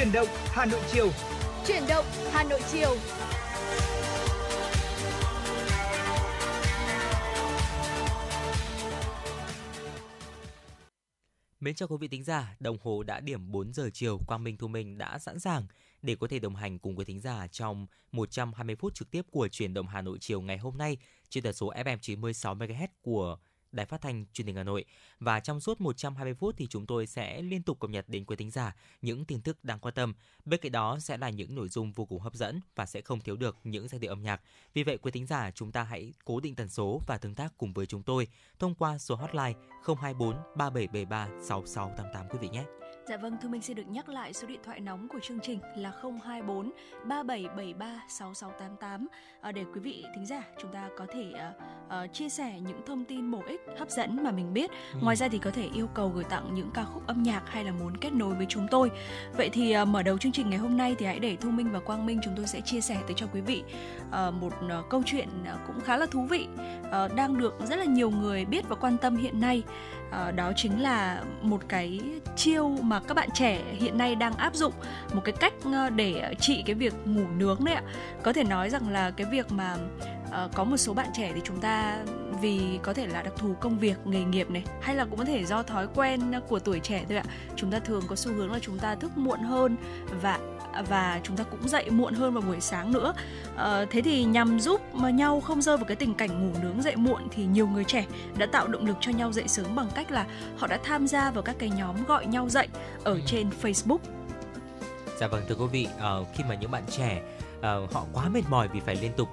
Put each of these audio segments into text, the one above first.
Chuyển động Hà Nội chiều. Chuyển động Hà Nội chiều. Mến chào quý vị thính giả, đồng hồ đã điểm 4 giờ chiều, Quang Minh Thu Minh đã sẵn sàng để có thể đồng hành cùng với thính giả trong 120 phút trực tiếp của truyền động Hà Nội chiều ngày hôm nay trên tần số FM 96 MHz của Đài Phát thanh Truyền hình Hà Nội và trong suốt 120 phút thì chúng tôi sẽ liên tục cập nhật đến quý thính giả những tin tức đáng quan tâm. Bên cạnh đó sẽ là những nội dung vô cùng hấp dẫn và sẽ không thiếu được những giai điệu âm nhạc. Vì vậy, quý thính giả, chúng ta hãy cố định tần số và tương tác cùng với chúng tôi thông qua số hotline 024 3773 6688 quý vị nhé. Dạ vâng, Thu Minh xin được nhắc lại số điện thoại nóng của chương trình là 024 3773 6688 à, để quý vị thính giả chúng ta có thể uh, uh, chia sẻ những thông tin bổ ích, hấp dẫn mà mình biết. Ừ. Ngoài ra thì có thể yêu cầu gửi tặng những ca khúc âm nhạc hay là muốn kết nối với chúng tôi. Vậy thì uh, mở đầu chương trình ngày hôm nay thì hãy để Thu Minh và Quang Minh chúng tôi sẽ chia sẻ tới cho quý vị uh, một uh, câu chuyện uh, cũng khá là thú vị uh, đang được rất là nhiều người biết và quan tâm hiện nay. Uh, đó chính là một cái chiêu mà các bạn trẻ hiện nay đang áp dụng một cái cách ờ, để trị cái việc ngủ nướng đấy ạ. Có thể nói rằng là cái việc mà uh, có một số bạn trẻ thì chúng ta vì có thể là đặc thù công việc nghề nghiệp này hay là cũng có thể do thói quen ờ, của tuổi trẻ thôi ạ chúng ta thường có xu hướng là chúng ta thức muộn hơn và và chúng ta cũng dậy muộn hơn vào buổi sáng nữa. À, thế thì nhằm giúp mà nhau không rơi vào cái tình cảnh ngủ nướng dậy muộn thì nhiều người trẻ đã tạo động lực cho nhau dậy sớm bằng cách là họ đã tham gia vào các cái nhóm gọi nhau dậy ở ừ. trên Facebook. Dạ vâng thưa quý vị, uh, khi mà những bạn trẻ uh, họ quá mệt mỏi vì phải liên tục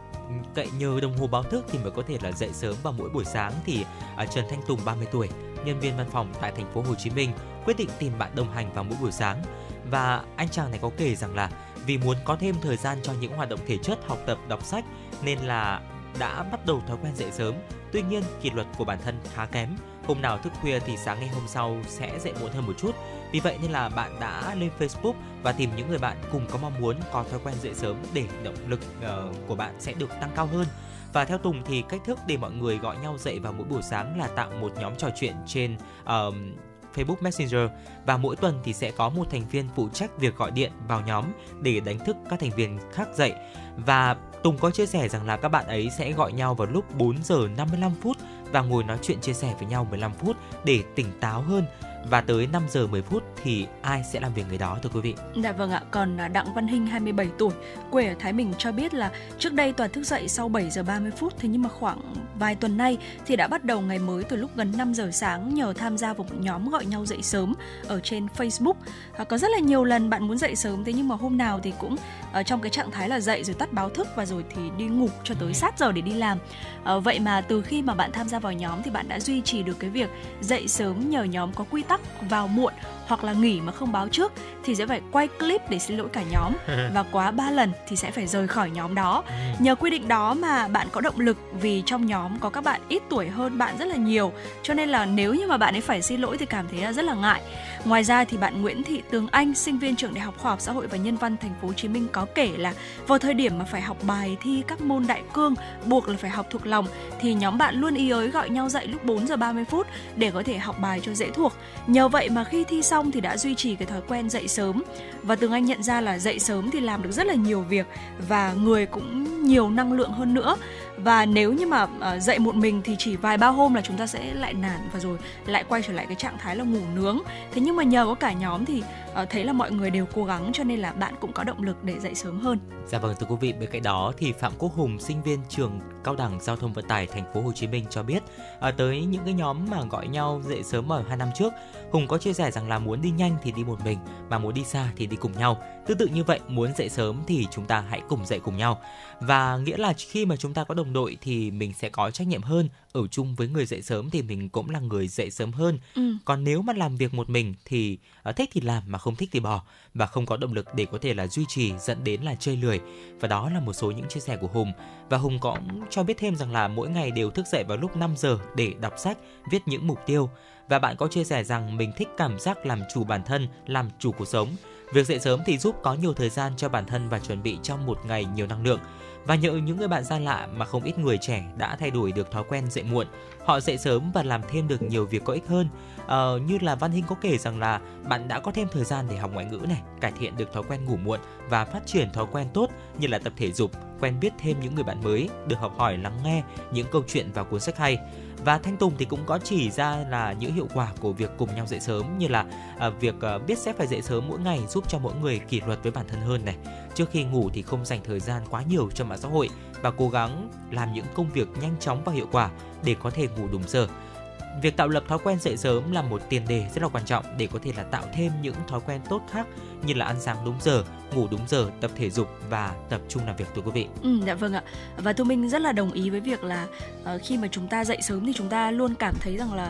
cậy nhờ đồng hồ báo thức thì mới có thể là dậy sớm vào mỗi buổi sáng thì uh, Trần Thanh Tùng 30 tuổi, nhân viên văn phòng tại thành phố Hồ Chí Minh quyết định tìm bạn đồng hành vào mỗi buổi sáng và anh chàng này có kể rằng là vì muốn có thêm thời gian cho những hoạt động thể chất, học tập, đọc sách nên là đã bắt đầu thói quen dậy sớm. Tuy nhiên, kỷ luật của bản thân khá kém. Hôm nào thức khuya thì sáng ngày hôm sau sẽ dậy muộn hơn một chút. Vì vậy nên là bạn đã lên Facebook và tìm những người bạn cùng có mong muốn có thói quen dậy sớm để động lực uh, của bạn sẽ được tăng cao hơn. Và theo Tùng thì cách thức để mọi người gọi nhau dậy vào mỗi buổi sáng là tạo một nhóm trò chuyện trên uh, Facebook Messenger và mỗi tuần thì sẽ có một thành viên phụ trách việc gọi điện vào nhóm để đánh thức các thành viên khác dậy. Và Tùng có chia sẻ rằng là các bạn ấy sẽ gọi nhau vào lúc 4 giờ 55 phút và ngồi nói chuyện chia sẻ với nhau 15 phút để tỉnh táo hơn và tới 5 giờ 10 phút thì ai sẽ làm việc người đó thưa quý vị. Dạ vâng ạ, còn Đặng Văn Hinh 27 tuổi, quê ở Thái Bình cho biết là trước đây toàn thức dậy sau 7 giờ 30 phút thế nhưng mà khoảng vài tuần nay thì đã bắt đầu ngày mới từ lúc gần 5 giờ sáng nhờ tham gia vào một nhóm gọi nhau dậy sớm ở trên Facebook. À, có rất là nhiều lần bạn muốn dậy sớm thế nhưng mà hôm nào thì cũng uh, trong cái trạng thái là dậy rồi tắt báo thức và rồi thì đi ngủ cho tới sát giờ để đi làm. uh, vậy mà từ khi mà bạn tham gia vào nhóm thì bạn đã duy trì được cái việc dậy sớm nhờ nhóm có quy tắc vào muộn hoặc là nghỉ mà không báo trước thì sẽ phải quay clip để xin lỗi cả nhóm và quá ba lần thì sẽ phải rời khỏi nhóm đó. Ừ. Nhờ quy định đó mà bạn có động lực vì trong nhóm có các bạn ít tuổi hơn bạn rất là nhiều cho nên là nếu như mà bạn ấy phải xin lỗi thì cảm thấy rất là ngại. Ngoài ra thì bạn Nguyễn Thị Tường Anh, sinh viên trường Đại học Khoa học Xã hội và Nhân văn Thành phố Hồ Chí Minh có kể là vào thời điểm mà phải học bài thi các môn đại cương buộc là phải học thuộc lòng thì nhóm bạn luôn ý ới gọi nhau dậy lúc 4 giờ 30 phút để có thể học bài cho dễ thuộc. Nhờ vậy mà khi thi xong thì đã duy trì cái thói quen dậy sớm. Và Tường Anh nhận ra là dậy sớm thì làm được rất là nhiều việc và người cũng nhiều năng lượng hơn nữa và nếu như mà uh, dậy một mình thì chỉ vài ba hôm là chúng ta sẽ lại nản và rồi lại quay trở lại cái trạng thái là ngủ nướng. Thế nhưng mà nhờ có cả nhóm thì uh, thấy là mọi người đều cố gắng cho nên là bạn cũng có động lực để dậy sớm hơn. Dạ vâng thưa quý vị bên cạnh đó thì phạm quốc hùng sinh viên trường cao đẳng giao thông vận tải thành phố hồ chí minh cho biết uh, tới những cái nhóm mà gọi nhau dậy sớm ở hai năm trước hùng có chia sẻ rằng là muốn đi nhanh thì đi một mình mà muốn đi xa thì đi cùng nhau. Tương tự như vậy muốn dậy sớm thì chúng ta hãy cùng dậy cùng nhau. Và nghĩa là khi mà chúng ta có đồng đội thì mình sẽ có trách nhiệm hơn. Ở chung với người dậy sớm thì mình cũng là người dậy sớm hơn. Ừ. còn nếu mà làm việc một mình thì uh, thích thì làm mà không thích thì bỏ. Và không có động lực để có thể là duy trì dẫn đến là chơi lười. Và đó là một số những chia sẻ của hùng. Và hùng cũng cho biết thêm rằng là mỗi ngày đều thức dậy vào lúc 5 giờ để đọc sách viết những mục tiêu. Và bạn có chia sẻ rằng mình thích cảm giác làm chủ bản thân làm chủ cuộc sống. Việc dậy sớm thì giúp có nhiều thời gian cho bản thân và chuẩn bị trong một ngày nhiều năng lượng. Và nhờ những người bạn xa lạ mà không ít người trẻ đã thay đổi được thói quen dậy muộn. Họ dậy sớm và làm thêm được nhiều việc có ích hơn. Ờ, như là Văn Hinh có kể rằng là bạn đã có thêm thời gian để học ngoại ngữ này, cải thiện được thói quen ngủ muộn và phát triển thói quen tốt như là tập thể dục, quen biết thêm những người bạn mới, được học hỏi lắng nghe những câu chuyện và cuốn sách hay và thanh tùng thì cũng có chỉ ra là những hiệu quả của việc cùng nhau dậy sớm như là à, việc à, biết sẽ phải dậy sớm mỗi ngày giúp cho mỗi người kỷ luật với bản thân hơn này. Trước khi ngủ thì không dành thời gian quá nhiều cho mạng xã hội và cố gắng làm những công việc nhanh chóng và hiệu quả để có thể ngủ đúng giờ. Việc tạo lập thói quen dậy sớm là một tiền đề rất là quan trọng để có thể là tạo thêm những thói quen tốt khác như là ăn sáng đúng giờ, ngủ đúng giờ, tập thể dục và tập trung làm việc thưa quý vị. Ừ, dạ vâng ạ. Và Thu Minh rất là đồng ý với việc là uh, khi mà chúng ta dậy sớm thì chúng ta luôn cảm thấy rằng là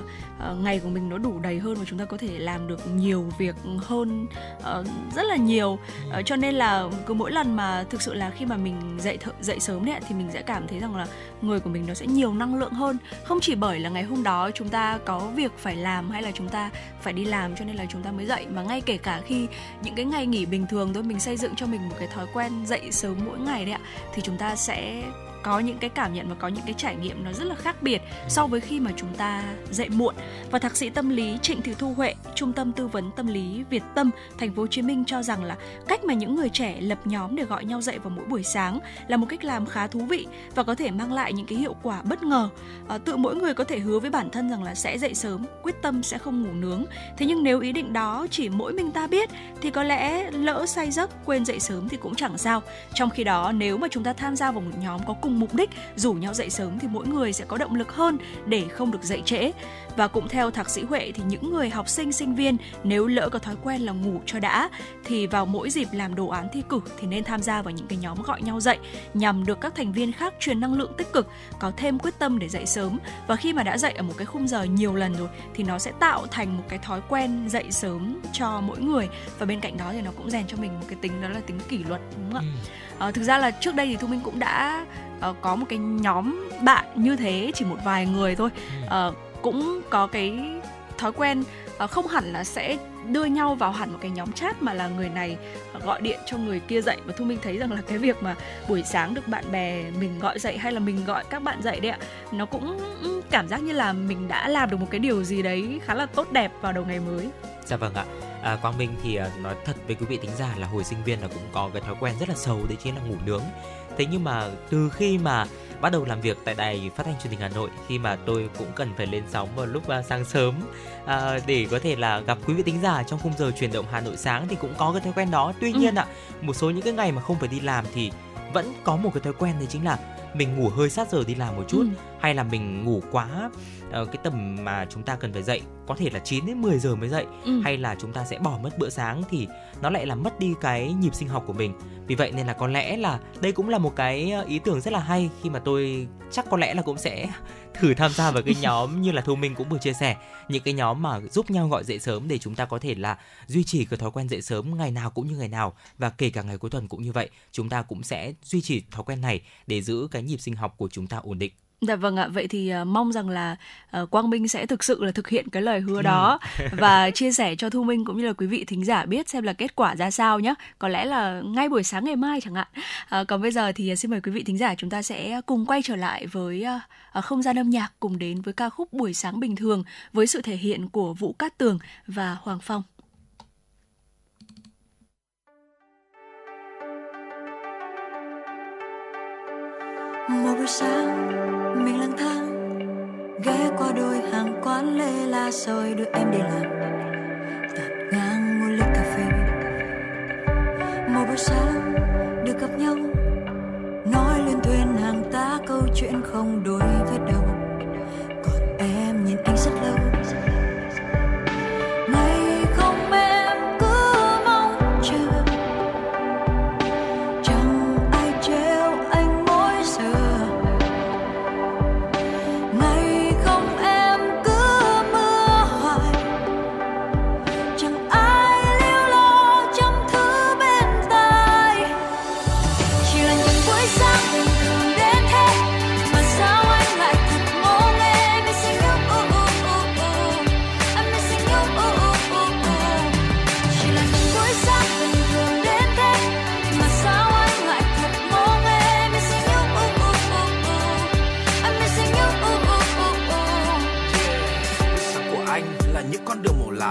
uh, ngày của mình nó đủ đầy hơn và chúng ta có thể làm được nhiều việc hơn uh, rất là nhiều. Uh, cho nên là cứ mỗi lần mà thực sự là khi mà mình dậy th- dậy sớm đấy thì mình sẽ cảm thấy rằng là người của mình nó sẽ nhiều năng lượng hơn. Không chỉ bởi là ngày hôm đó chúng ta có việc phải làm hay là chúng ta phải đi làm cho nên là chúng ta mới dậy. Mà ngay kể cả khi những cái ngày nghỉ bình thường thôi, mình xây dựng cho mình một cái thói quen dậy sớm mỗi ngày đấy ạ, thì chúng ta sẽ có những cái cảm nhận và có những cái trải nghiệm nó rất là khác biệt so với khi mà chúng ta dậy muộn. Và thạc sĩ tâm lý Trịnh Thị Thu Huệ, Trung tâm tư vấn tâm lý Việt Tâm, thành phố Hồ Chí Minh cho rằng là cách mà những người trẻ lập nhóm để gọi nhau dậy vào mỗi buổi sáng là một cách làm khá thú vị và có thể mang lại những cái hiệu quả bất ngờ. À, tự mỗi người có thể hứa với bản thân rằng là sẽ dậy sớm, quyết tâm sẽ không ngủ nướng. Thế nhưng nếu ý định đó chỉ mỗi mình ta biết thì có lẽ lỡ say giấc quên dậy sớm thì cũng chẳng sao. Trong khi đó nếu mà chúng ta tham gia vào một nhóm có cùng mục đích rủ nhau dậy sớm thì mỗi người sẽ có động lực hơn để không được dậy trễ. Và cũng theo thạc sĩ Huệ thì những người học sinh sinh viên nếu lỡ có thói quen là ngủ cho đã thì vào mỗi dịp làm đồ án thi cử thì nên tham gia vào những cái nhóm gọi nhau dậy nhằm được các thành viên khác truyền năng lượng tích cực, có thêm quyết tâm để dậy sớm và khi mà đã dậy ở một cái khung giờ nhiều lần rồi thì nó sẽ tạo thành một cái thói quen dậy sớm cho mỗi người và bên cạnh đó thì nó cũng rèn cho mình một cái tính đó là tính kỷ luật đúng không ạ? Ừ. À, thực ra là trước đây thì thu minh cũng đã uh, có một cái nhóm bạn như thế chỉ một vài người thôi. Uh, cũng có cái thói quen uh, không hẳn là sẽ đưa nhau vào hẳn một cái nhóm chat mà là người này gọi điện cho người kia dậy và thu minh thấy rằng là cái việc mà buổi sáng được bạn bè mình gọi dậy hay là mình gọi các bạn dậy đấy ạ nó cũng cảm giác như là mình đã làm được một cái điều gì đấy khá là tốt đẹp vào đầu ngày mới. Dạ vâng ạ. À, quang minh thì nói thật với quý vị tính giả là hồi sinh viên là cũng có cái thói quen rất là xấu đấy chính là ngủ nướng thế nhưng mà từ khi mà bắt đầu làm việc tại đài phát thanh truyền hình Hà Nội khi mà tôi cũng cần phải lên sóng vào lúc uh, sáng sớm uh, để có thể là gặp quý vị tính giả trong khung giờ chuyển động Hà Nội sáng thì cũng có cái thói quen đó. Tuy ừ. nhiên ạ, một số những cái ngày mà không phải đi làm thì vẫn có một cái thói quen đấy chính là mình ngủ hơi sát giờ đi làm một chút ừ. hay là mình ngủ quá uh, cái tầm mà chúng ta cần phải dậy có thể là 9 đến 10 giờ mới dậy ừ. hay là chúng ta sẽ bỏ mất bữa sáng thì nó lại làm mất đi cái nhịp sinh học của mình. Vì vậy nên là có lẽ là đây cũng là một cái ờ, ý tưởng rất là hay khi mà tôi chắc có lẽ là cũng sẽ thử tham gia vào cái nhóm như là thu minh cũng vừa chia sẻ. Những cái nhóm mà giúp nhau gọi dậy sớm để chúng ta có thể là duy trì cái thói quen dậy sớm ngày nào cũng như ngày nào và kể cả ngày cuối tuần cũng như vậy chúng ta cũng sẽ duy trì thói quen này để giữ cái nhịp sinh học của chúng ta ổn định Dạ vâng ạ, vậy thì uh, mong rằng là uh, Quang Minh sẽ thực sự là thực hiện cái lời hứa đó ừ. và chia sẻ cho Thu Minh cũng như là quý vị thính giả biết xem là kết quả ra sao nhé. Có lẽ là ngay buổi sáng ngày mai chẳng hạn. Uh, còn bây giờ thì xin mời quý vị thính giả chúng ta sẽ cùng quay trở lại với uh, không gian âm nhạc cùng đến với ca khúc Buổi sáng bình thường với sự thể hiện của Vũ Cát Tường và Hoàng Phong. Một buổi sáng, mình lang thang, ghé qua đôi hàng quán lê la rồi đưa em đi làm tạt ngang một ly cà phê một buổi sáng, được gặp nhau, nói lên thuyền hàng tá câu chuyện không đối với đời.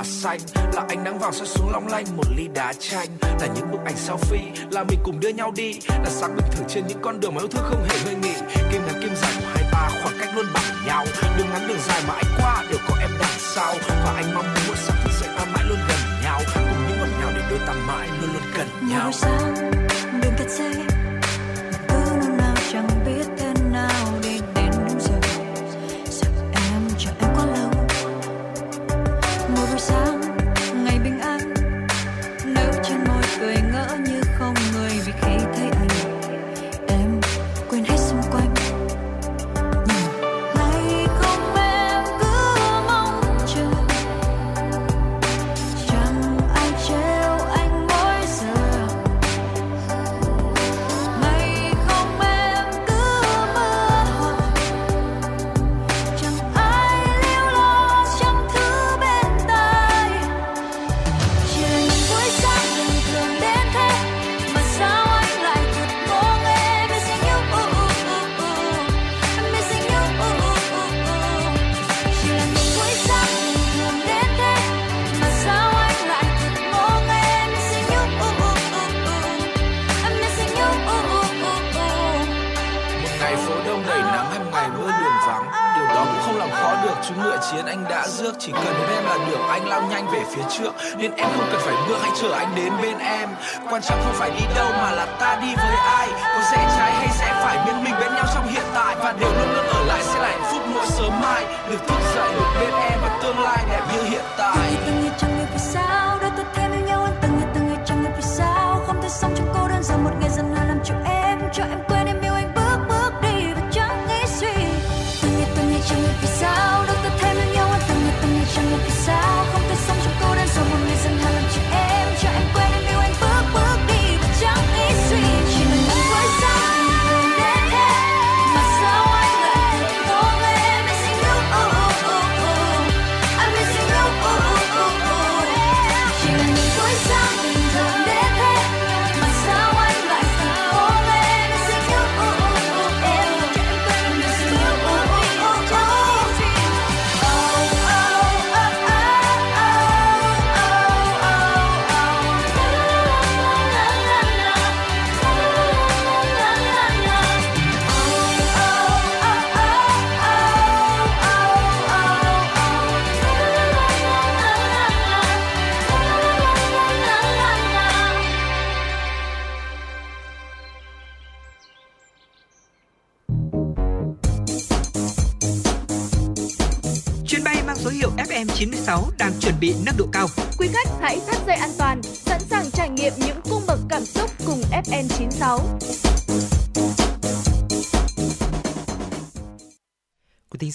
Xanh. Là ánh nắng vàng soi xuống long lanh một ly đá chanh. Là những bức ảnh selfie là mình cùng đưa nhau đi. Là sáng bình thường trên những con đường mà yêu thương không hề ngơi nghỉ. Kim ngắn kim dài của hai ta khoảng cách luôn bằng nhau. Đường ngắn đường dài mà anh qua đều có em đằng sau. Và anh mong muốn sáng thức dậy ta mãi luôn gần nhau. Cùng những ngọt ngào để đôi ta mãi luôn luôn gần nhau. sáng đường thật dễ. Cứ nào chẳng biết thế nào anh lao nhanh về phía trước. Nên em không cần phải bước hãy chờ anh đến bên em. Quan trọng không phải đi đâu mà là ta đi với ai. Có rẽ trái hay sẽ phải, bên mình bên nhau trong hiện tại. Và điều luôn luôn ở lại sẽ là hạnh phúc mỗi sớm mai. Được thức dậy được bên em và tương lai đẹp như hiện tại.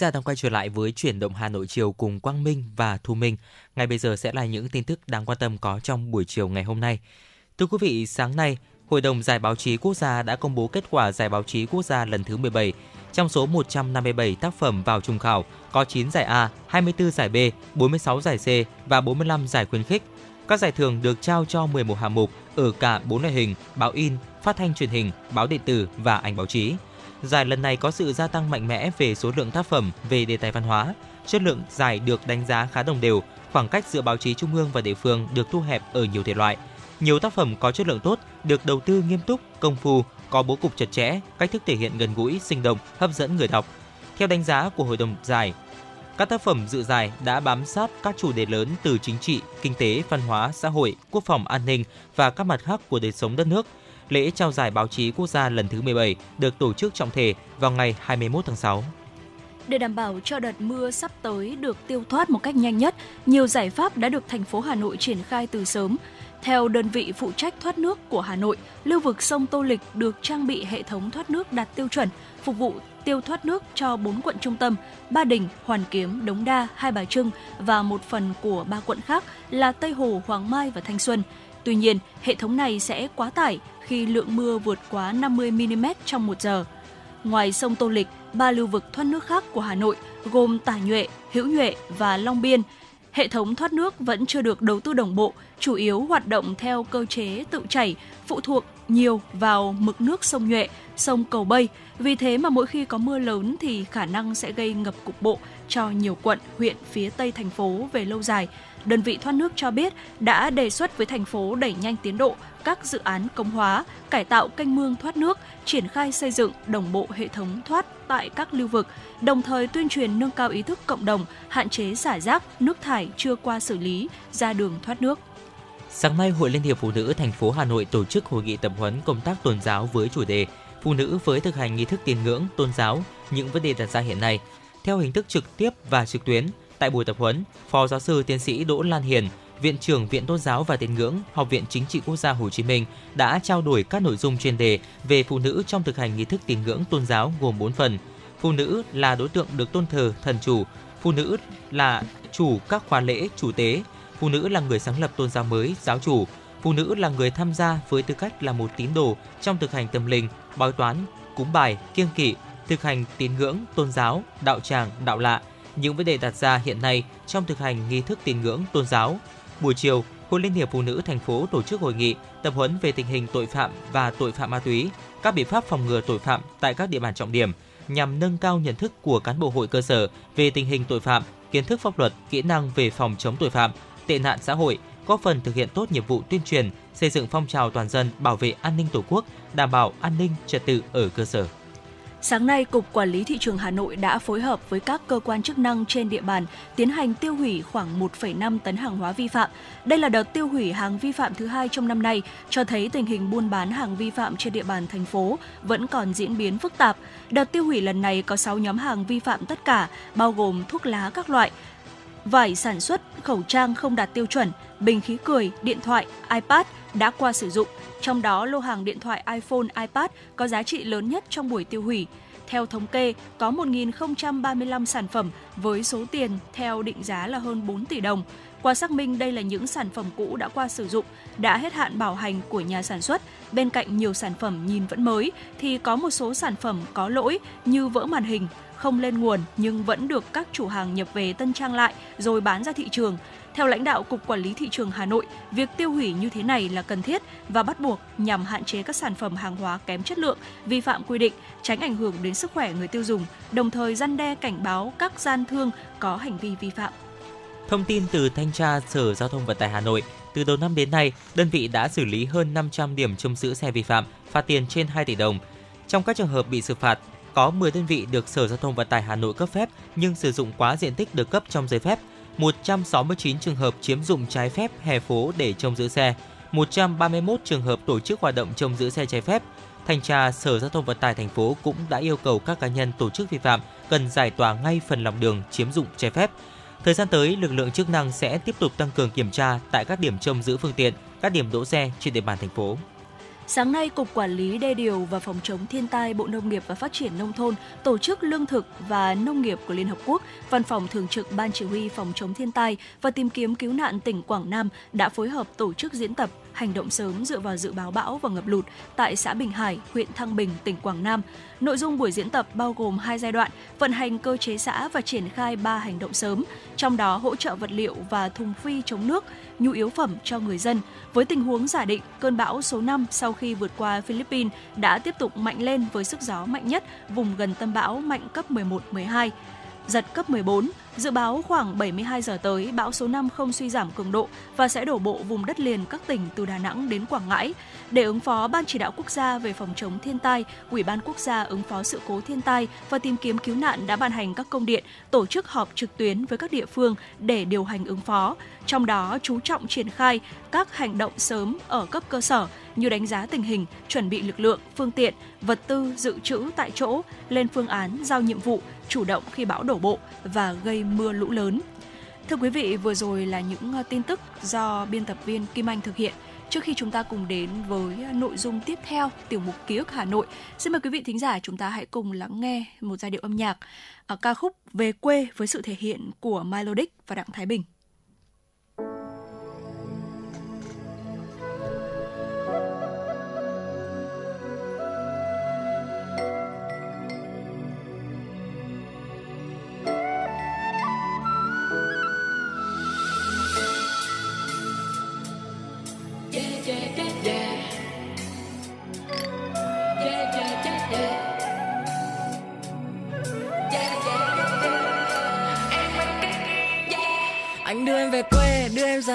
Giả đang quay trở lại với chuyển động Hà Nội chiều cùng Quang Minh và Thu Minh. Ngay bây giờ sẽ là những tin tức đáng quan tâm có trong buổi chiều ngày hôm nay. Thưa quý vị, sáng nay, Hội đồng Giải báo chí quốc gia đã công bố kết quả Giải báo chí quốc gia lần thứ 17. Trong số 157 tác phẩm vào trùng khảo, có 9 giải A, 24 giải B, 46 giải C và 45 giải khuyến khích. Các giải thưởng được trao cho 11 hạng mục ở cả 4 loại hình: báo in, phát thanh truyền hình, báo điện tử và ảnh báo chí. Giải lần này có sự gia tăng mạnh mẽ về số lượng tác phẩm về đề tài văn hóa. Chất lượng giải được đánh giá khá đồng đều, khoảng cách giữa báo chí trung ương và địa phương được thu hẹp ở nhiều thể loại. Nhiều tác phẩm có chất lượng tốt, được đầu tư nghiêm túc, công phu, có bố cục chặt chẽ, cách thức thể hiện gần gũi, sinh động, hấp dẫn người đọc. Theo đánh giá của hội đồng giải, các tác phẩm dự giải đã bám sát các chủ đề lớn từ chính trị, kinh tế, văn hóa, xã hội, quốc phòng an ninh và các mặt khác của đời sống đất nước. Lễ trao giải báo chí quốc gia lần thứ 17 được tổ chức trọng thể vào ngày 21 tháng 6. Để đảm bảo cho đợt mưa sắp tới được tiêu thoát một cách nhanh nhất, nhiều giải pháp đã được thành phố Hà Nội triển khai từ sớm. Theo đơn vị phụ trách thoát nước của Hà Nội, lưu vực sông Tô Lịch được trang bị hệ thống thoát nước đạt tiêu chuẩn, phục vụ tiêu thoát nước cho 4 quận trung tâm, Ba Đình, Hoàn Kiếm, Đống Đa, Hai Bà Trưng và một phần của ba quận khác là Tây Hồ, Hoàng Mai và Thanh Xuân. Tuy nhiên, hệ thống này sẽ quá tải khi lượng mưa vượt quá 50 mm trong một giờ. Ngoài sông Tô Lịch, ba lưu vực thoát nước khác của Hà Nội gồm Tả Nhuệ, Hữu Nhuệ và Long Biên Hệ thống thoát nước vẫn chưa được đầu tư đồng bộ, chủ yếu hoạt động theo cơ chế tự chảy, phụ thuộc nhiều vào mực nước sông Nhuệ, sông Cầu Bây. Vì thế mà mỗi khi có mưa lớn thì khả năng sẽ gây ngập cục bộ cho nhiều quận, huyện phía tây thành phố về lâu dài. Đơn vị thoát nước cho biết đã đề xuất với thành phố đẩy nhanh tiến độ các dự án công hóa, cải tạo canh mương thoát nước, triển khai xây dựng đồng bộ hệ thống thoát tại các lưu vực, đồng thời tuyên truyền nâng cao ý thức cộng đồng, hạn chế xả rác, nước thải chưa qua xử lý ra đường thoát nước. Sáng nay, Hội Liên hiệp Phụ nữ thành phố Hà Nội tổ chức hội nghị tập huấn công tác tôn giáo với chủ đề Phụ nữ với thực hành nghi thức tín ngưỡng, tôn giáo, những vấn đề đặt ra hiện nay. Theo hình thức trực tiếp và trực tuyến, tại buổi tập huấn, Phó giáo sư tiến sĩ Đỗ Lan Hiền, Viện trưởng Viện Tôn giáo và Tín ngưỡng, Học viện Chính trị Quốc gia Hồ Chí Minh đã trao đổi các nội dung chuyên đề về phụ nữ trong thực hành nghi thức tín ngưỡng tôn giáo gồm 4 phần. Phụ nữ là đối tượng được tôn thờ thần chủ, phụ nữ là chủ các khóa lễ, chủ tế, phụ nữ là người sáng lập tôn giáo mới, giáo chủ, phụ nữ là người tham gia với tư cách là một tín đồ trong thực hành tâm linh, bói toán, cúng bài, kiêng kỵ, thực hành tín ngưỡng, tôn giáo, đạo tràng, đạo lạ, những vấn đề đặt ra hiện nay trong thực hành nghi thức tín ngưỡng tôn giáo. Buổi chiều, Hội Liên hiệp Phụ nữ thành phố tổ chức hội nghị tập huấn về tình hình tội phạm và tội phạm ma túy, các biện pháp phòng ngừa tội phạm tại các địa bàn trọng điểm nhằm nâng cao nhận thức của cán bộ hội cơ sở về tình hình tội phạm, kiến thức pháp luật, kỹ năng về phòng chống tội phạm, tệ nạn xã hội, góp phần thực hiện tốt nhiệm vụ tuyên truyền, xây dựng phong trào toàn dân bảo vệ an ninh Tổ quốc, đảm bảo an ninh trật tự ở cơ sở. Sáng nay, Cục Quản lý Thị trường Hà Nội đã phối hợp với các cơ quan chức năng trên địa bàn tiến hành tiêu hủy khoảng 1,5 tấn hàng hóa vi phạm. Đây là đợt tiêu hủy hàng vi phạm thứ hai trong năm nay, cho thấy tình hình buôn bán hàng vi phạm trên địa bàn thành phố vẫn còn diễn biến phức tạp. Đợt tiêu hủy lần này có 6 nhóm hàng vi phạm tất cả, bao gồm thuốc lá các loại, vải sản xuất, khẩu trang không đạt tiêu chuẩn, bình khí cười, điện thoại, iPad đã qua sử dụng, trong đó lô hàng điện thoại iPhone, iPad có giá trị lớn nhất trong buổi tiêu hủy. Theo thống kê, có 1.035 sản phẩm với số tiền theo định giá là hơn 4 tỷ đồng. Qua xác minh, đây là những sản phẩm cũ đã qua sử dụng, đã hết hạn bảo hành của nhà sản xuất. Bên cạnh nhiều sản phẩm nhìn vẫn mới, thì có một số sản phẩm có lỗi như vỡ màn hình, không lên nguồn nhưng vẫn được các chủ hàng nhập về tân trang lại rồi bán ra thị trường. Theo lãnh đạo Cục Quản lý Thị trường Hà Nội, việc tiêu hủy như thế này là cần thiết và bắt buộc nhằm hạn chế các sản phẩm hàng hóa kém chất lượng, vi phạm quy định, tránh ảnh hưởng đến sức khỏe người tiêu dùng, đồng thời gian đe cảnh báo các gian thương có hành vi vi phạm. Thông tin từ Thanh tra Sở Giao thông Vận tải Hà Nội, từ đầu năm đến nay, đơn vị đã xử lý hơn 500 điểm trông giữ xe vi phạm, phạt tiền trên 2 tỷ đồng. Trong các trường hợp bị xử phạt, có 10 đơn vị được Sở Giao thông Vận tải Hà Nội cấp phép nhưng sử dụng quá diện tích được cấp trong giấy phép, 169 trường hợp chiếm dụng trái phép hè phố để trông giữ xe, 131 trường hợp tổ chức hoạt động trông giữ xe trái phép. Thanh tra Sở Giao thông Vận tải thành phố cũng đã yêu cầu các cá nhân tổ chức vi phạm cần giải tỏa ngay phần lòng đường chiếm dụng trái phép. Thời gian tới, lực lượng chức năng sẽ tiếp tục tăng cường kiểm tra tại các điểm trông giữ phương tiện, các điểm đỗ xe trên địa bàn thành phố. Sáng nay, Cục Quản lý Đê điều và Phòng chống thiên tai Bộ Nông nghiệp và Phát triển Nông thôn, Tổ chức Lương thực và Nông nghiệp của Liên Hợp Quốc, Văn phòng Thường trực Ban Chỉ huy Phòng chống thiên tai và tìm kiếm cứu nạn tỉnh Quảng Nam đã phối hợp tổ chức diễn tập hành động sớm dựa vào dự báo bão và ngập lụt tại xã Bình Hải, huyện Thăng Bình, tỉnh Quảng Nam. Nội dung buổi diễn tập bao gồm hai giai đoạn, vận hành cơ chế xã và triển khai ba hành động sớm, trong đó hỗ trợ vật liệu và thùng phi chống nước, nhu yếu phẩm cho người dân. Với tình huống giả định, cơn bão số 5 sau khi vượt qua Philippines đã tiếp tục mạnh lên với sức gió mạnh nhất vùng gần tâm bão mạnh cấp 11-12 giật cấp 14. Dự báo khoảng 72 giờ tới, bão số 5 không suy giảm cường độ và sẽ đổ bộ vùng đất liền các tỉnh từ Đà Nẵng đến Quảng Ngãi. Để ứng phó, Ban chỉ đạo quốc gia về phòng chống thiên tai, Ủy ban quốc gia ứng phó sự cố thiên tai và tìm kiếm cứu nạn đã ban hành các công điện tổ chức họp trực tuyến với các địa phương để điều hành ứng phó. Trong đó chú trọng triển khai các hành động sớm ở cấp cơ sở như đánh giá tình hình, chuẩn bị lực lượng, phương tiện, vật tư dự trữ tại chỗ, lên phương án giao nhiệm vụ, chủ động khi bão đổ bộ và gây mưa lũ lớn. Thưa quý vị, vừa rồi là những ờ, tin tức do biên tập viên Kim Anh thực hiện. Trước khi chúng ta cùng đến với ờ, nội dung tiếp theo, tiểu mục ký ức Hà Nội, xin mời quý vị thính giả chúng ta hãy cùng lắng nghe một giai điệu âm nhạc ở ca khúc Về quê với sự thể hiện của Melodic và Đặng Thái Bình.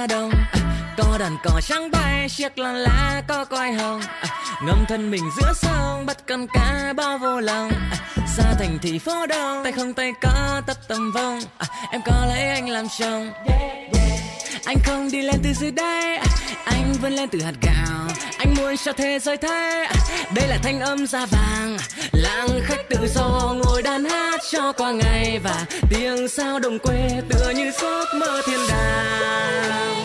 Đưa em à, có đàn cỏ trắng bay chiếc là lá có coi hồng. À, ngâm thân mình giữa sông bắt con cá bao vô lòng. À, xa thành thị phố đông tay không tay có tập tầm vông. À, em có lấy anh làm chồng. Anh không đi lên từ dưới đây anh vươn lên từ hạt gạo. Anh muốn cho thế giới thấy đây là thanh âm da vàng. Lãng khách tự do ngồi đàn hát cho qua ngày và tiếng sao đồng quê tựa như giấc mơ thiên đàng.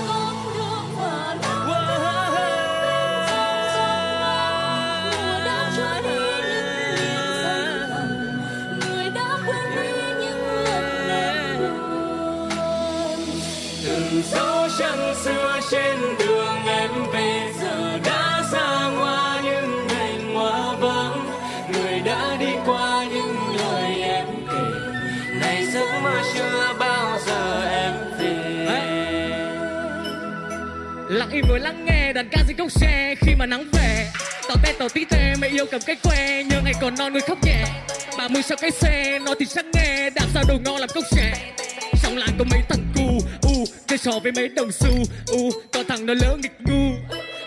Lặng im với lắng nghe, đàn ca dưới cốc xe khi mà nắng về, tỏ tê, tỏ tí tê, mẹ yêu cầm cái que. Nhớ ngày còn non người khóc nhẹ. Bà mươi sau cái xe, nó thì chắc nghe. Đạp sao đồ ngon làm cốc trẻ. Trong làng có mấy thằng cu, u, chơi trò với mấy đồng xu. U, có thằng nó lỡ nghịch ngu.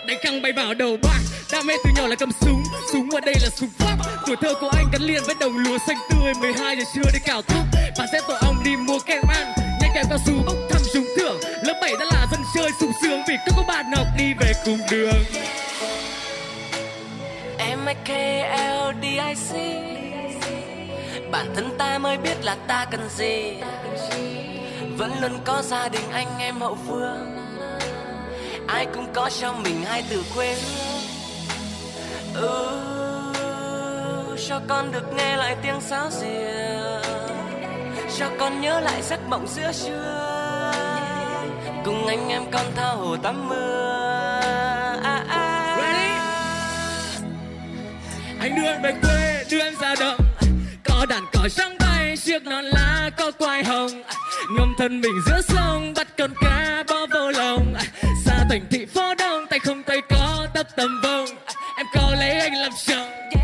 Đánh căng bay vào đầu bạc đam mê từ nhỏ là cầm súng. Súng ở đây là súng pháp. Tuổi thơ của anh gắn liền với đồng lúa xanh tươi. 12 giờ trưa đi cào thuốc bà sẽ tổ ong đi mua kem ăn. Nhanh kẹo cao su bốc thăm trúng trưởng lớp 7 đã là dân chơi sung sướng vì có cô bạn học đi về cùng đường. Em K L D I C. Bản thân ta mới biết là ta cần gì. Vẫn luôn có gia đình anh em hậu phương. Ai cũng có cho mình hai từ quê hương ừ, cho con được nghe lại tiếng sáo diều. Cho con nhớ lại giấc mộng giữa trưa cùng anh em con tha hồ tắm mưa. À, à. anh đưa em về quê đưa em ra đồng. Có đàn cỏ trắng bay chiếc non lá có quai hồng. Ngâm thân mình giữa sông bắt con cá bó vô lồng. Xa thành thị phố đông tay không tay có tấp tầm vông. Em có lấy anh làm chồng. yeah.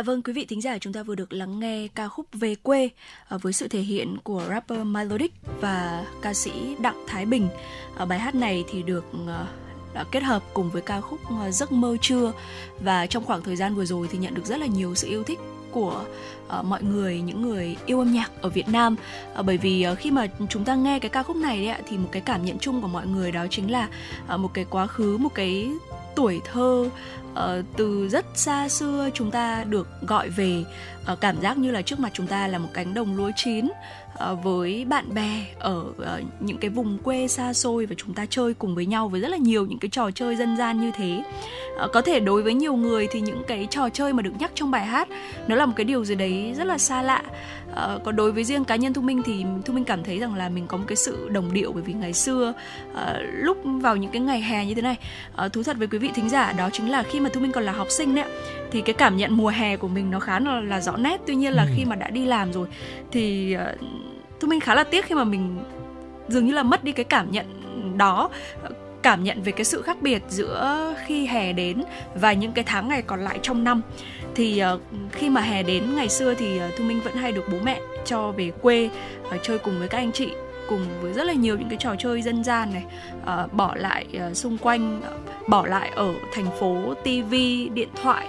Dạ vâng, quý vị thính giả chúng ta vừa được lắng nghe ca khúc Về quê ờ, với sự thể hiện của rapper Melodic và ca sĩ Đặng Thái Bình. Ờ, bài hát này thì được ờ, đã kết hợp cùng với ca khúc Giấc mơ trưa và trong khoảng thời gian vừa rồi thì nhận được rất là nhiều sự yêu thích của uh, mọi người những người yêu âm nhạc ở Việt Nam uh, bởi vì uh, khi mà chúng ta nghe cái ca khúc này đấy ạ thì một cái cảm nhận chung của mọi người đó chính là uh, một cái quá khứ một cái tuổi thơ uh, từ rất xa xưa chúng ta được gọi về uh, cảm giác như là trước mặt chúng ta là một cánh đồng lúa chín với bạn bè ở uh, những cái vùng quê xa xôi và chúng ta chơi cùng với nhau với rất là nhiều những cái trò chơi dân gian như thế. Uh, có thể đối với nhiều người thì những cái trò chơi mà được nhắc trong bài hát nó là một cái điều gì đấy rất là xa lạ. Còn đối với riêng cá nhân thu minh thì thu minh cảm thấy rằng là mình có một cái sự đồng điệu bởi vì ngày xưa lúc vào những cái ngày hè như thế này thú thật với quý vị thính giả đó chính là khi mà thu minh còn là học sinh đấy thì cái cảm nhận mùa hè của mình nó khá là, là rõ nét. Tuy nhiên là ừ. khi mà đã đi làm rồi thì thu minh khá là tiếc khi mà mình dường như là mất đi cái cảm nhận đó cảm nhận về cái sự khác biệt giữa khi hè đến và những cái tháng ngày còn lại trong năm. Thì uh, khi mà hè đến ngày xưa thì uh, thu minh vẫn hay được bố mẹ cho về quê uh, chơi cùng với các anh chị cùng với rất là nhiều những cái trò chơi dân gian này uh, bỏ lại uh, xung quanh uh, bỏ lại ở thành phố tivi điện thoại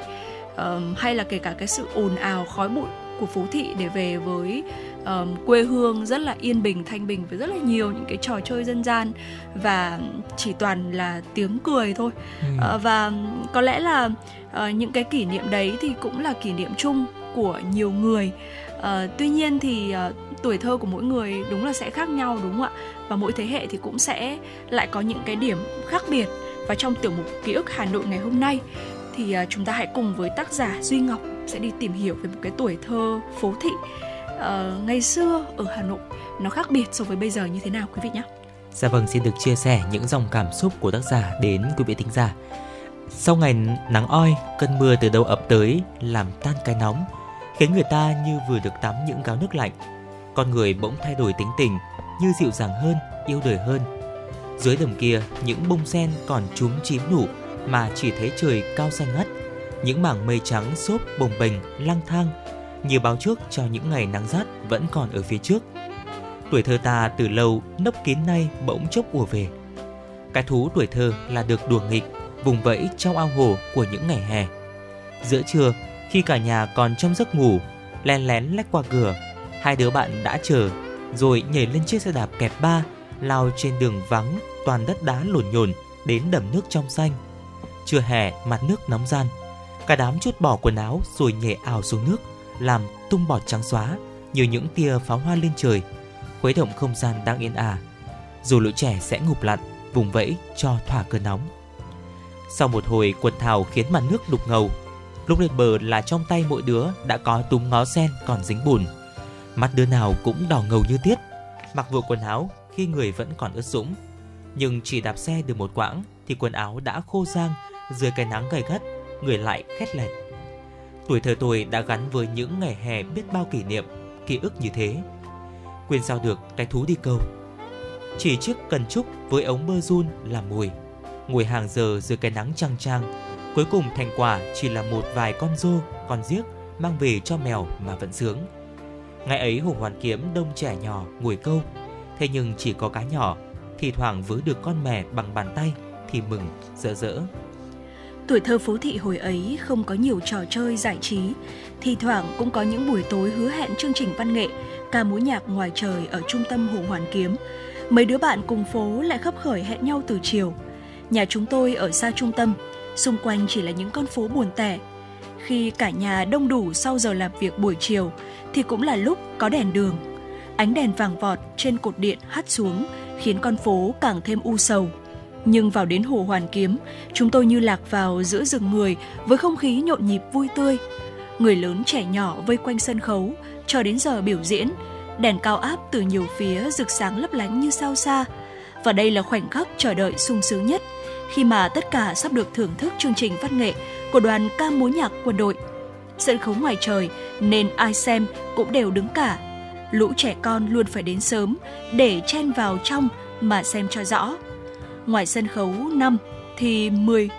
uh, hay là kể cả cái sự ồn ào khói bụi của phố thị để về với um, quê hương rất là yên bình thanh bình với rất là nhiều những cái trò chơi dân gian và chỉ toàn là tiếng cười thôi. Ừ. uh, và có lẽ là uh, những cái kỷ niệm đấy thì cũng là kỷ niệm chung của nhiều người. Uh, tuy nhiên thì uh, tuổi thơ của mỗi người đúng là sẽ khác nhau đúng không ạ? Và mỗi thế hệ thì cũng sẽ lại có những cái điểm khác biệt. Và trong tiểu mục ký ức Hà Nội ngày hôm nay thì uh, chúng ta hãy cùng với tác giả Duy Ngọc sẽ đi tìm hiểu về một cái tuổi thơ phố thị uh, ngày xưa ở Hà Nội nó khác biệt so với bây giờ như thế nào quý vị nhé. Dạ vâng, xin được chia sẻ những dòng cảm xúc của tác giả đến quý vị thính giả. Sau ngày nắng oi, cơn mưa từ đâu ập tới làm tan cái nóng, khiến người ta như vừa được tắm những gáo nước lạnh. Con người bỗng thay đổi tính tình, như dịu dàng hơn, yêu đời hơn. Dưới đồng kia, những bông sen còn trúng chím nụ mà chỉ thấy trời cao xanh ngắt. Những mảng mây trắng xốp bồng bềnh, lang thang, như báo trước cho những ngày nắng rát vẫn còn ở phía trước. Tuổi thơ ta từ lâu nấp kín nay bỗng chốc ùa về. Cái thú tuổi thơ là được đùa nghịch, vùng vẫy trong ao hồ của những ngày hè. Giữa trưa, khi cả nhà còn trong giấc ngủ, lén lén lách qua cửa, hai đứa bạn đã chờ, rồi nhảy lên chiếc xe đạp kẹp ba, lao trên đường vắng toàn đất đá lổn nhổn đến đầm nước trong xanh. Trưa hè mặt nước nóng gian, cả đám chút bỏ quần áo rồi nhảy ảo xuống nước, làm tung bọt trắng xóa như những tia pháo hoa lên trời, khuấy động không gian đang yên ả. Dù lũ trẻ sẽ ngụp lặn, vùng vẫy cho thỏa cơn nóng. Sau một hồi quần thảo khiến mặt nước đục ngầu, lúc lên bờ là trong tay mỗi đứa đã có túm ngó sen còn dính bùn. Mắt đứa nào cũng đỏ ngầu như tiết, mặc vừa quần áo khi người vẫn còn ướt sũng. Nhưng chỉ đạp xe được một quãng thì quần áo đã khô rang dưới cái nắng gay gắt, người lại khét lẹt. Tuổi thơ tôi đã gắn với những ngày hè biết bao kỷ niệm, ký ức như thế. Quên sao được cái thú đi câu. Chỉ chiếc cần trúc với ống bơ run là mùi. Ngồi hàng giờ dưới cái nắng trăng trăng. Cuối cùng thành quả chỉ là một vài con rô, con giếc mang về cho mèo mà vẫn sướng. Ngày ấy Hồ Hoàn Kiếm đông trẻ nhỏ ngồi câu. Thế nhưng chỉ có cá nhỏ, thì thoảng vớ được con mè bằng bàn tay thì mừng, rỡ rỡ. Tuổi thơ phố thị hồi ấy không có nhiều trò chơi giải trí, thi thoảng cũng có những buổi tối hứa hẹn chương trình văn nghệ, ca múa nhạc ngoài trời ở trung tâm Hồ Hoàn Kiếm. Mấy đứa bạn cùng phố lại khấp khởi hẹn nhau từ chiều. Nhà chúng tôi ở xa trung tâm, xung quanh chỉ là những con phố buồn tẻ. Khi cả nhà đông đủ sau giờ làm việc buổi chiều thì cũng là lúc có đèn đường. Ánh đèn vàng vọt trên cột điện hắt xuống khiến con phố càng thêm u sầu. Nhưng vào đến Hồ Hoàn Kiếm, chúng tôi như lạc vào giữa rừng người với không khí nhộn nhịp vui tươi. Người lớn trẻ nhỏ vây quanh sân khấu, cho đến giờ biểu diễn, đèn cao áp từ nhiều phía rực sáng lấp lánh như sao xa. Và đây là khoảnh khắc chờ đợi sung sướng nhất, khi mà tất cả sắp được thưởng thức chương trình văn nghệ của đoàn ca múa nhạc quân đội. Sân khấu ngoài trời nên ai xem cũng đều đứng cả. Lũ trẻ con luôn phải đến sớm để chen vào trong mà xem cho rõ ngoài sân khấu 5 thì 10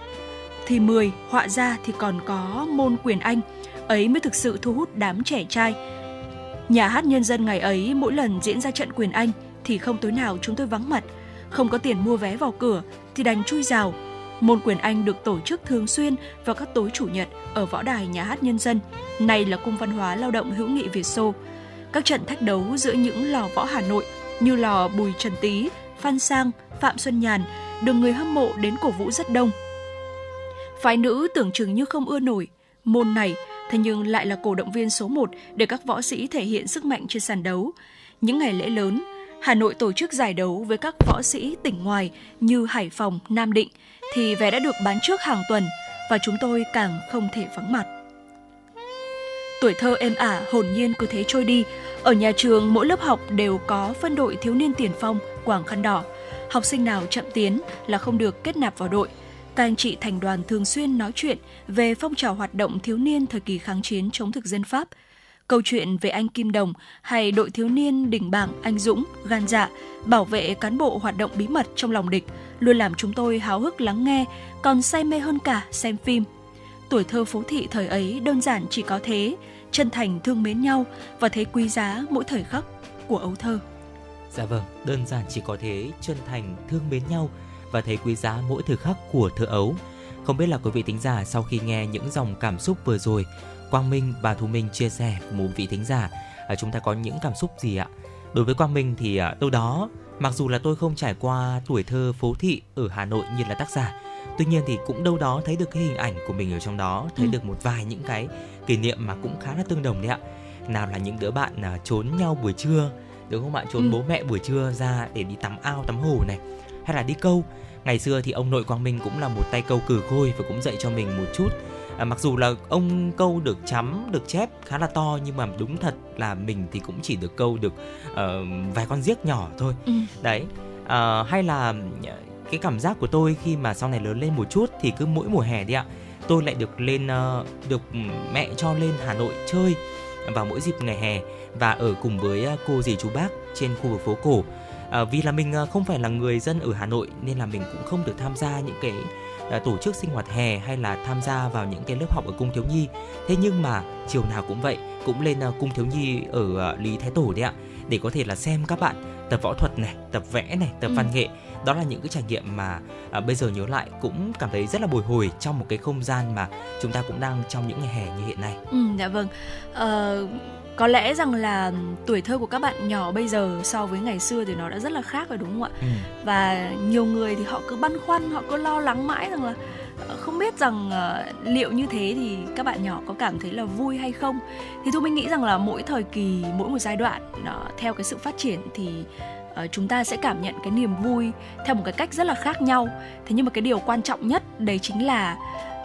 thì 10 họa ra thì còn có môn quyền Anh, ấy mới thực sự thu hút đám trẻ trai. Nhà hát nhân dân ngày ấy mỗi lần diễn ra trận quyền Anh thì không tối nào chúng tôi vắng mặt, không có tiền mua vé vào cửa thì đành chui rào. Môn quyền Anh được tổ chức thường xuyên vào các tối chủ nhật ở võ đài nhà hát nhân dân, này là cung văn hóa lao động hữu nghị Việt Xô. Các trận thách đấu giữa những lò võ Hà Nội như lò Bùi Trần Tý, Phan Sang, Phạm Xuân Nhàn được người hâm mộ đến cổ vũ rất đông. Phái nữ tưởng chừng như không ưa nổi môn này, thế nhưng lại là cổ động viên số 1 để các võ sĩ thể hiện sức mạnh trên sàn đấu. Những ngày lễ lớn, Hà Nội tổ chức giải đấu với các võ sĩ tỉnh ngoài như Hải Phòng, Nam Định thì vé đã được bán trước hàng tuần và chúng tôi càng không thể vắng mặt. Tuổi thơ êm ả, hồn nhiên cứ thế trôi đi. Ở nhà trường, mỗi lớp học đều có phân đội thiếu niên tiền phong, quảng khăn đỏ. Học sinh nào chậm tiến là không được kết nạp vào đội. Các anh chị thành đoàn thường xuyên nói chuyện về phong trào hoạt động thiếu niên thời kỳ kháng chiến chống thực dân Pháp. Câu chuyện về anh Kim Đồng hay đội thiếu niên đỉnh bảng anh Dũng, gan dạ, bảo vệ cán bộ hoạt động bí mật trong lòng địch luôn làm chúng tôi háo hức lắng nghe, còn say mê hơn cả xem phim. Tuổi thơ phố thị thời ấy đơn giản chỉ có thế, chân thành thương mến nhau và thấy quý giá mỗi thời khắc của ấu thơ. Dạ vâng, đơn giản chỉ có thế, chân thành thương mến nhau và thấy quý giá mỗi thời khắc của thơ ấu. Không biết là quý vị thính giả sau khi nghe những dòng cảm xúc vừa rồi, Quang Minh và Thu Minh chia sẻ của một vị thính giả, à, chúng ta có những cảm xúc gì ạ? Đối với Quang Minh thì à, đâu đó, mặc dù là tôi không trải qua tuổi thơ phố thị ở Hà Nội như là tác giả, tuy nhiên thì cũng đâu đó thấy được cái hình ảnh của mình ở trong đó, thấy ừ. được một vài những cái kỷ niệm mà cũng khá là tương đồng đấy ạ. Nào là những đứa bạn à, trốn nhau buổi trưa đúng không ạ? Trốn ừ. bố mẹ buổi trưa ra để đi tắm ao tắm hồ này hay là đi câu. Ngày xưa thì ông nội quang minh cũng là một tay câu cử khôi và cũng dạy cho mình một chút. À, mặc dù là ông câu được chấm được chép khá là to nhưng mà đúng thật là mình thì cũng chỉ được câu được uh, vài con giếc nhỏ thôi. Ừ. đấy uh, hay là cái cảm giác của tôi khi mà sau này lớn lên một chút thì cứ mỗi mùa hè đi ạ tôi lại được lên uh, được mẹ cho lên Hà Nội chơi vào mỗi dịp ngày hè và ở cùng với cô dì chú bác trên khu vực phố cổ à, vì là mình không phải là người dân ở Hà Nội nên là mình cũng không được tham gia những cái tổ chức sinh hoạt hè hay là tham gia vào những cái lớp học ở cung thiếu nhi thế nhưng mà chiều nào cũng vậy cũng lên cung thiếu nhi ở lý thái tổ đấy ạ để có thể là xem các bạn tập võ thuật này tập vẽ này tập ừ. văn nghệ đó là những cái trải nghiệm mà à, bây giờ nhớ lại cũng cảm thấy rất là bồi hồi trong một cái không gian mà chúng ta cũng đang trong những ngày hè như hiện nay. Ừ, dạ vâng. Uh, có lẽ rằng là tuổi thơ của các bạn nhỏ bây giờ so với ngày xưa thì nó đã rất là khác rồi đúng không ạ? Ừ. Và nhiều người thì họ cứ băn khoăn, họ cứ lo lắng mãi rằng là ờ, không biết rằng uh, liệu như thế thì các bạn nhỏ có cảm thấy là vui hay không thì tôi mình nghĩ rằng là mỗi thời kỳ mỗi một giai đoạn uh, theo cái sự phát triển thì uh, chúng ta sẽ cảm nhận cái niềm vui theo một cái cách rất là khác nhau thế nhưng mà cái điều quan trọng nhất đấy chính là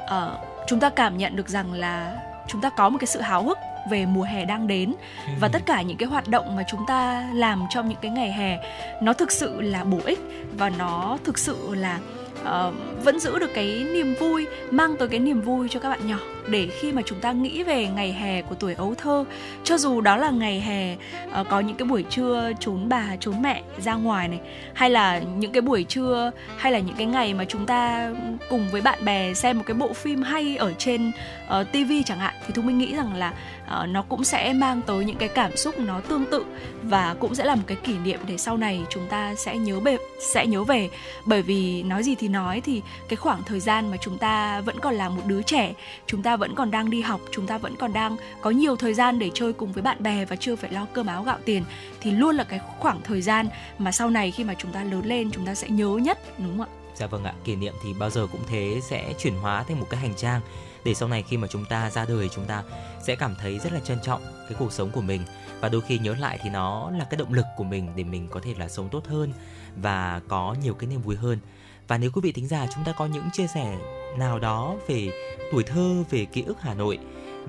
uh, chúng ta cảm nhận được rằng là chúng ta có một cái sự háo hức về mùa hè đang đến. Và tất cả những cái hoạt động mà chúng ta làm trong những cái ngày hè nó thực sự là bổ ích và nó thực sự là uh, vẫn giữ được cái niềm vui mang tới cái niềm vui cho các bạn nhỏ. Để khi mà chúng ta nghĩ về ngày hè của tuổi ấu thơ cho dù đó là ngày hè uh, có những cái buổi trưa trốn bà trốn mẹ ra ngoài này hay là những cái buổi trưa hay là những cái ngày mà chúng ta cùng với bạn bè xem một cái bộ phim hay ở trên Ờ, uh, TV tivi chẳng hạn thì thu minh nghĩ rằng là uh, nó cũng sẽ mang tới những cái cảm xúc nó tương tự và cũng sẽ là một cái kỷ niệm để sau này chúng ta sẽ nhớ về sẽ nhớ về. Bởi vì nói gì thì nói thì cái khoảng thời gian mà chúng ta vẫn còn là một đứa trẻ chúng ta vẫn còn đang đi học chúng ta vẫn còn đang có nhiều thời gian để chơi cùng với bạn bè và chưa phải lo cơm áo gạo tiền thì luôn là cái khoảng thời gian mà sau này khi mà chúng ta lớn lên chúng ta sẽ nhớ nhất đúng không ạ? Dạ vâng ạ, kỷ niệm thì bao giờ cũng thế sẽ chuyển hóa thành một cái hành trang để sau này khi mà chúng ta ra đời, chúng ta sẽ cảm thấy rất là trân trọng cái cuộc sống của mình và đôi khi nhớ lại thì nó là cái động lực của mình để mình có thể là sống tốt hơn và có nhiều cái niềm vui hơn và nếu quý vị thính giả chúng ta có những chia sẻ nào đó về tuổi thơ, về ký ức Hà Nội,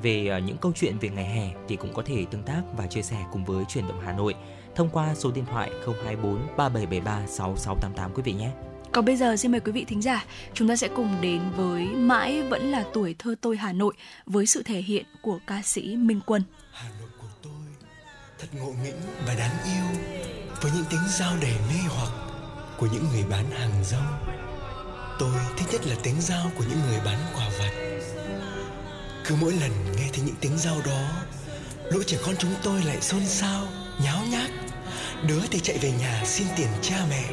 về ờ, những câu chuyện về ngày hè thì cũng có thể tương tác và chia sẻ cùng với truyền động Hà Nội thông qua số điện thoại 024 3773 6688 quý vị nhé. Còn bây giờ xin mời quý vị thính giả, chúng ta sẽ cùng đến với Mãi vẫn là tuổi thơ tôi Hà Nội với sự thể hiện của ca sĩ Minh Quân. Hà Nội của tôi thật ngộ nghĩnh và đáng yêu với những tiếng giao đầy mê hoặc của những người bán hàng rong. Tôi thích nhất là tiếng giao của những người bán quà vặt. Cứ mỗi lần nghe thấy những tiếng giao đó, lũ trẻ con chúng tôi lại xôn xao, nháo nhác. Đứa thì chạy về nhà xin tiền cha mẹ,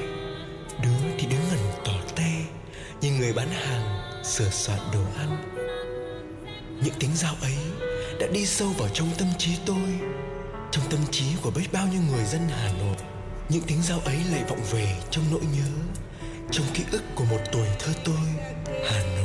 đứa thì đứng ngẩn tỏ te nhìn người bán hàng sửa soạn đồ ăn. Những tiếng giao ấy đã đi sâu vào trong tâm trí tôi. Trong tâm trí của biết bao nhiêu người dân hà nội, những tiếng giao ấy lại vọng về trong nỗi nhớ, trong ký ức của một tuổi thơ tôi, hà nội.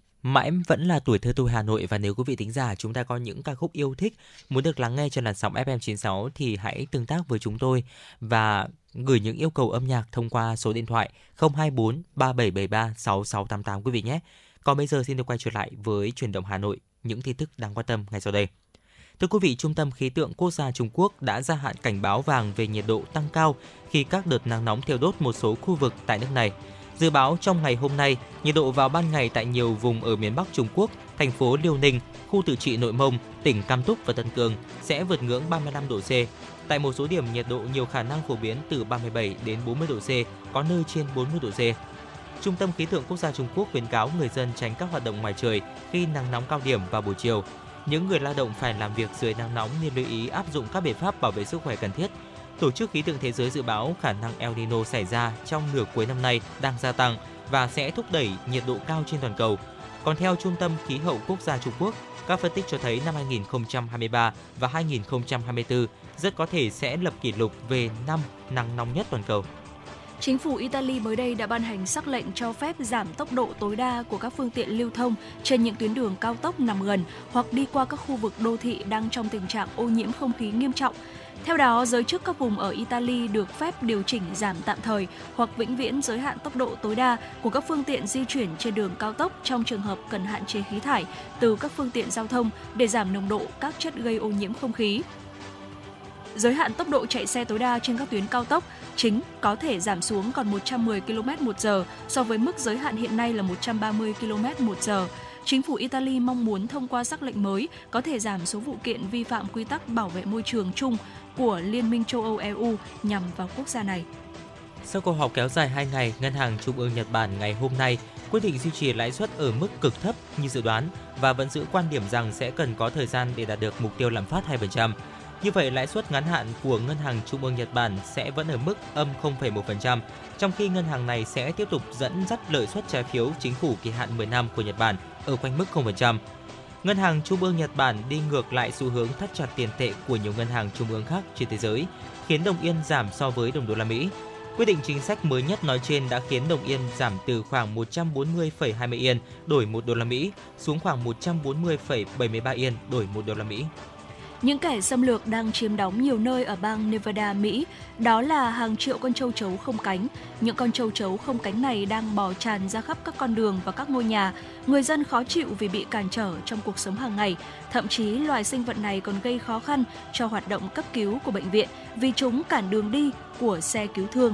Mãi vẫn là tuổi thơ tôi Hà Nội và nếu quý vị thính giả chúng ta có những ca khúc yêu thích muốn được lắng nghe trên làn sóng FM96 thì hãy tương tác với chúng tôi và gửi những yêu cầu âm nhạc thông qua số điện thoại 024 3773 6688 quý vị nhé. Còn bây giờ xin được quay trở lại với truyền động Hà Nội, những tin tức đáng quan tâm ngay sau đây. Thưa quý vị, Trung tâm Khí tượng Quốc gia Trung Quốc đã gia hạn cảnh báo vàng về nhiệt độ tăng cao khi các đợt nắng nóng thiêu đốt một số khu vực tại nước này. Dự báo trong ngày hôm nay, nhiệt độ vào ban ngày tại nhiều vùng ở miền Bắc Trung Quốc, thành phố Liêu Ninh, khu tự trị Nội Mông, tỉnh Cam Túc và Tân Cương sẽ vượt ngưỡng 35 độ C. Tại một số điểm nhiệt độ nhiều khả năng phổ biến từ 37 đến 40 độ C, có nơi trên 40 độ C. Trung tâm Khí tượng Quốc gia Trung Quốc khuyến cáo người dân tránh các hoạt động ngoài trời khi nắng nóng cao điểm vào buổi chiều. Những người lao động phải làm việc dưới nắng nóng nên lưu ý áp dụng các biện pháp bảo vệ sức khỏe cần thiết. Tổ chức Khí tượng Thế giới dự báo khả năng El Nino xảy ra trong nửa cuối năm nay đang gia tăng và sẽ thúc đẩy nhiệt độ cao trên toàn cầu. Còn theo Trung tâm Khí hậu Quốc gia Trung Quốc, các phân tích cho thấy năm 2023 và 2024 rất có thể sẽ lập kỷ lục về năm nắng nóng nhất toàn cầu. Chính phủ Italy mới đây đã ban hành sắc lệnh cho phép giảm tốc độ tối đa của các phương tiện lưu thông trên những tuyến đường cao tốc nằm gần hoặc đi qua các khu vực đô thị đang trong tình trạng ô nhiễm không khí nghiêm trọng. Theo đó, giới chức các vùng ở Italy được phép điều chỉnh giảm tạm thời hoặc vĩnh viễn giới hạn tốc độ tối đa của các phương tiện di chuyển trên đường cao tốc trong trường hợp cần hạn chế khí thải từ các phương tiện giao thông để giảm nồng độ các chất gây ô nhiễm không khí. Giới hạn tốc độ chạy xe tối đa trên các tuyến cao tốc chính có thể giảm xuống còn 110 km/h so với mức giới hạn hiện nay là 130 km/h. Chính phủ Italy mong muốn thông qua sắc lệnh mới có thể giảm số vụ kiện vi phạm quy tắc bảo vệ môi trường chung của Liên minh châu Âu EU nhằm vào quốc gia này. Sau cuộc họp kéo dài 2 ngày, Ngân hàng Trung ương Nhật Bản ngày hôm nay quyết định duy trì lãi suất ở mức cực thấp như dự đoán và vẫn giữ quan điểm rằng sẽ cần có thời gian để đạt được mục tiêu lạm phát 2%. Như vậy, lãi suất ngắn hạn của Ngân hàng Trung ương Nhật Bản sẽ vẫn ở mức âm 0,1%, trong khi ngân hàng này sẽ tiếp tục dẫn dắt lợi suất trái phiếu chính phủ kỳ hạn 10 năm của Nhật Bản ở quanh mức 0%. Ngân hàng Trung ương Nhật Bản đi ngược lại xu hướng thắt chặt tiền tệ của nhiều ngân hàng trung ương khác trên thế giới, khiến đồng yên giảm so với đồng đô la Mỹ. Quyết định chính sách mới nhất nói trên đã khiến đồng yên giảm từ khoảng 140,20 yên đổi 1 đô la Mỹ xuống khoảng 140,73 yên đổi 1 đô la Mỹ. Những kẻ xâm lược đang chiếm đóng nhiều nơi ở bang Nevada, Mỹ. Đó là hàng triệu con châu chấu không cánh. Những con châu chấu không cánh này đang bò tràn ra khắp các con đường và các ngôi nhà. Người dân khó chịu vì bị cản trở trong cuộc sống hàng ngày. Thậm chí loài sinh vật này còn gây khó khăn cho hoạt động cấp cứu của bệnh viện vì chúng cản đường đi của xe cứu thương.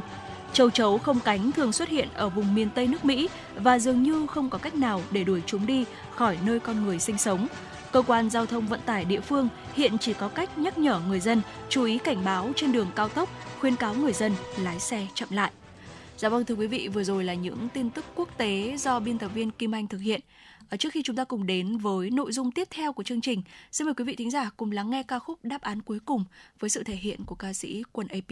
Châu chấu không cánh thường xuất hiện ở vùng miền Tây nước Mỹ và dường như không có cách nào để đuổi chúng đi khỏi nơi con người sinh sống. Cơ quan giao thông vận tải địa phương hiện chỉ có cách nhắc nhở người dân chú ý cảnh báo trên đường cao tốc, khuyên cáo người dân lái xe chậm lại. Dạ vâng thưa quý vị, vừa rồi là những tin tức quốc tế do biên tập viên Kim Anh thực hiện. Ở trước khi chúng ta cùng đến với nội dung tiếp theo của chương trình, xin mời quý vị thính giả cùng lắng nghe ca khúc đáp án cuối cùng với sự thể hiện của ca sĩ Quân AP.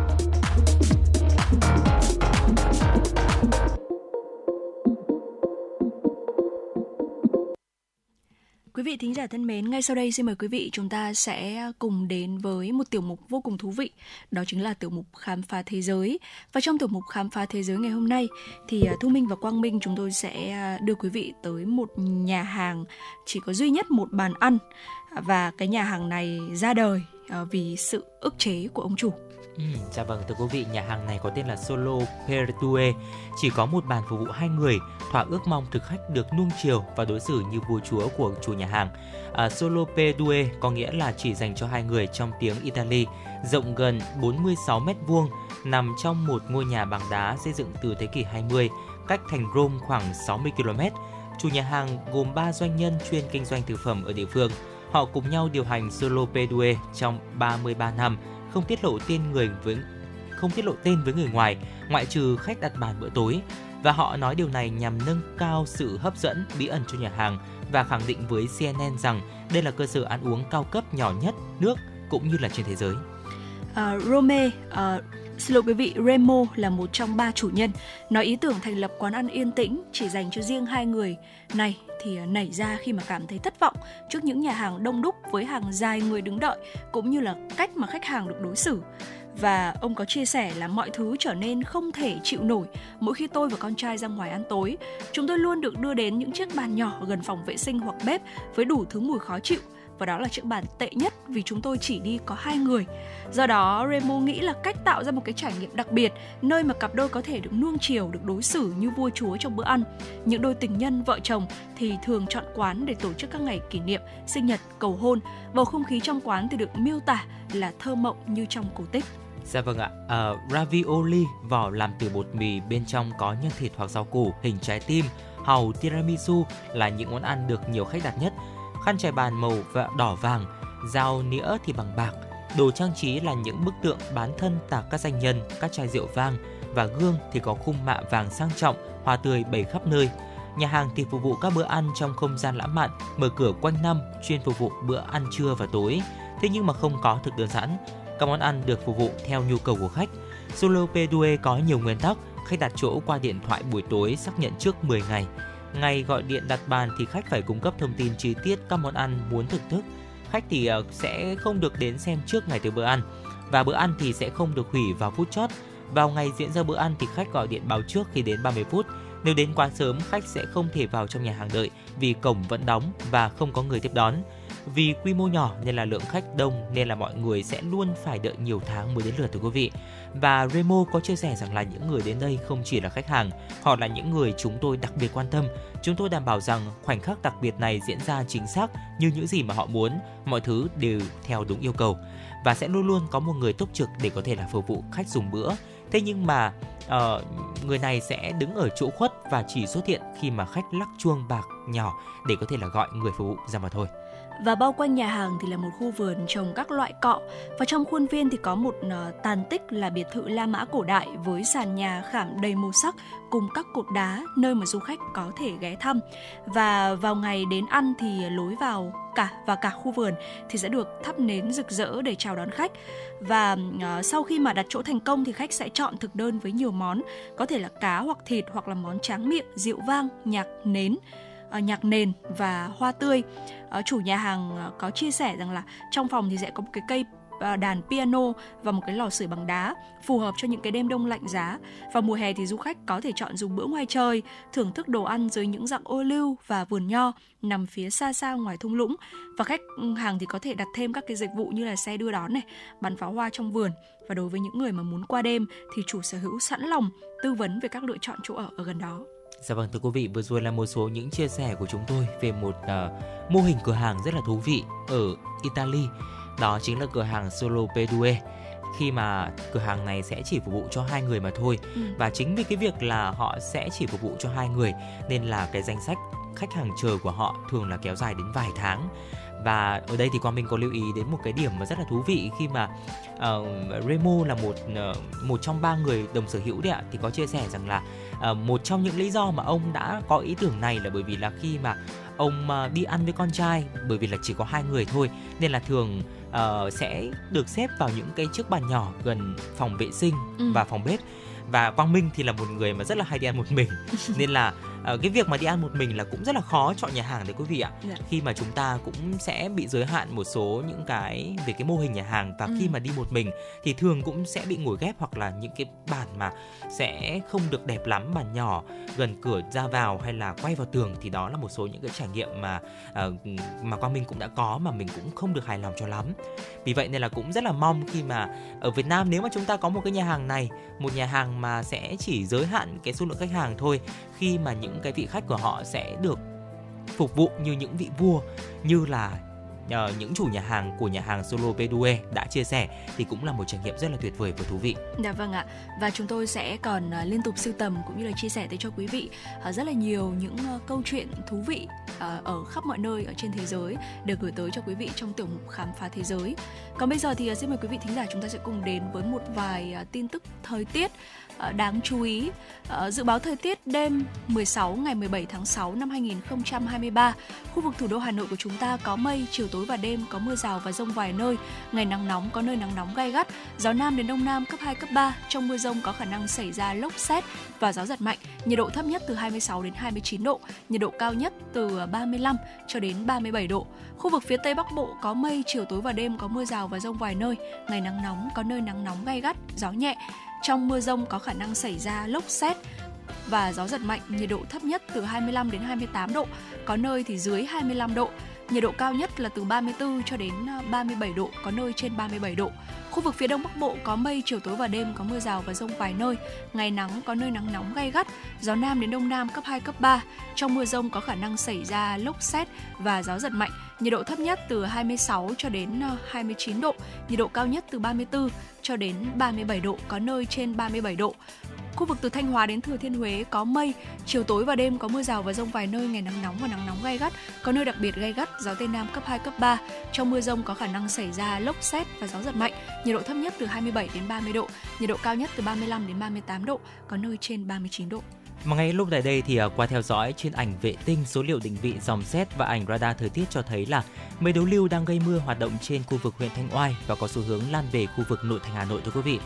Giả thân mến, ngay sau đây xin mời quý vị chúng ta sẽ cùng đến với một tiểu mục vô cùng thú vị, đó chính là tiểu mục khám phá thế giới. Và trong tiểu mục khám phá thế giới ngày hôm nay thì à, Thu Minh và Quang Minh chúng tôi sẽ à, đưa quý vị tới một nhà hàng chỉ có duy nhất một bàn ăn và cái nhà hàng này ra đời à, vì sự ức chế của ông chủ. Ừ, dạ vâng thưa quý vị, nhà hàng này có tên là Solo Pertue, chỉ có một bàn phục vụ hai người, thỏa ước mong thực khách được nuông chiều và đối xử như vua chúa của chủ nhà hàng. À, Solo Pertue có nghĩa là chỉ dành cho hai người trong tiếng Italy, rộng gần 46 mét vuông, nằm trong một ngôi nhà bằng đá xây dựng từ thế kỷ 20, cách thành Rome khoảng 60 km. Chủ nhà hàng gồm 3 doanh nhân chuyên kinh doanh thực phẩm ở địa phương. Họ cùng nhau điều hành Solo Pedue trong 33 năm không tiết lộ tên người với không tiết lộ tên với người ngoài, ngoại trừ khách đặt bàn bữa tối. Và họ nói điều này nhằm nâng cao sự hấp dẫn bí ẩn cho nhà hàng và khẳng định với CNN rằng đây là cơ sở ăn uống cao cấp nhỏ nhất nước cũng như là trên thế giới. Uh, Rome, uh, xin lỗi quý vị, Remo là một trong ba chủ nhân. Nói ý tưởng thành lập quán ăn yên tĩnh chỉ dành cho riêng hai người. Này thì à, nảy ra khi mà cảm thấy thất vọng trước những nhà hàng đông đúc với hàng dài người đứng đợi cũng như là cách mà khách hàng được đối xử. Và ông có chia sẻ là mọi thứ trở nên không thể chịu nổi mỗi khi tôi và con trai ra ngoài ăn tối. Chúng tôi luôn được đưa đến những chiếc bàn nhỏ gần phòng vệ sinh hoặc bếp với đủ thứ mùi khó chịu và đó là chiếc bàn tệ nhất vì chúng tôi chỉ đi có hai người. Do đó, Remo nghĩ là cách tạo ra một cái trải nghiệm đặc biệt, nơi mà cặp đôi có thể được nuông chiều, được đối xử như vua chúa trong bữa ăn. Những đôi tình nhân, vợ chồng thì thường chọn quán để tổ chức các ngày kỷ niệm, sinh nhật, cầu hôn. Bầu không khí trong quán thì được miêu tả là thơ mộng như trong cổ tích. Dạ vâng ạ, uh, ravioli vỏ làm từ bột mì bên trong có nhân thịt hoặc rau củ hình trái tim, hàu tiramisu là những món ăn được nhiều khách đặt nhất khăn trải bàn màu và đỏ vàng, dao nĩa thì bằng bạc. Đồ trang trí là những bức tượng bán thân tạc các danh nhân, các chai rượu vang và gương thì có khung mạ vàng sang trọng, hoa tươi bày khắp nơi. Nhà hàng thì phục vụ các bữa ăn trong không gian lãng mạn, mở cửa quanh năm, chuyên phục vụ bữa ăn trưa và tối. Thế nhưng mà không có thực đơn sẵn. Các món ăn được phục vụ theo nhu cầu của khách. Solo Pedue có nhiều nguyên tắc, khách đặt chỗ qua điện thoại buổi tối xác nhận trước 10 ngày Ngày gọi điện đặt bàn thì khách phải cung cấp thông tin chi tiết các món ăn muốn thưởng thức. Khách thì ờ, sẽ không được đến xem trước ngày từ bữa ăn và bữa ăn thì sẽ không được hủy vào phút chót. Vào ngày diễn ra bữa ăn thì khách gọi điện báo trước khi đến 30 phút. Nếu đến quá sớm, khách sẽ không thể vào trong nhà hàng đợi vì cổng vẫn đóng và không có người tiếp đón. Vì quy mô nhỏ nên là lượng khách đông nên là mọi người sẽ luôn phải đợi nhiều tháng mới đến lượt thưa quý vị. Và Remo có chia sẻ rằng là những người đến đây không chỉ là khách hàng, họ là những người chúng tôi đặc biệt quan tâm. Chúng tôi đảm bảo rằng khoảnh khắc đặc biệt này diễn ra chính xác như những gì mà họ muốn, mọi thứ đều theo đúng yêu cầu và sẽ luôn luôn có một người túc trực để có thể là phục vụ khách dùng bữa. Thế nhưng mà uh, người này sẽ đứng ở chỗ khuất và chỉ xuất hiện khi mà khách lắc chuông bạc nhỏ để có thể là gọi người phục vụ ra mà thôi và bao quanh nhà hàng thì là một khu vườn trồng các loại cọ. Và trong khuôn viên thì có một uh, tàn tích là biệt thự La Mã cổ đại với sàn nhà khảm đầy màu sắc cùng các cột đá nơi mà du khách có thể ghé thăm. Và vào ngày đến ăn thì lối vào cả và cả khu vườn thì sẽ được thắp nến rực rỡ để chào đón khách. Và uh, sau khi mà đặt chỗ thành công thì khách sẽ chọn thực đơn với nhiều món có thể là cá hoặc thịt hoặc là món tráng miệng rượu vang nhạc nến. uh, Ờ, nhạc nền và hoa tươi. Ờ, chủ nhà hàng ờ, có chia sẻ rằng là trong phòng thì sẽ có một cái cây đàn piano và một cái lò sưởi bằng đá phù hợp cho những cái đêm đông lạnh giá. Vào mùa hè thì du khách có thể chọn dùng bữa ngoài trời, thưởng thức đồ ăn dưới những dạng ô lưu và vườn nho nằm phía xa xa ngoài thung lũng. Và khách ừ, hàng thì có thể đặt thêm các cái dịch vụ như là xe đưa đón này, bắn pháo hoa trong vườn. Và đối với những người mà muốn qua đêm thì chủ sở hữu sẵn lòng tư vấn về các lựa chọn chỗ ở ở gần đó. Dạ vâng thưa quý vị, vừa rồi là một số những chia sẻ của chúng tôi về một uh, mô hình cửa hàng rất là thú vị ở Italy. Đó chính là cửa hàng Solo Pedue khi mà cửa hàng này sẽ chỉ phục vụ cho hai người mà thôi ừ. và chính vì cái việc là họ sẽ chỉ phục vụ cho hai người nên là cái danh sách khách hàng chờ của họ thường là kéo dài đến vài tháng và ở đây thì quang minh có lưu ý đến một cái điểm mà rất là thú vị khi mà uh, Remo là một uh, một trong ba người đồng sở hữu đấy ạ thì có chia sẻ rằng là uh, một trong những lý do mà ông đã có ý tưởng này là bởi vì là khi mà ông uh, đi ăn với con trai bởi vì là chỉ có hai người thôi nên là thường uh, sẽ được xếp vào những cái chiếc bàn nhỏ gần phòng vệ sinh ừ. và phòng bếp và Quang Minh thì là một người mà rất là hay đi ăn một mình nên là uh, cái việc mà đi ăn một mình là cũng rất là khó chọn nhà hàng đấy quý vị ạ dạ. khi mà chúng ta cũng sẽ bị giới hạn một số những cái về cái mô hình nhà hàng và ừ. khi mà đi một mình thì thường cũng sẽ bị ngồi ghép hoặc là những cái bàn mà sẽ không được đẹp lắm bàn nhỏ gần cửa ra vào hay là quay vào tường thì đó là một số những cái trải nghiệm mà uh, mà Quang Minh cũng đã có mà mình cũng không được hài lòng cho lắm vì vậy nên là cũng rất là mong khi mà ở Việt Nam nếu mà chúng ta có một cái nhà hàng này một nhà hàng mà sẽ chỉ giới hạn cái số lượng khách hàng thôi khi mà những cái vị khách của họ sẽ được phục vụ như những vị vua như là uh, những chủ nhà hàng của nhà hàng Solo Bedue đã chia sẻ thì cũng là một trải nghiệm rất là tuyệt vời và thú vị. Dạ vâng ạ. Và chúng tôi sẽ còn uh, liên tục sưu tầm cũng như là chia sẻ tới cho quý vị uh, rất là nhiều những uh, câu chuyện thú vị uh, ở khắp mọi nơi ở trên thế giới được gửi tới cho quý vị trong tiểu mục khám phá thế giới. Còn bây giờ thì uh, xin mời quý vị thính giả chúng ta sẽ cùng đến với một vài uh, tin tức thời tiết Ờ, đáng chú ý. Ờ, dự báo thời tiết đêm 16 ngày 17 tháng 6 năm 2023, khu vực thủ đô Hà Nội của chúng ta có mây, chiều tối và đêm có mưa rào và rông vài nơi, ngày nắng nóng có nơi nắng nóng gai gắt, gió nam đến đông nam cấp 2 cấp 3, trong mưa rông có khả năng xảy ra lốc xét và gió giật mạnh, nhiệt độ thấp nhất từ 26 đến 29 độ, nhiệt độ cao nhất từ 35 cho đến 37 độ. Khu vực phía Tây Bắc Bộ có mây, chiều tối và đêm có mưa rào và rông vài nơi, ngày nắng nóng có nơi nắng nóng gai gắt, gió nhẹ, trong mưa rông có khả năng xảy ra lốc xét và gió giật mạnh, nhiệt độ thấp nhất từ 25 đến 28 độ, có nơi thì dưới 25 độ. Nhiệt độ cao nhất là từ 34 cho đến ờ, 37 độ, có nơi trên 37 độ. Khu vực phía Đông Bắc Bộ có mây, chiều tối và đêm có mưa rào và rông vài nơi. Ngày nắng có nơi nắng nóng gay gắt, gió Nam đến Đông Nam cấp 2, cấp 3. Trong mưa rông có khả năng xảy ra lốc xét và gió giật mạnh. Nhiệt độ thấp nhất từ 26 cho đến ờ, 29 độ, nhiệt độ cao nhất từ 34 cho đến 37 độ, có nơi trên 37 độ. Khu vực từ Thanh Hóa đến Thừa Thiên Huế có mây, chiều tối và đêm có mưa rào và rông vài nơi, ngày nắng nóng và nắng nóng gai gắt, có nơi đặc biệt gai gắt, gió tây nam cấp 2 cấp 3. Trong mưa rông có khả năng xảy ra lốc xét và gió giật mạnh, nhiệt độ thấp nhất từ 27 đến 30 độ, nhiệt độ cao nhất từ 35 đến 38 độ, có nơi trên 39 độ. Mà ngay lúc tại đây thì à, qua theo dõi trên ảnh vệ tinh số liệu định vị dòng xét và ảnh radar thời tiết cho thấy là mây đối lưu đang gây mưa hoạt động trên khu vực huyện Thanh Oai và có xu hướng lan về khu vực nội thành Hà Nội thưa quý vị.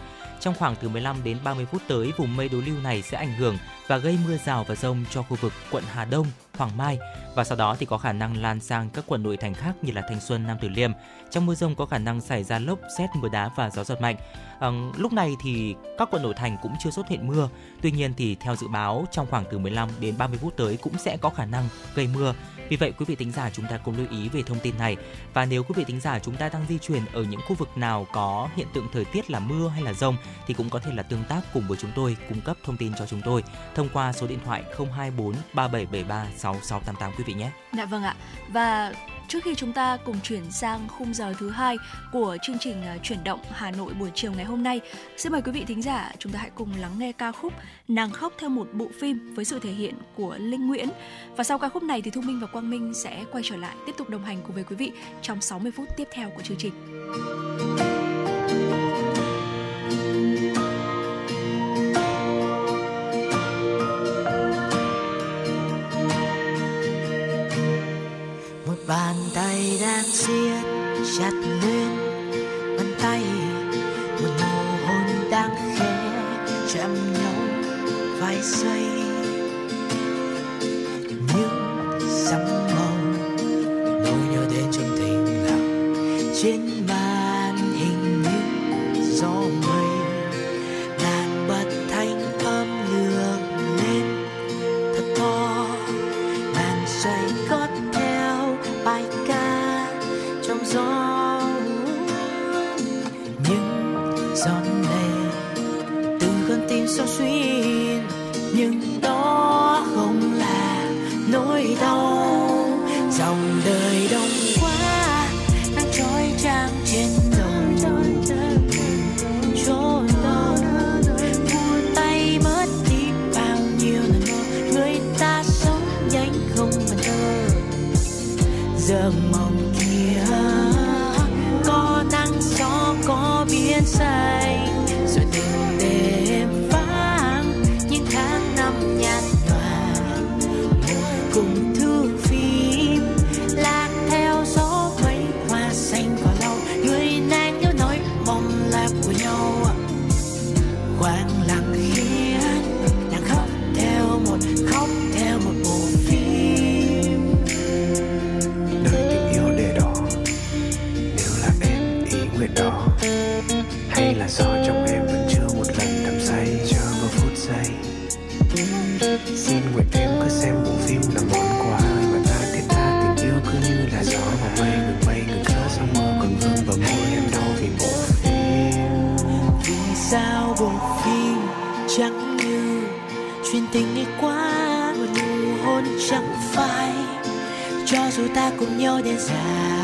Trong khoảng từ 15 đến 30 phút tới, vùng mây đối lưu này sẽ ảnh hưởng và gây mưa rào và rông cho khu vực quận Hà Đông, Hoàng Mai và sau đó thì có khả năng lan sang các quận nội thành khác như là Thanh Xuân, Nam Từ Liêm. Trong mưa rông có khả năng xảy ra lốc, xét, mưa đá và gió giật mạnh. À, lúc này thì các quận nội thành cũng chưa xuất hiện mưa. Tuy nhiên thì theo dự báo trong khoảng từ 15 đến 30 phút tới cũng sẽ có khả năng gây mưa vì vậy, quý vị tính giả chúng ta cũng lưu ý về thông tin này và nếu quý vị tính giả chúng ta đang di chuyển ở những khu vực nào có hiện tượng thời tiết là mưa hay là rông, thì cũng có thể là tương tác cùng với chúng tôi, cung cấp thông tin cho chúng tôi thông qua số điện thoại 024 3773 6688 quý vị nhé. Dạ vâng ạ. Và Trước khi chúng ta cùng chuyển sang khung giờ thứ hai của chương trình à, chuyển động Hà Nội buổi chiều ngày hôm nay, xin mời quý vị thính giả chúng ta hãy cùng lắng nghe ca khúc Nàng khóc theo một bộ phim với sự thể hiện của Linh Nguyễn. Và sau ca khúc này thì Thu Minh và Quang Minh sẽ quay trở lại tiếp tục đồng hành cùng với quý vị trong 60 phút tiếp theo của chương trình. Bàn tay đang siết chặt lên, bàn tay một nụ hôn đang khẽ chạm nhau vài giây những sóng màu nỗi nhớ đến trong tình lặng trên giọt lệ từ con tim sao xuyên nhưng đó không là nỗi đau. Ta cùng nhau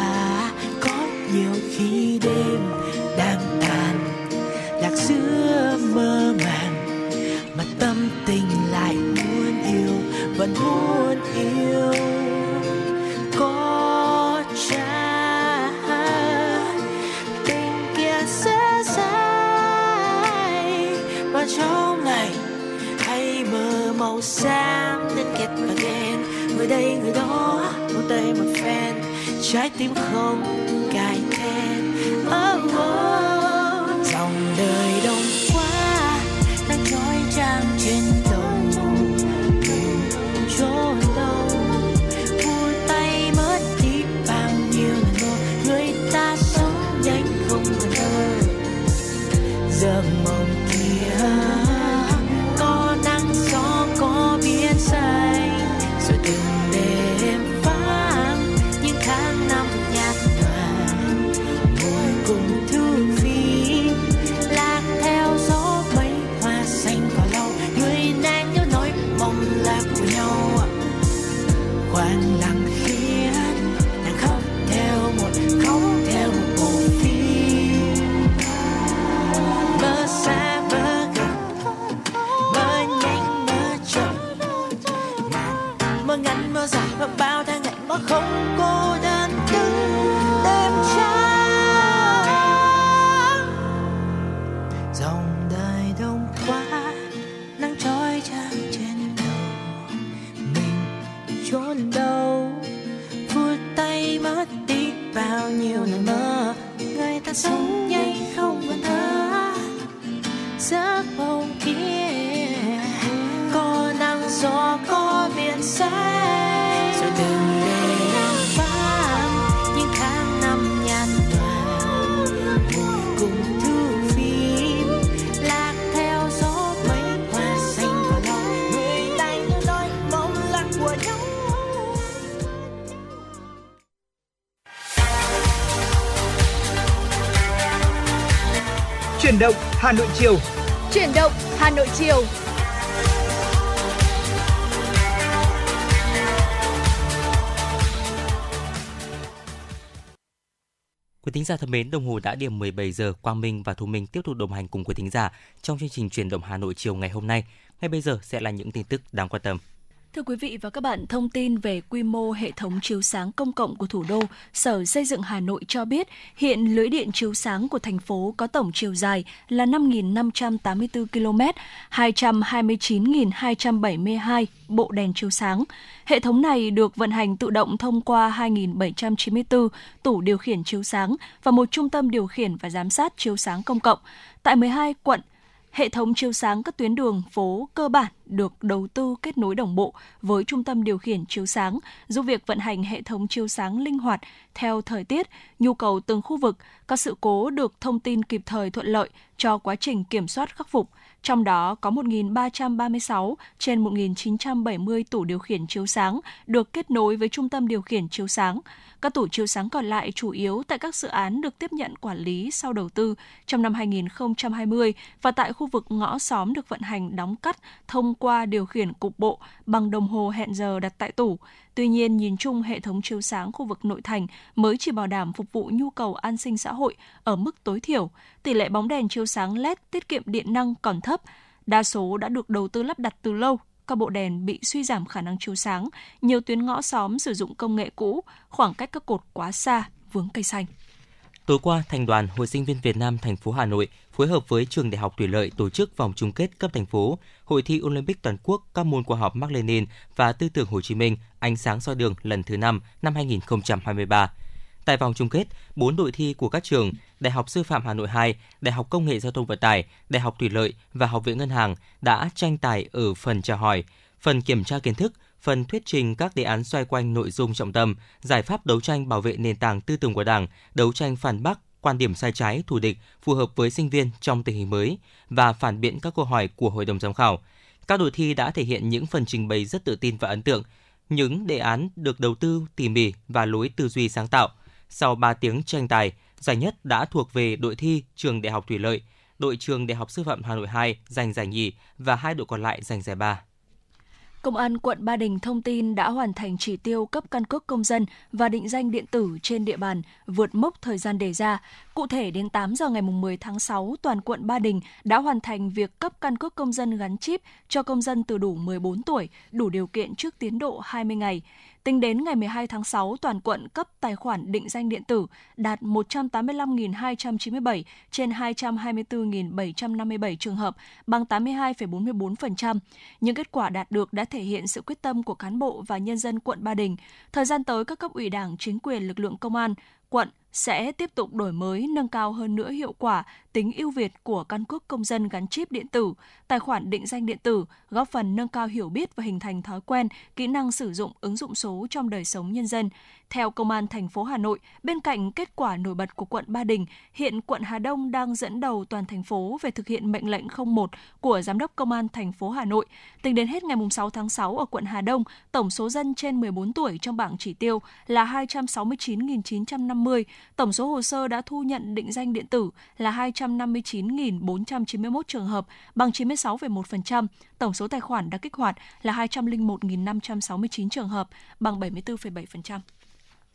Chuyển động Hà Nội chiều. Chuyển động Hà Nội chiều. Quý thính giả thân mến, đồng hồ đã điểm 17 giờ, Quang Minh và Thu Minh tiếp tục đồng hành cùng quý thính giả trong chương trình truyền động Hà Nội chiều ngày hôm nay. Ngay bây giờ sẽ là những tin tức đáng quan tâm. Thưa quý vị và các bạn, thông tin về quy mô hệ thống chiếu sáng công cộng của thủ đô, Sở Xây dựng Hà Nội cho biết hiện lưới điện chiếu sáng của thành phố có tổng chiều dài là 5.584 km, 229.272 bộ đèn chiếu sáng. Hệ thống này được vận hành tự động thông qua 2.794 tủ điều khiển chiếu sáng và một trung tâm điều khiển và giám sát chiếu sáng công cộng. Tại 12 quận, Hệ thống chiếu sáng các tuyến đường phố cơ bản được đầu tư kết nối đồng bộ với trung tâm điều khiển chiếu sáng, giúp việc vận hành hệ thống chiếu sáng linh hoạt theo thời tiết, nhu cầu từng khu vực, các sự cố được thông tin kịp thời thuận lợi cho quá trình kiểm soát khắc phục. Trong đó có 1.336 trên 1.970 tủ điều khiển chiếu sáng được kết nối với trung tâm điều khiển chiếu sáng. Các tủ chiếu sáng còn lại chủ yếu tại các dự án được tiếp nhận quản lý sau đầu tư trong năm 2020 và tại khu vực ngõ xóm được vận hành đóng cắt thông qua điều khiển cục bộ bằng đồng hồ hẹn giờ đặt tại tủ. Tuy nhiên, nhìn chung hệ thống chiếu sáng khu vực nội thành mới chỉ bảo đảm phục vụ nhu cầu an sinh xã hội ở mức tối thiểu. Tỷ lệ bóng đèn chiếu sáng LED tiết kiệm điện năng còn thấp. Đa số đã được đầu tư lắp đặt từ lâu các bộ đèn bị suy giảm khả năng chiếu sáng, nhiều tuyến ngõ xóm sử dụng công nghệ cũ, khoảng cách các cột quá xa, vướng cây xanh. Tối qua, Thành đoàn Hội sinh viên Việt Nam thành phố Hà Nội phối hợp với Trường Đại học Thủy lợi tổ chức vòng chung kết cấp thành phố Hội thi Olympic toàn quốc các môn khoa học Mark Lenin và Tư tưởng Hồ Chí Minh ánh sáng soi đường lần thứ 5 năm 2023. Tại vòng chung kết, 4 đội thi của các trường Đại học Sư phạm Hà Nội 2, Đại học Công nghệ Giao thông Vận tải, Đại học Thủy lợi và Học viện Ngân hàng đã tranh tài ở phần trả hỏi, phần kiểm tra kiến thức, phần thuyết trình các đề án xoay quanh nội dung trọng tâm, giải pháp đấu tranh bảo vệ nền tảng tư tưởng của Đảng, đấu tranh phản bác quan điểm sai trái, thù địch, phù hợp với sinh viên trong tình hình mới và phản biện các câu hỏi của hội đồng giám khảo. Các đội thi đã thể hiện những phần trình bày rất tự tin và ấn tượng, những đề án được đầu tư tỉ mỉ và lối tư duy sáng tạo. Sau 3 tiếng tranh tài, giải nhất đã thuộc về đội thi trường Đại học Thủy Lợi, đội trường Đại học Sư phạm Hà Nội 2 giành giải nhì và hai đội còn lại giành giải ba. Công an quận Ba Đình thông tin đã hoàn thành chỉ tiêu cấp căn cước công dân và định danh điện tử trên địa bàn vượt mốc thời gian đề ra. Cụ thể đến 8 giờ ngày 10 tháng 6, toàn quận Ba Đình đã hoàn thành việc cấp căn cước công dân gắn chip cho công dân từ đủ 14 tuổi, đủ điều kiện trước tiến độ 20 ngày. Tính đến ngày 12 tháng 6, toàn quận cấp tài khoản định danh điện tử đạt 185.297 trên 224.757 trường hợp, bằng 82,44%. Những kết quả đạt được đã thể hiện sự quyết tâm của cán bộ và nhân dân quận Ba Đình. Thời gian tới, các cấp ủy đảng, chính quyền, lực lượng công an, quận sẽ tiếp tục đổi mới, nâng cao hơn nữa hiệu quả, tính ưu việt của căn cước công dân gắn chip điện tử, tài khoản định danh điện tử, góp phần nâng cao hiểu biết và hình thành thói quen, kỹ năng sử dụng ứng dụng số trong đời sống nhân dân. Theo Công an thành phố Hà Nội, bên cạnh kết quả nổi bật của quận Ba Đình, hiện quận Hà Đông đang dẫn đầu toàn thành phố về thực hiện mệnh lệnh 01 của Giám đốc Công an thành phố Hà Nội. Tính đến hết ngày 6 tháng 6 ở quận Hà Đông, tổng số dân trên 14 tuổi trong bảng chỉ tiêu là 269.950, tổng số hồ sơ đã thu nhận định danh điện tử là 259.491 trường hợp, bằng 96,1%, tổng số tài khoản đã kích hoạt là 201.569 trường hợp, bằng 74,7%.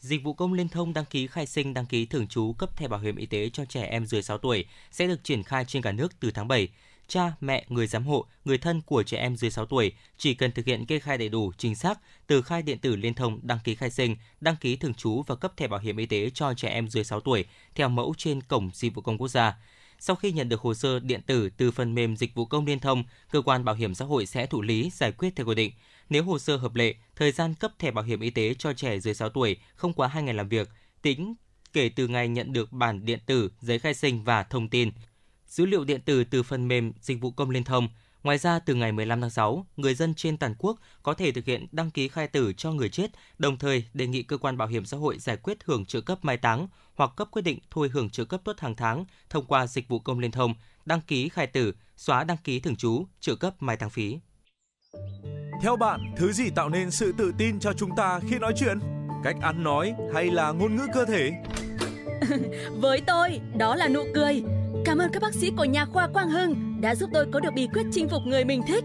Dịch vụ công liên thông đăng ký khai sinh, đăng ký thường trú, cấp thẻ bảo hiểm y tế cho trẻ em dưới 6 tuổi sẽ được triển khai trên cả nước từ tháng 7. Cha, mẹ, người giám hộ, người thân của trẻ em dưới 6 tuổi chỉ cần thực hiện kê khai đầy đủ, chính xác, từ khai điện tử liên thông đăng ký khai sinh, đăng ký thường trú và cấp thẻ bảo hiểm y tế cho trẻ em dưới 6 tuổi theo mẫu trên cổng dịch vụ công quốc gia. Sau khi nhận được hồ sơ điện tử từ phần mềm dịch vụ công liên thông, cơ quan bảo hiểm xã hội sẽ thụ lý giải quyết theo quy định. Nếu hồ sơ hợp lệ, thời gian cấp thẻ bảo hiểm y tế cho trẻ dưới 6 tuổi không quá 2 ngày làm việc, tính kể từ ngày nhận được bản điện tử, giấy khai sinh và thông tin. Dữ liệu điện tử từ phần mềm dịch vụ công liên thông. Ngoài ra, từ ngày 15 tháng 6, người dân trên toàn quốc có thể thực hiện đăng ký khai tử cho người chết, đồng thời đề nghị cơ quan bảo hiểm xã hội giải quyết hưởng trợ cấp mai táng hoặc cấp quyết định thôi hưởng trợ cấp tuất hàng tháng thông qua dịch vụ công liên thông, đăng ký khai tử, xóa đăng ký thường trú, trợ cấp mai táng phí. Theo bạn, thứ gì tạo nên sự tự tin cho chúng ta khi nói chuyện? Cách ăn nói hay là ngôn ngữ cơ thể? Với tôi, đó là nụ cười. Cảm ơn các bác sĩ của nhà khoa Quang Hưng đã giúp tôi có được bí quyết chinh phục người mình thích.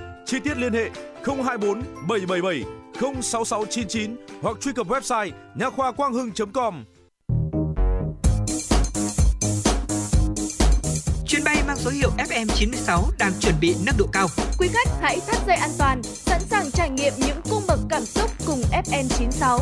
Chi tiết liên hệ 024 777 06699 hoặc truy cập website nha khoa quang hưng.com. Chuyến bay mang số hiệu FM96 đang chuẩn bị nâng độ cao. Quý khách hãy thắt dây an toàn, sẵn sàng trải nghiệm những cung bậc cảm xúc cùng FN96.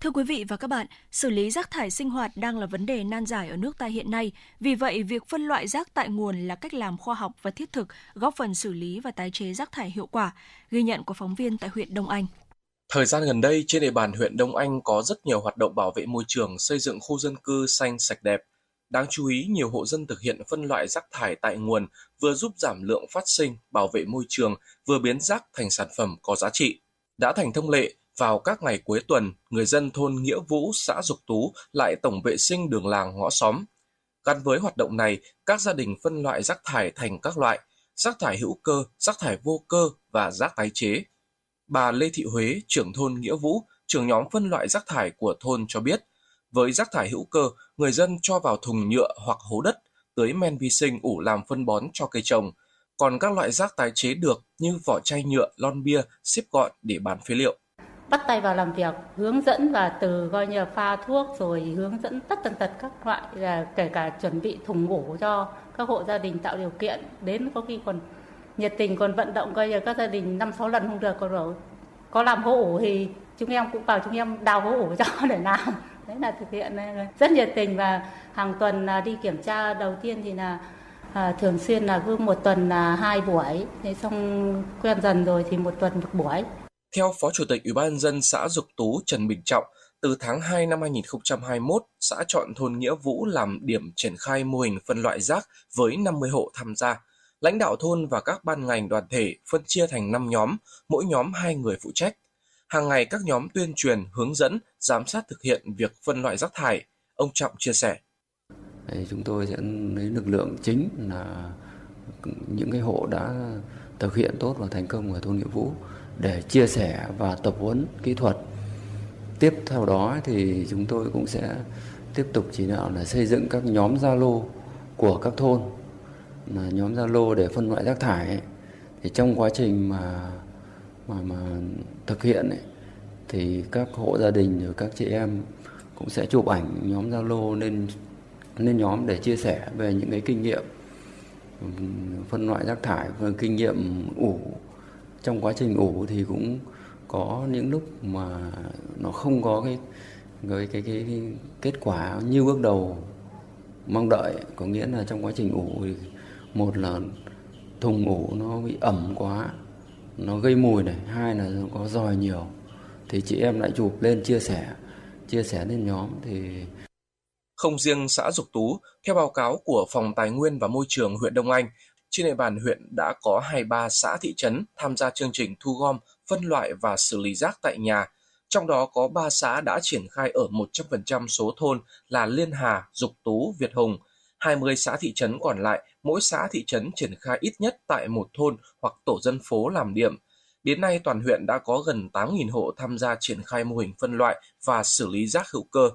Thưa quý vị và các bạn, xử lý rác thải sinh hoạt đang là vấn đề nan giải ở nước ta hiện nay. Vì vậy, việc phân loại rác tại nguồn là cách làm khoa học và thiết thực, góp phần xử lý và tái chế rác thải hiệu quả. Ghi nhận của phóng viên tại huyện Đông Anh. Thời gian gần đây, trên địa bàn huyện Đông Anh có rất nhiều hoạt động bảo vệ môi trường, xây dựng khu dân cư xanh sạch đẹp. Đáng chú ý, nhiều hộ dân thực hiện phân loại rác thải tại nguồn, vừa giúp giảm lượng phát sinh, bảo vệ môi trường, vừa biến rác thành sản phẩm có giá trị. Đã thành thông lệ, vào các ngày cuối tuần, người dân thôn Nghĩa Vũ, xã Dục Tú lại tổng vệ sinh đường làng ngõ xóm. Gắn với hoạt động này, các gia đình phân loại rác thải thành các loại, rác thải hữu cơ, rác thải vô cơ và rác tái chế. Bà Lê Thị Huế, trưởng thôn Nghĩa Vũ, trưởng nhóm phân loại rác thải của thôn cho biết, với rác thải hữu cơ, người dân cho vào thùng nhựa hoặc hố đất, tưới men vi sinh ủ làm phân bón cho cây trồng. Còn các loại rác tái chế được như vỏ chai nhựa, lon bia, xếp gọn để bán phế liệu bắt tay vào làm việc hướng dẫn và từ coi như pha thuốc rồi hướng dẫn tất tần tật các loại là kể cả chuẩn bị thùng ngủ cho các hộ gia đình tạo điều kiện. Đến có khi còn nhiệt tình còn vận động coi như các gia đình năm sáu lần không được còn rồi có làm hố ủ thì chúng em cũng vào chúng em đào hố ủ cho để làm. Đấy là thực hiện rất nhiệt tình và hàng tuần à, đi kiểm tra đầu tiên thì là à, thường xuyên là cứ một tuần là hai buổi. Thế xong quen dần rồi thì một tuần một buổi theo Phó Chủ tịch Ủy ban dân xã Dục Tú Trần Bình Trọng, từ tháng 2 năm 2021, xã chọn thôn Nghĩa Vũ làm điểm triển khai mô hình phân loại rác với 50 hộ tham gia. Lãnh đạo thôn và các ban ngành đoàn thể phân chia thành 5 nhóm, mỗi nhóm 2 người phụ trách. Hàng ngày các nhóm tuyên truyền, hướng dẫn, giám sát thực hiện việc phân loại rác thải. Ông Trọng chia sẻ. Chúng tôi sẽ lấy lực lượng chính là những cái hộ đã thực hiện tốt và thành công ở thôn Nghĩa Vũ để chia sẻ và tập huấn kỹ thuật. Tiếp theo đó thì chúng tôi cũng sẽ tiếp tục chỉ đạo là xây dựng các nhóm Zalo của các thôn là nhóm Zalo để phân loại rác thải thì trong quá trình mà mà mà thực hiện ấy, thì các hộ gia đình rồi các chị em cũng sẽ chụp ảnh nhóm Zalo lên lên nhóm để chia sẻ về những cái kinh nghiệm phân loại rác thải và kinh nghiệm ủ trong quá trình ủ thì cũng có những lúc mà nó không có cái cái cái, cái, cái kết quả như bước đầu mong đợi. Có nghĩa là trong quá trình ủ thì một là thùng ủ nó bị ẩm quá nó gây mùi này hai là nó có dòi nhiều. Thì chị em lại chụp lên chia sẻ chia sẻ lên nhóm thì không riêng xã Dục Tú, theo báo cáo của Phòng Tài nguyên và Môi trường huyện Đông Anh, trên địa bàn huyện đã có 23 xã thị trấn tham gia chương trình thu gom, phân loại và xử lý rác tại nhà. Trong đó có 3 xã đã triển khai ở 100% số thôn là Liên Hà, Dục Tú, Việt Hùng. 20 xã thị trấn còn lại, mỗi xã thị trấn triển khai ít nhất tại một thôn hoặc tổ dân phố làm điểm. Đến nay, toàn huyện đã có gần 8.000 hộ tham gia triển khai mô hình phân loại và xử lý rác hữu cơ.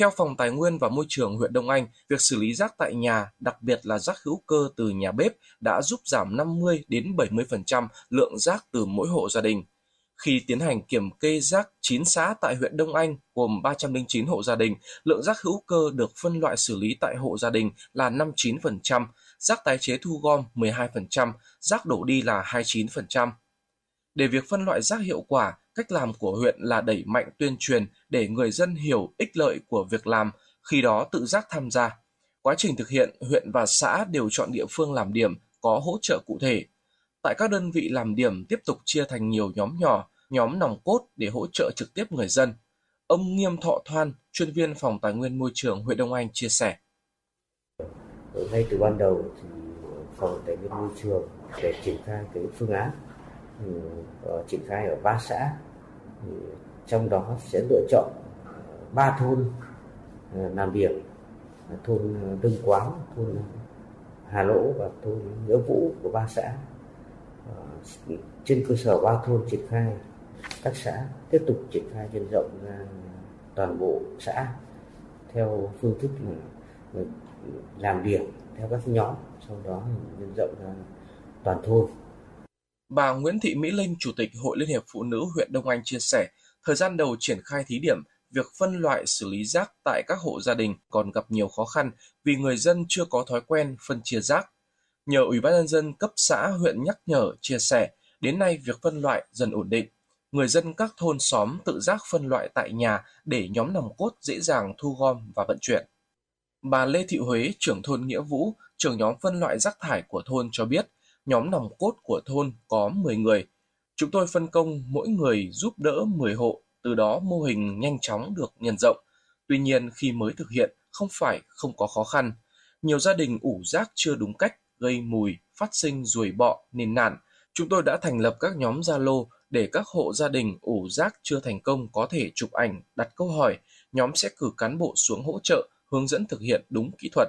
Theo Phòng Tài nguyên và Môi trường huyện Đông Anh, việc xử lý rác tại nhà, đặc biệt là rác hữu cơ từ nhà bếp đã giúp giảm 50 đến 70% lượng rác từ mỗi hộ gia đình. Khi tiến hành kiểm kê rác 9 xã tại huyện Đông Anh gồm 309 hộ gia đình, lượng rác hữu cơ được phân loại xử lý tại hộ gia đình là 59%, rác tái chế thu gom 12%, rác đổ đi là 29%. Để việc phân loại rác hiệu quả, cách làm của huyện là đẩy mạnh tuyên truyền để người dân hiểu ích lợi của việc làm, khi đó tự giác tham gia. Quá trình thực hiện, huyện và xã đều chọn địa phương làm điểm, có hỗ trợ cụ thể. Tại các đơn vị làm điểm tiếp tục chia thành nhiều nhóm nhỏ, nhóm nòng cốt để hỗ trợ trực tiếp người dân. Ông Nghiêm Thọ Thoan, chuyên viên phòng tài nguyên môi trường huyện Đông Anh chia sẻ. Ngay từ ban đầu thì phòng tài nguyên môi trường để triển khai cái phương án Ờ, triển khai ở ba xã thì trong đó sẽ lựa chọn ờ, ba thôn ờ, làm điểm thôn Đương Quán, thôn Hà Lỗ và thôn Nghĩa Vũ của ba xã. Trên cơ sở ba thôn triển khai, các xã tiếp tục triển khai nhân rộng ra toàn bộ xã theo phương thức là làm điểm theo các nhóm, sau đó nhân rộng ra toàn thôn. Bà Nguyễn Thị Mỹ Linh, Chủ tịch Hội Liên hiệp Phụ nữ huyện Đông Anh chia sẻ, thời gian đầu triển khai thí điểm, việc phân loại xử lý rác tại các hộ gia đình còn gặp nhiều khó khăn vì người dân chưa có thói quen phân chia rác. Nhờ Ủy ban nhân dân cấp xã huyện nhắc nhở, chia sẻ, đến nay việc phân loại dần ổn định. Người dân các thôn xóm tự giác phân loại tại nhà để nhóm nòng cốt dễ dàng thu gom và vận chuyển. Bà Lê Thị Huế, trưởng thôn Nghĩa Vũ, trưởng nhóm phân loại rác thải của thôn cho biết, nhóm nòng cốt của thôn có 10 người. Chúng tôi phân công mỗi người giúp đỡ 10 hộ, từ đó mô hình nhanh chóng được nhân rộng. Tuy nhiên khi mới thực hiện không phải không có khó khăn. Nhiều gia đình ủ rác chưa đúng cách, gây mùi, phát sinh ruồi bọ, nền nản. Chúng tôi đã thành lập các nhóm Zalo để các hộ gia đình ủ rác chưa thành công có thể chụp ảnh, đặt câu hỏi. Nhóm sẽ cử cán bộ xuống hỗ trợ, hướng dẫn thực hiện đúng kỹ thuật.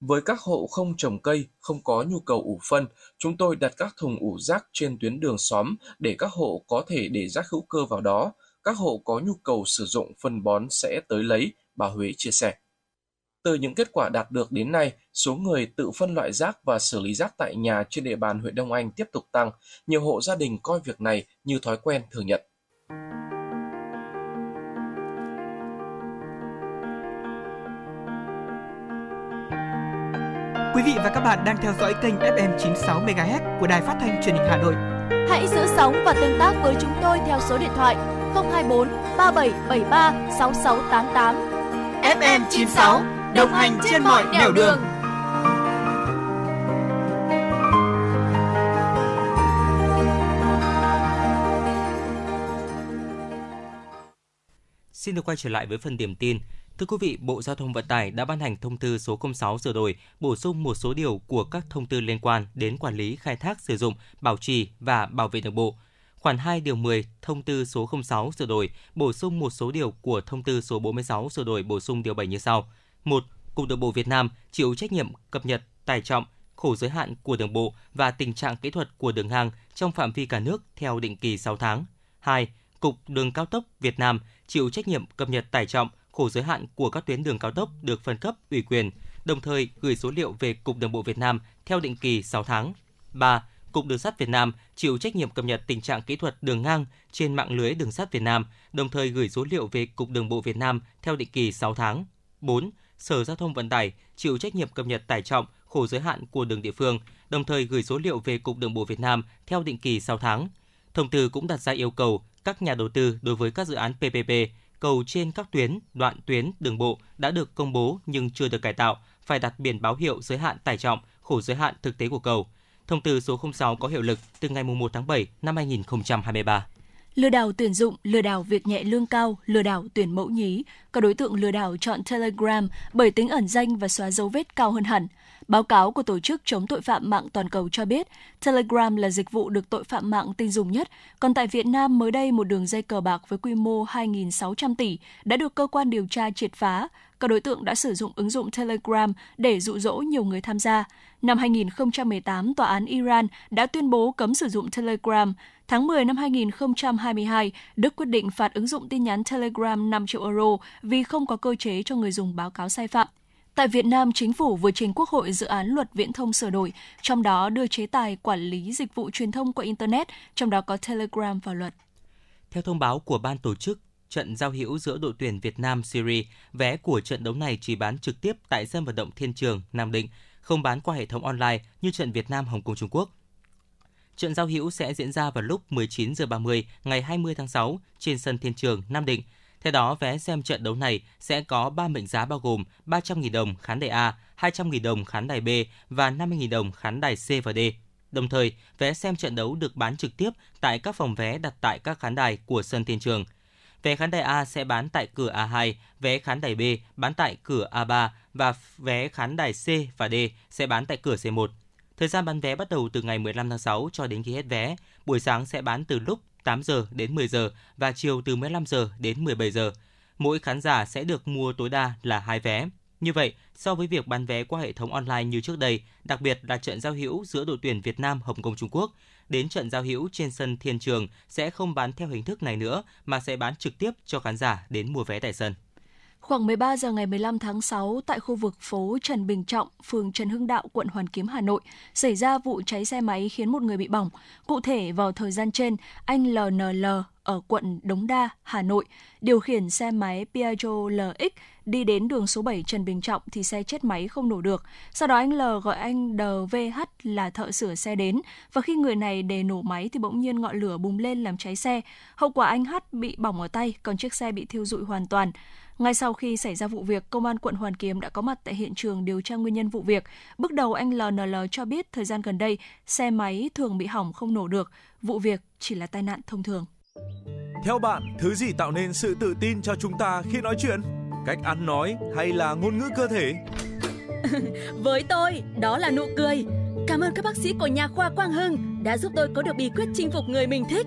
Với các hộ không trồng cây, không có nhu cầu ủ phân, chúng tôi đặt các thùng ủ rác trên tuyến đường xóm để các hộ có thể để rác hữu cơ vào đó. Các hộ có nhu cầu sử dụng phân bón sẽ tới lấy, bà Huế chia sẻ. Từ những kết quả đạt được đến nay, số người tự phân loại rác và xử lý rác tại nhà trên địa bàn huyện Đông Anh tiếp tục tăng. Nhiều hộ gia đình coi việc này như thói quen thường nhật. Quý vị và các bạn đang theo dõi kênh FM 96 MHz của đài phát thanh truyền hình Hà Nội. Hãy giữ sóng và tương tác với chúng tôi theo số điện thoại 024 3773 6688. FM 96 đồng hành trên mọi nẻo đường. Xin được quay trở lại với phần điểm tin. Thưa quý vị, Bộ Giao thông Vận tải đã ban hành thông tư số 06 sửa đổi, bổ sung một số điều của các thông tư liên quan đến quản lý khai thác sử dụng, bảo trì và bảo vệ đường bộ. Khoản 2 điều 10 thông tư số 06 sửa đổi, bổ sung một số điều của thông tư số 46 sửa đổi bổ sung điều 7 như sau. 1. Cục Đường bộ Việt Nam chịu trách nhiệm cập nhật tải trọng, khổ giới hạn của đường bộ và tình trạng kỹ thuật của đường hàng trong phạm vi cả nước theo định kỳ 6 tháng. 2. Cục Đường cao tốc Việt Nam chịu trách nhiệm cập nhật tải trọng, khổ giới hạn của các tuyến đường cao tốc được phân cấp ủy quyền, đồng thời gửi số liệu về Cục Đường bộ Việt Nam theo định kỳ 6 tháng. 3. Cục Đường sắt Việt Nam chịu trách nhiệm cập nhật tình trạng kỹ thuật đường ngang trên mạng lưới đường sắt Việt Nam, đồng thời gửi số liệu về Cục Đường bộ Việt Nam theo định kỳ 6 tháng. 4. Sở Giao thông Vận tải chịu trách nhiệm cập nhật tải trọng, khổ giới hạn của đường địa phương, đồng thời gửi số liệu về Cục Đường bộ Việt Nam theo định kỳ 6 tháng. Thông tư cũng đặt ra yêu cầu các nhà đầu tư đối với các dự án PPP, cầu trên các tuyến, đoạn tuyến đường bộ đã được công bố nhưng chưa được cải tạo, phải đặt biển báo hiệu giới hạn tải trọng, khổ giới hạn thực tế của cầu. Thông tư số 06 có hiệu lực từ ngày 1 tháng 7 năm 2023 lừa đảo tuyển dụng, lừa đảo việc nhẹ lương cao, lừa đảo tuyển mẫu nhí. Các đối tượng lừa đảo chọn Telegram bởi tính ẩn danh và xóa dấu vết cao hơn hẳn. Báo cáo của Tổ chức Chống tội phạm mạng toàn cầu cho biết, Telegram là dịch vụ được tội phạm mạng tin dùng nhất, còn tại Việt Nam mới đây một đường dây cờ bạc với quy mô 2.600 tỷ đã được cơ quan điều tra triệt phá. Các đối tượng đã sử dụng ứng dụng Telegram để dụ dỗ nhiều người tham gia. Năm 2018, Tòa án Iran đã tuyên bố cấm sử dụng Telegram. Tháng 10 năm 2022, Đức quyết định phạt ứng dụng tin nhắn Telegram 5 triệu euro vì không có cơ chế cho người dùng báo cáo sai phạm. Tại Việt Nam, chính phủ vừa trình Quốc hội dự án luật viễn thông sửa đổi, trong đó đưa chế tài quản lý dịch vụ truyền thông qua Internet, trong đó có Telegram vào luật. Theo thông báo của ban tổ chức trận giao hữu giữa đội tuyển Việt Nam Syria, vé của trận đấu này chỉ bán trực tiếp tại sân vận động Thiên Trường, Nam Định, không bán qua hệ thống online như trận Việt Nam Hồng Kông Trung Quốc. Trận giao hữu sẽ diễn ra vào lúc 19 giờ 30 ngày 20 tháng 6 trên sân Thiên Trường, Nam Định. Theo đó, vé xem trận đấu này sẽ có 3 mệnh giá bao gồm 300.000 đồng khán đài A, 200.000 đồng khán đài B và 50.000 đồng khán đài C và D. Đồng thời, vé xem trận đấu được bán trực tiếp tại các phòng vé đặt tại các khán đài của sân Thiên Trường. Vé khán đài A sẽ bán tại cửa A2, vé khán đài B bán tại cửa A3 và vé khán đài C và D sẽ bán tại cửa C1. Thời gian bán vé bắt đầu từ ngày 15 tháng 6 cho đến khi hết vé. Buổi sáng sẽ bán từ lúc 8 giờ đến 10 giờ và chiều từ 15 giờ đến 17 giờ. Mỗi khán giả sẽ được mua tối đa là hai vé. Như vậy, so với việc bán vé qua hệ thống online như trước đây, đặc biệt là trận giao hữu giữa đội tuyển Việt Nam Hồng Kông Trung Quốc, đến trận giao hữu trên sân Thiên Trường sẽ không bán theo hình thức này nữa mà sẽ bán trực tiếp cho khán giả đến mua vé tại sân. Khoảng 13 giờ ngày 15 tháng 6, tại khu vực phố Trần Bình Trọng, phường Trần Hưng Đạo, quận Hoàn Kiếm, Hà Nội, xảy ra vụ cháy xe máy khiến một người bị bỏng. Cụ thể, vào thời gian trên, anh LNL ở quận Đống Đa, Hà Nội, điều khiển xe máy Piaggio LX đi đến đường số 7 Trần Bình Trọng thì xe chết máy không nổ được. Sau đó anh L gọi anh DVH là thợ sửa xe đến và khi người này đề nổ máy thì bỗng nhiên ngọn lửa bùng lên làm cháy xe. Hậu quả anh H bị bỏng ở tay, còn chiếc xe bị thiêu rụi hoàn toàn. Ngay sau khi xảy ra vụ việc, Công an quận Hoàn Kiếm đã có mặt tại hiện trường điều tra nguyên nhân vụ việc. Bước đầu anh LNL cho biết thời gian gần đây, xe máy thường bị hỏng không nổ được. Vụ việc chỉ là tai nạn thông thường. Theo bạn, thứ gì tạo nên sự tự tin cho chúng ta khi nói chuyện? Cách ăn nói hay là ngôn ngữ cơ thể? Với tôi, đó là nụ cười. Cảm ơn các bác sĩ của nhà khoa Quang Hưng đã giúp tôi có được bí quyết chinh phục người mình thích.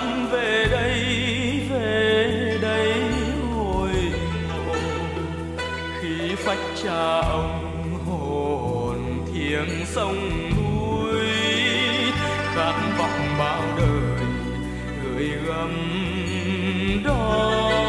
năm về đây về đây hồi ngộ khi phách cha ông hồn thiêng sông núi khát vọng bao đời gửi gắm đó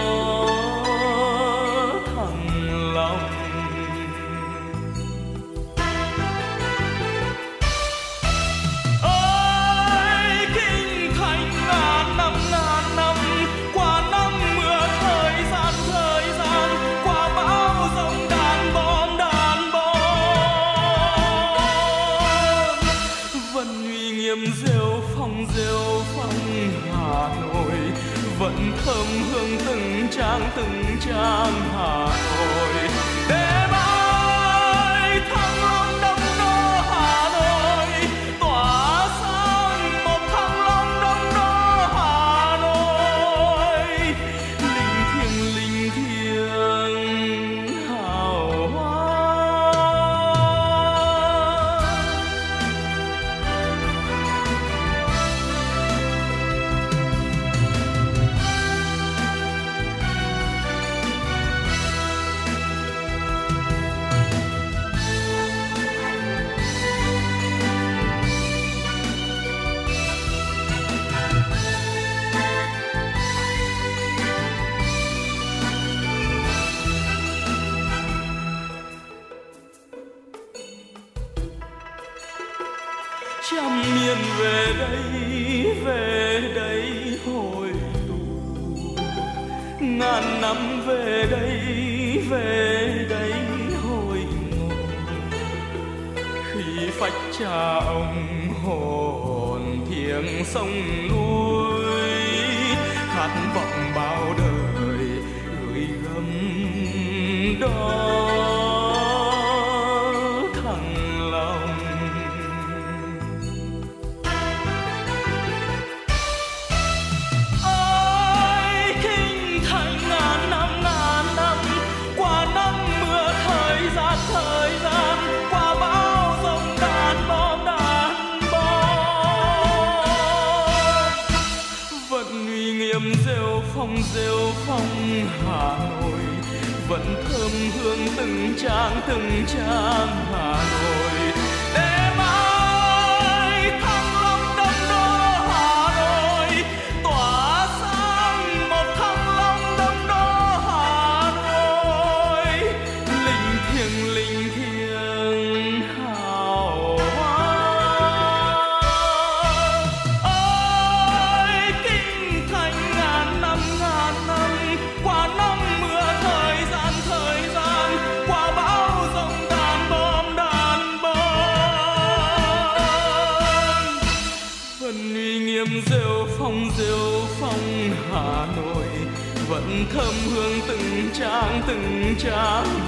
trang từng trang hương từng trang từng trang. shine.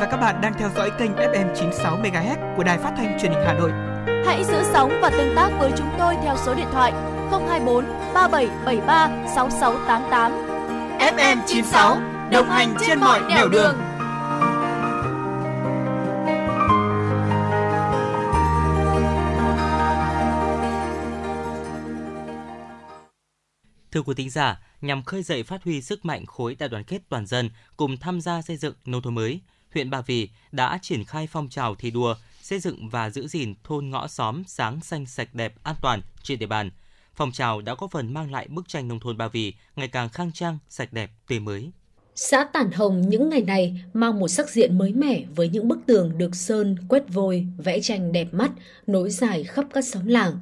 Và các bạn đang theo dõi kênh FM 96 MHz của đài phát thanh truyền hình Hà Nội. Hãy giữ sóng và tương tác với chúng tôi theo số điện thoại 024 3773 6688. FM 96 đồng hành trên mọi nẻo đường. Thưa quý thính giả, nhằm khơi dậy phát huy sức mạnh khối đại đoàn kết toàn dân cùng tham gia xây dựng nông thôn mới, huyện Ba Vì đã triển khai phong trào thi đua xây dựng và giữ gìn thôn ngõ xóm sáng xanh sạch đẹp an toàn trên địa bàn. Phong trào đã có phần mang lại bức tranh nông thôn Ba Vì ngày càng khang trang, sạch đẹp, tươi mới. Xã Tản Hồng những ngày này mang một sắc diện mới mẻ với những bức tường được sơn, quét vôi, vẽ tranh đẹp mắt, nối dài khắp các xóm làng.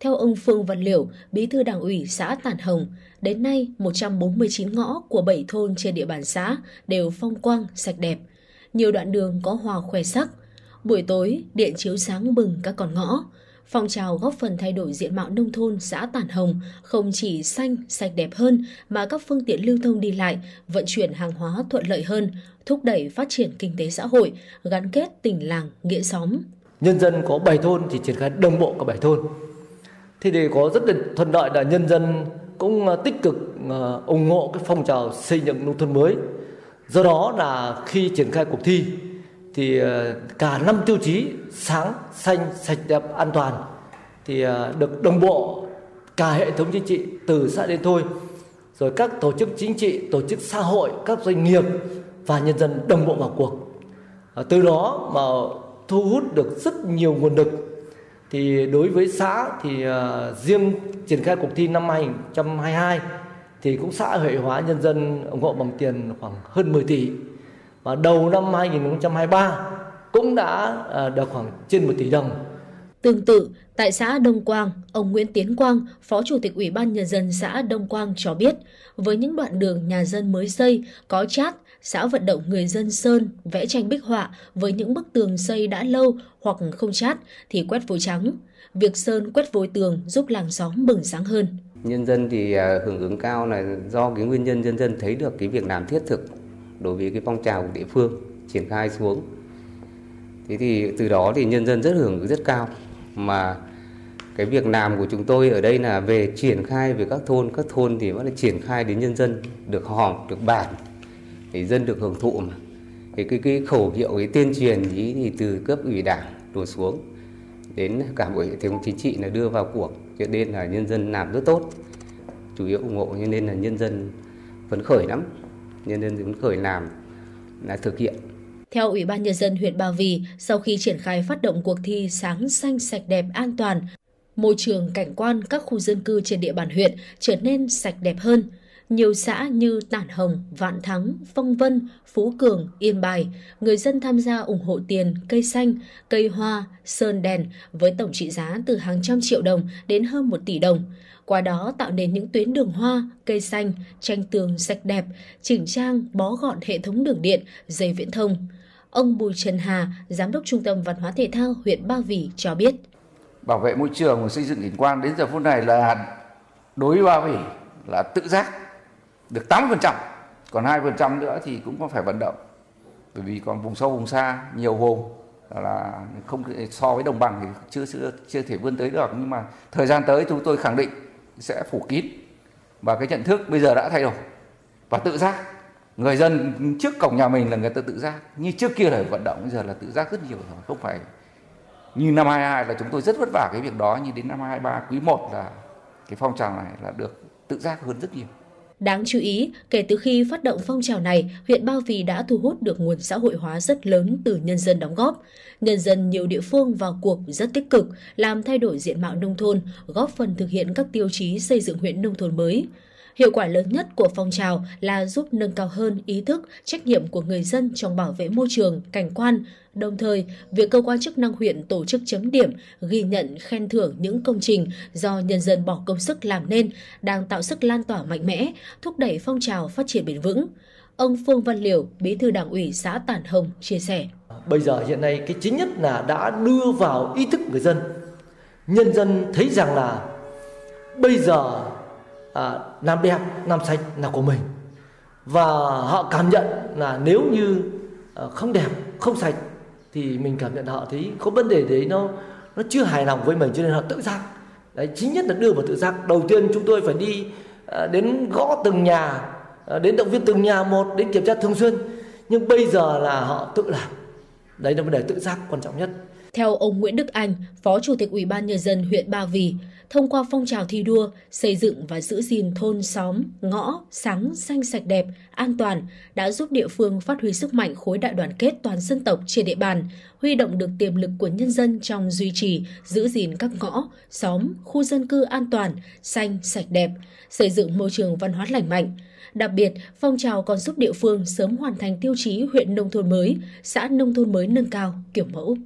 Theo ông Phương Văn Liểu, bí thư đảng ủy xã Tản Hồng, đến nay 149 ngõ của 7 thôn trên địa bàn xã đều phong quang, sạch đẹp. Nhiều đoạn đường có hoa khoe sắc. Buổi tối, điện chiếu sáng bừng các con ngõ. Phong trào góp phần thay đổi diện mạo nông thôn xã Tản Hồng không chỉ xanh, sạch đẹp hơn mà các phương tiện lưu thông đi lại, vận chuyển hàng hóa thuận lợi hơn, thúc đẩy phát triển kinh tế xã hội, gắn kết tỉnh làng, nghĩa xóm. Nhân dân có 7 thôn thì triển khai đồng bộ cả 7 thôn. thì để có rất là thuận lợi là nhân dân cũng tích cực ờ, ủng hộ cái phong trào xây dựng nông thôn mới. Do đó là khi triển khai cuộc thi thì ờ, cả năm tiêu chí sáng, xanh, sạch đẹp, an toàn thì ờ, được đồng bộ cả hệ thống chính trị từ xã đến thôi rồi các tổ chức chính trị, tổ chức xã hội, các doanh nghiệp và nhân dân đồng bộ vào cuộc. Ờ, từ đó mà thu hút được rất nhiều nguồn lực thì đối với xã thì uh, riêng triển khai cuộc thi năm 2022 thì cũng xã hội hóa nhân dân ủng hộ bằng tiền khoảng hơn 10 tỷ và đầu năm 2023 cũng đã à, được khoảng trên 1 tỷ đồng. Tương tự, tại xã Đông Quang, ông Nguyễn Tiến Quang, Phó Chủ tịch Ủy ban Nhân dân xã Đông Quang cho biết, với những đoạn đường nhà dân mới xây, có chát, xã vận động người dân sơn, vẽ tranh bích họa với những bức tường xây đã lâu hoặc không chát thì quét vôi trắng. Việc sơn quét vôi tường giúp làng xóm bừng sáng hơn. Nhân dân thì à, hưởng ứng cao là do cái nguyên nhân nhân dân thấy được cái việc làm thiết thực đối với cái phong trào của địa phương triển khai xuống. Thế thì từ đó thì nhân dân rất hưởng ứng rất cao. Mà cái việc làm của chúng tôi ở đây là về triển khai về các thôn các thôn thì vẫn là triển khai đến nhân dân, được họp, được bàn thì dân được hưởng thụ mà. Cái cái cái khẩu hiệu, cái tuyên truyền ý thì từ cấp ủy đảng đổ xuống đến cả bộ hệ thống chính trị là đưa vào cuộc. Cho nên là nhân dân làm rất tốt. Chủ yếu ủng hộ cho nên là nhân dân phấn khởi lắm. Nhân dân phấn khởi làm là thực hiện. Theo Ủy ban Nhân dân huyện Ba Vì, sau khi triển khai phát động cuộc thi Sáng xanh sạch đẹp an toàn, môi trường cảnh quan các khu dân cư trên địa bàn huyện trở nên sạch đẹp hơn. Nhiều xã như Tản Hồng, Vạn Thắng, Phong Vân, Phú Cường, Yên Bài, người dân tham gia ủng hộ tiền, cây xanh, cây hoa, sơn đèn với tổng trị giá từ hàng trăm triệu đồng đến hơn một tỷ đồng. Qua đó tạo nên những tuyến đường hoa, cây xanh, tranh tường sạch đẹp, chỉnh trang, bó gọn hệ thống đường điện, dây viễn thông. Ông Bùi Trần Hà, Giám đốc Trung tâm Văn hóa Thể thao huyện Ba Vì cho biết. Bảo vệ môi trường và xây dựng cảnh quan đến giờ phút này là đối với Ba Vì là tự giác được 80%, còn 2% nữa thì cũng có phải vận động. Bởi vì còn vùng sâu vùng xa nhiều vùng là không so với đồng bằng thì chưa chưa chưa thể vươn tới được. Nhưng mà thời gian tới chúng tôi khẳng định sẽ phủ kín. Và cái nhận thức bây giờ đã thay đổi. Và tự giác. Người dân trước cổng nhà mình là người ta tự giác. Như trước kia là vận động bây giờ là tự giác rất nhiều rồi. Không phải như năm 22 là chúng tôi rất vất vả cái việc đó. Nhưng đến năm 23 quý 1 là cái phong trào này là được tự giác hơn rất nhiều. Đáng chú ý, kể từ khi phát động phong trào này, huyện Ba Vì đã thu hút được nguồn xã hội hóa rất lớn từ nhân dân đóng góp. Nhân dân nhiều địa phương vào cuộc rất tích cực, làm thay đổi diện mạo nông thôn, góp phần thực hiện các tiêu chí xây dựng huyện nông thôn mới. Hiệu quả lớn nhất của phong trào là giúp nâng cao hơn ý thức, trách nhiệm của người dân trong bảo vệ môi trường, cảnh quan. Đồng thời, việc cơ quan chức năng huyện tổ chức chấm điểm, ghi nhận, khen thưởng những công trình do nhân dân bỏ công sức làm nên đang tạo sức lan tỏa mạnh mẽ, thúc đẩy phong trào phát triển bền vững. Ông Phương Văn Liều, Bí thư Đảng ủy xã Tản Hồng chia sẻ. Bây giờ hiện nay cái chính nhất là đã đưa vào ý thức người dân. Nhân dân thấy rằng là bây giờ à, làm đẹp làm sạch là của mình. Và họ cảm nhận là nếu như ờ, không đẹp không sạch thì mình cảm nhận họ thấy có vấn đề đấy nó nó chưa hài lòng với mình cho nên họ tự giác. Đấy chính nhất là đưa vào tự giác. Đầu tiên chúng tôi phải đi à, đến gõ từng nhà à, đến động viên từng nhà một đến kiểm tra thường xuyên. Nhưng bây giờ là họ tự làm. Đấy là vấn đề tự giác quan trọng nhất. Theo ông Nguyễn Đức Anh, Phó Chủ tịch Ủy ban Nhân dân huyện Ba Vì, thông qua phong trào thi đua, xây dựng và giữ gìn thôn xóm, ngõ, sáng, xanh sạch đẹp, an toàn đã giúp địa phương phát huy sức mạnh khối đại đoàn kết toàn dân tộc trên địa bàn, huy động được tiềm lực của nhân dân trong duy trì, giữ gìn các ngõ, xóm, khu dân cư an toàn, xanh, sạch đẹp, xây dựng môi trường văn hóa lành mạnh. Đặc biệt, phong trào còn giúp địa phương sớm hoàn thành tiêu chí huyện nông thôn mới, xã nông thôn mới nâng cao, kiểu mẫu.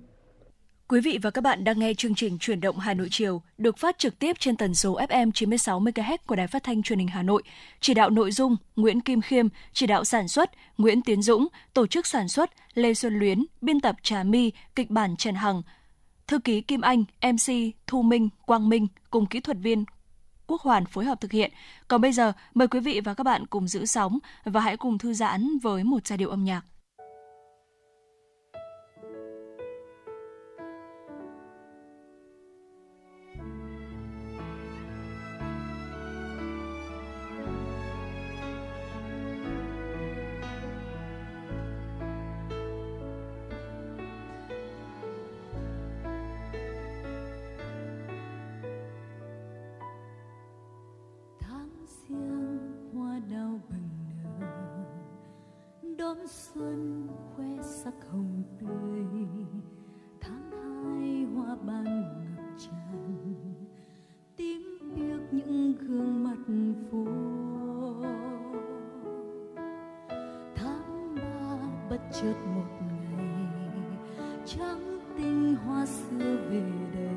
Quý vị và các bạn đang nghe chương trình Chuyển động Hà Nội chiều được phát trực tiếp trên tần số FM 96 MHz của Đài Phát thanh Truyền hình Hà Nội. Chỉ đạo nội dung Nguyễn Kim Khiêm, chỉ đạo sản xuất Nguyễn Tiến Dũng, tổ chức sản xuất Lê Xuân Luyến, biên tập Trà My, kịch bản Trần Hằng, thư ký Kim Anh, MC Thu Minh, Quang Minh cùng kỹ thuật viên Quốc Hoàn phối hợp thực hiện. Còn bây giờ, mời quý vị và các bạn cùng giữ sóng và hãy cùng thư giãn với một giai điệu âm nhạc. Đau đào bừng nở. Đón xuân khoe sắc hồng tươi, tháng hai hoa ban ngập tràn. Tím biếc những gương mặt phố tháng ba bất chợt một ngày, trắng tinh hoa xưa về đây.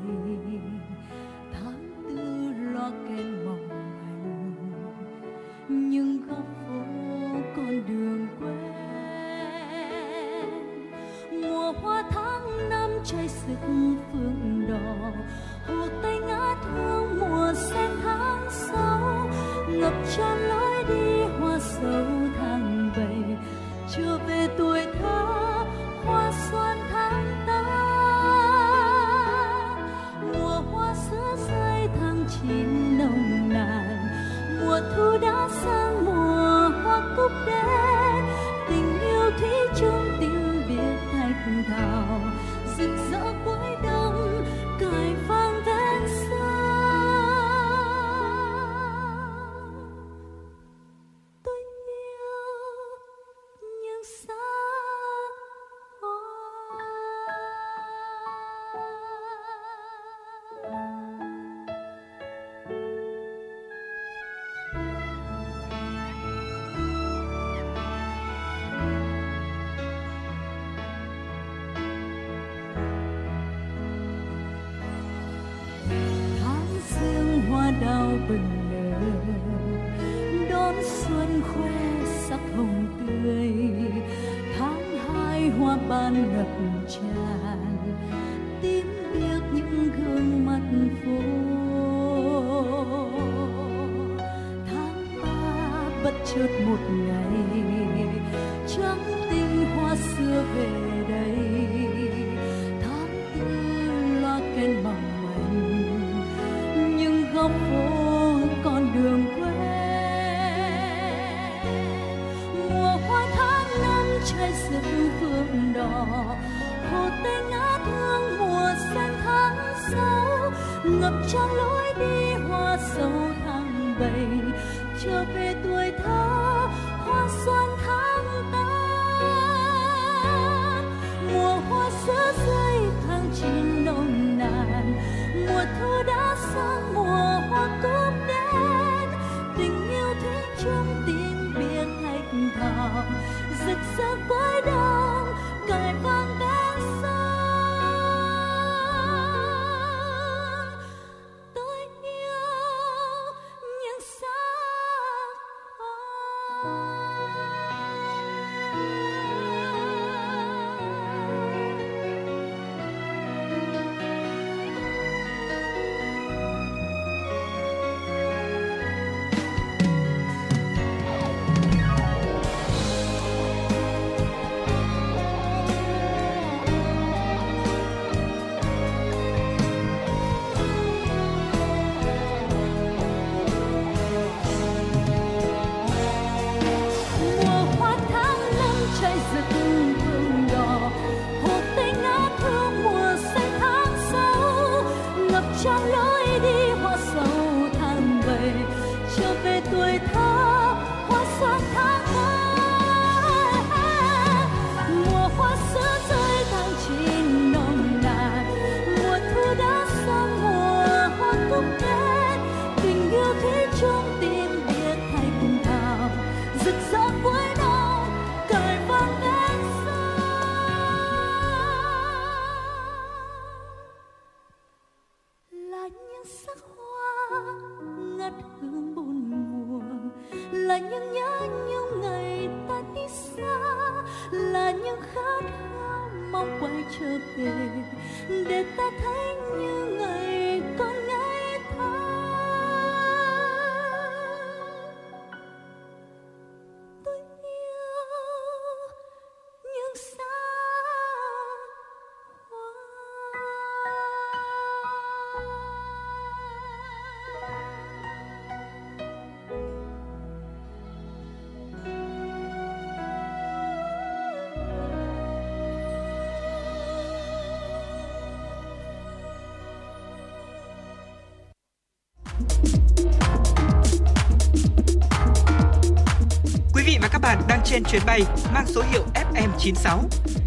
Trên chuyến bay mang số hiệu FM96.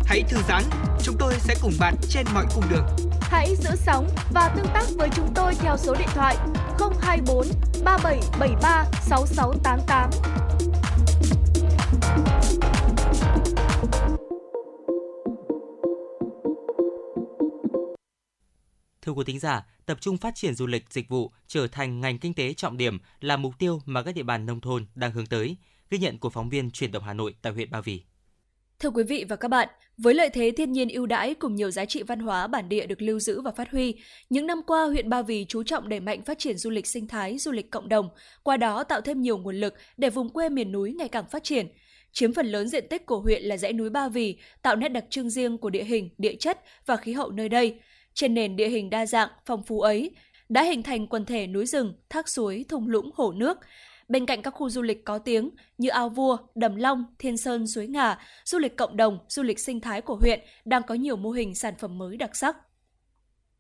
Hãy thư giãn, chúng tôi sẽ cùng bạn trên mọi cung đường. Hãy giữ sóng và tương tác với chúng tôi theo số điện thoại 024 3773 6688. Thưa quý thính giả, tập trung phát triển du lịch dịch vụ trở thành ngành kinh tế trọng điểm là mục tiêu mà các địa bàn nông thôn đang hướng tới. Ghi nhận của phóng viên truyền động Hà Nội tại huyện Ba Vì. Thưa quý vị và các bạn, với lợi thế thiên nhiên ưu đãi cùng nhiều giá trị văn hóa bản địa được lưu giữ và phát huy, những năm qua huyện Ba Vì chú trọng đẩy mạnh phát triển du lịch sinh thái, du lịch cộng đồng, qua đó tạo thêm nhiều nguồn lực để vùng quê miền núi ngày càng phát triển. Chiếm phần lớn diện tích của huyện là dãy núi Ba Vì, tạo nét đặc trưng riêng của địa hình, địa chất và khí hậu nơi đây. Trên nền địa hình đa dạng, phong phú ấy, đã hình thành quần thể núi rừng, thác suối, thung lũng, hồ nước. Bên cạnh các khu du lịch có tiếng như Ao Vua, Đầm Long, Thiên Sơn, Suối Ngà, du lịch cộng đồng, du lịch sinh thái của huyện đang có nhiều mô hình sản phẩm mới đặc sắc.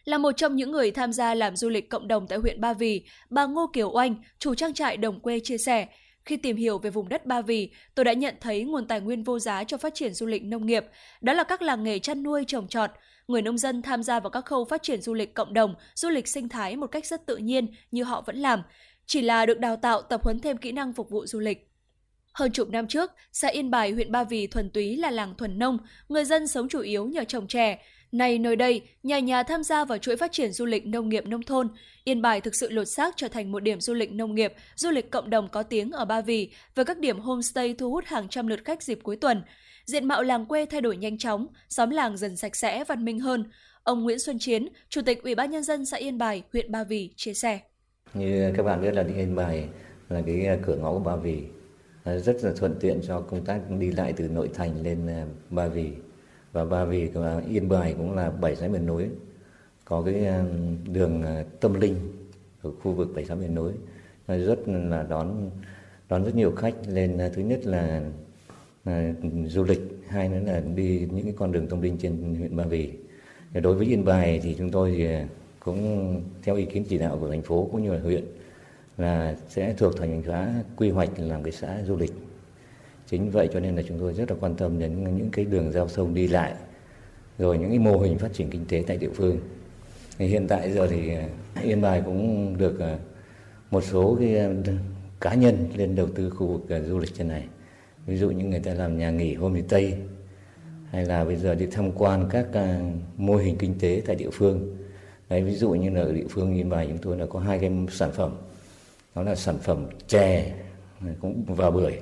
Là một trong những người tham gia làm du lịch cộng đồng tại huyện Ba Vì, bà Ngô Kiều Oanh, chủ trang trại Đồng Quê chia sẻ, khi tìm hiểu về vùng đất Ba Vì, tôi đã nhận thấy nguồn tài nguyên vô giá cho phát triển du lịch nông nghiệp, đó là các làng nghề chăn nuôi trồng trọt. Người nông dân tham gia vào các khâu phát triển du lịch cộng đồng, du lịch sinh thái một cách rất tự nhiên như họ vẫn làm, chỉ là được đào tạo tập huấn thêm kỹ năng phục vụ du lịch. Hơn chục năm trước, xã Yên Bài, huyện Ba Vì thuần túy là làng thuần nông, người dân sống chủ yếu nhờ trồng chè. Nay nơi đây, nhà nhà tham gia vào chuỗi phát triển du lịch nông nghiệp nông thôn. Yên Bài thực sự lột xác trở thành một điểm du lịch nông nghiệp, du lịch cộng đồng có tiếng ở Ba Vì, với các điểm homestay thu hút hàng trăm lượt khách dịp cuối tuần. Diện mạo làng quê thay đổi nhanh chóng, xóm làng dần sạch sẽ, văn minh hơn. Ông Nguyễn Xuân Chiến, Chủ tịch Ủy ban Nhân dân xã Yên Bài, huyện Ba Vì chia sẻ. Như các bạn biết là Yên Bài là cái à, cửa ngõ của Ba Vì, rất là thuận tiện cho công tác đi lại từ nội thành lên à, Ba Vì. Và Ba Vì và Yên Bài cũng là bảy xã miền núi. Có cái à, đường tâm linh ở khu vực bảy xã miền núi. Rất là đón đón rất nhiều khách lên thứ nhất là, là du lịch hai nữa là đi những cái con đường tâm linh trên huyện Ba Vì. Đối với Yên Bài thì chúng tôi thì cũng theo ý kiến chỉ đạo của thành phố cũng như là huyện, là sẽ thuộc thành phố quy hoạch làm cái xã du lịch. Chính vậy cho nên là chúng tôi rất là quan tâm đến những cái đường giao thông đi lại, rồi những cái mô hình phát triển kinh tế tại địa phương. Thì hiện tại giờ thì à, yên bài cũng được à, một số cái à, cá nhân lên đầu tư khu vực du lịch trên này. Ví dụ như người ta làm nhà nghỉ homestay, hay là bây giờ đi tham quan các mô hình kinh tế tại địa phương. Đấy, ví dụ như là ở địa phương yên bài chúng tôi là có hai cái sản phẩm đó là sản phẩm chè cũng và bưởi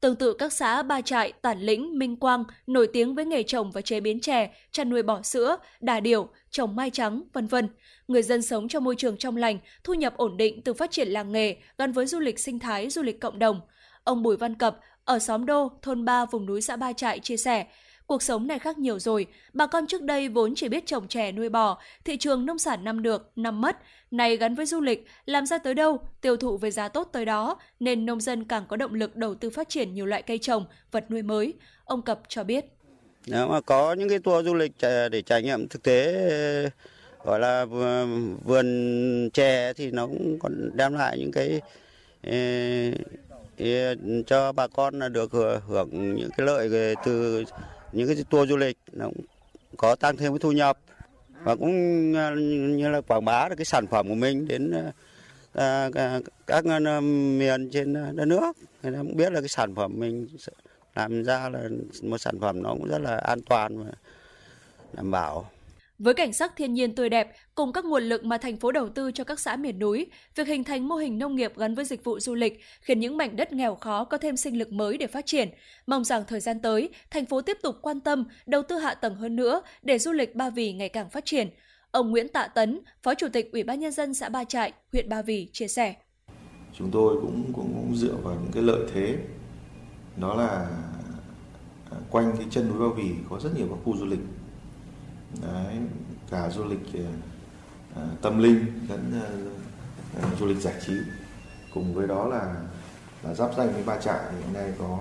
Tương tự các xã Ba Trại, Tản Lĩnh, Minh Quang nổi tiếng với nghề trồng và chế biến chè, chăn nuôi bò sữa, đà điểu, trồng mai trắng, vân vân. Người dân sống trong môi trường trong lành, thu nhập ổn định từ phát triển làng nghề gắn với du lịch sinh thái, du lịch cộng đồng. Ông Bùi Văn Cập ở xóm Đô, thôn 3 vùng núi xã Ba Trại chia sẻ, Cuộc sống này khác nhiều rồi, bà con trước đây vốn chỉ biết trồng chè nuôi bò, thị trường nông sản năm được, năm mất, này gắn với du lịch, làm ra tới đâu, tiêu thụ với giá tốt tới đó, nên nông dân càng có động lực đầu tư phát triển nhiều loại cây trồng, vật nuôi mới. Ông Cập cho biết. Nếu mà có những cái tour du lịch để trải nghiệm thực tế gọi là vườn chè thì nó cũng còn đem lại những cái ờ, cho bà con được hưởng những cái lợi từ những cái tour du lịch nó cũng có tăng thêm cái thu nhập. Và cũng à, như là quảng bá được cái sản phẩm của mình đến à, à, à các miền trên đất nước. Người ta cũng biết là cái sản phẩm mình làm ra là một sản phẩm nó cũng rất là an toàn và đảm bảo. Với cảnh sắc thiên nhiên tươi đẹp cùng các nguồn lực mà thành phố đầu tư cho các xã miền núi, việc hình thành mô hình nông nghiệp gắn với dịch vụ du lịch khiến những mảnh đất nghèo khó có thêm sinh lực mới để phát triển. Mong rằng thời gian tới, thành phố tiếp tục quan tâm, đầu tư hạ tầng hơn nữa để du lịch Ba Vì ngày càng phát triển. Ông Nguyễn Tạ Tấn, Phó Chủ tịch Ủy ban nhân dân xã Ba Trại, huyện Ba Vì chia sẻ. Chúng tôi cũng cũng, cũng dựa vào những cái lợi thế đó là à, quanh cái chân núi Ba Vì có rất nhiều các khu du lịch Đấy, cả du lịch uh, tâm linh lẫn uh, du lịch giải trí. Cùng với đó là là giáp danh với ba trại thì hiện nay có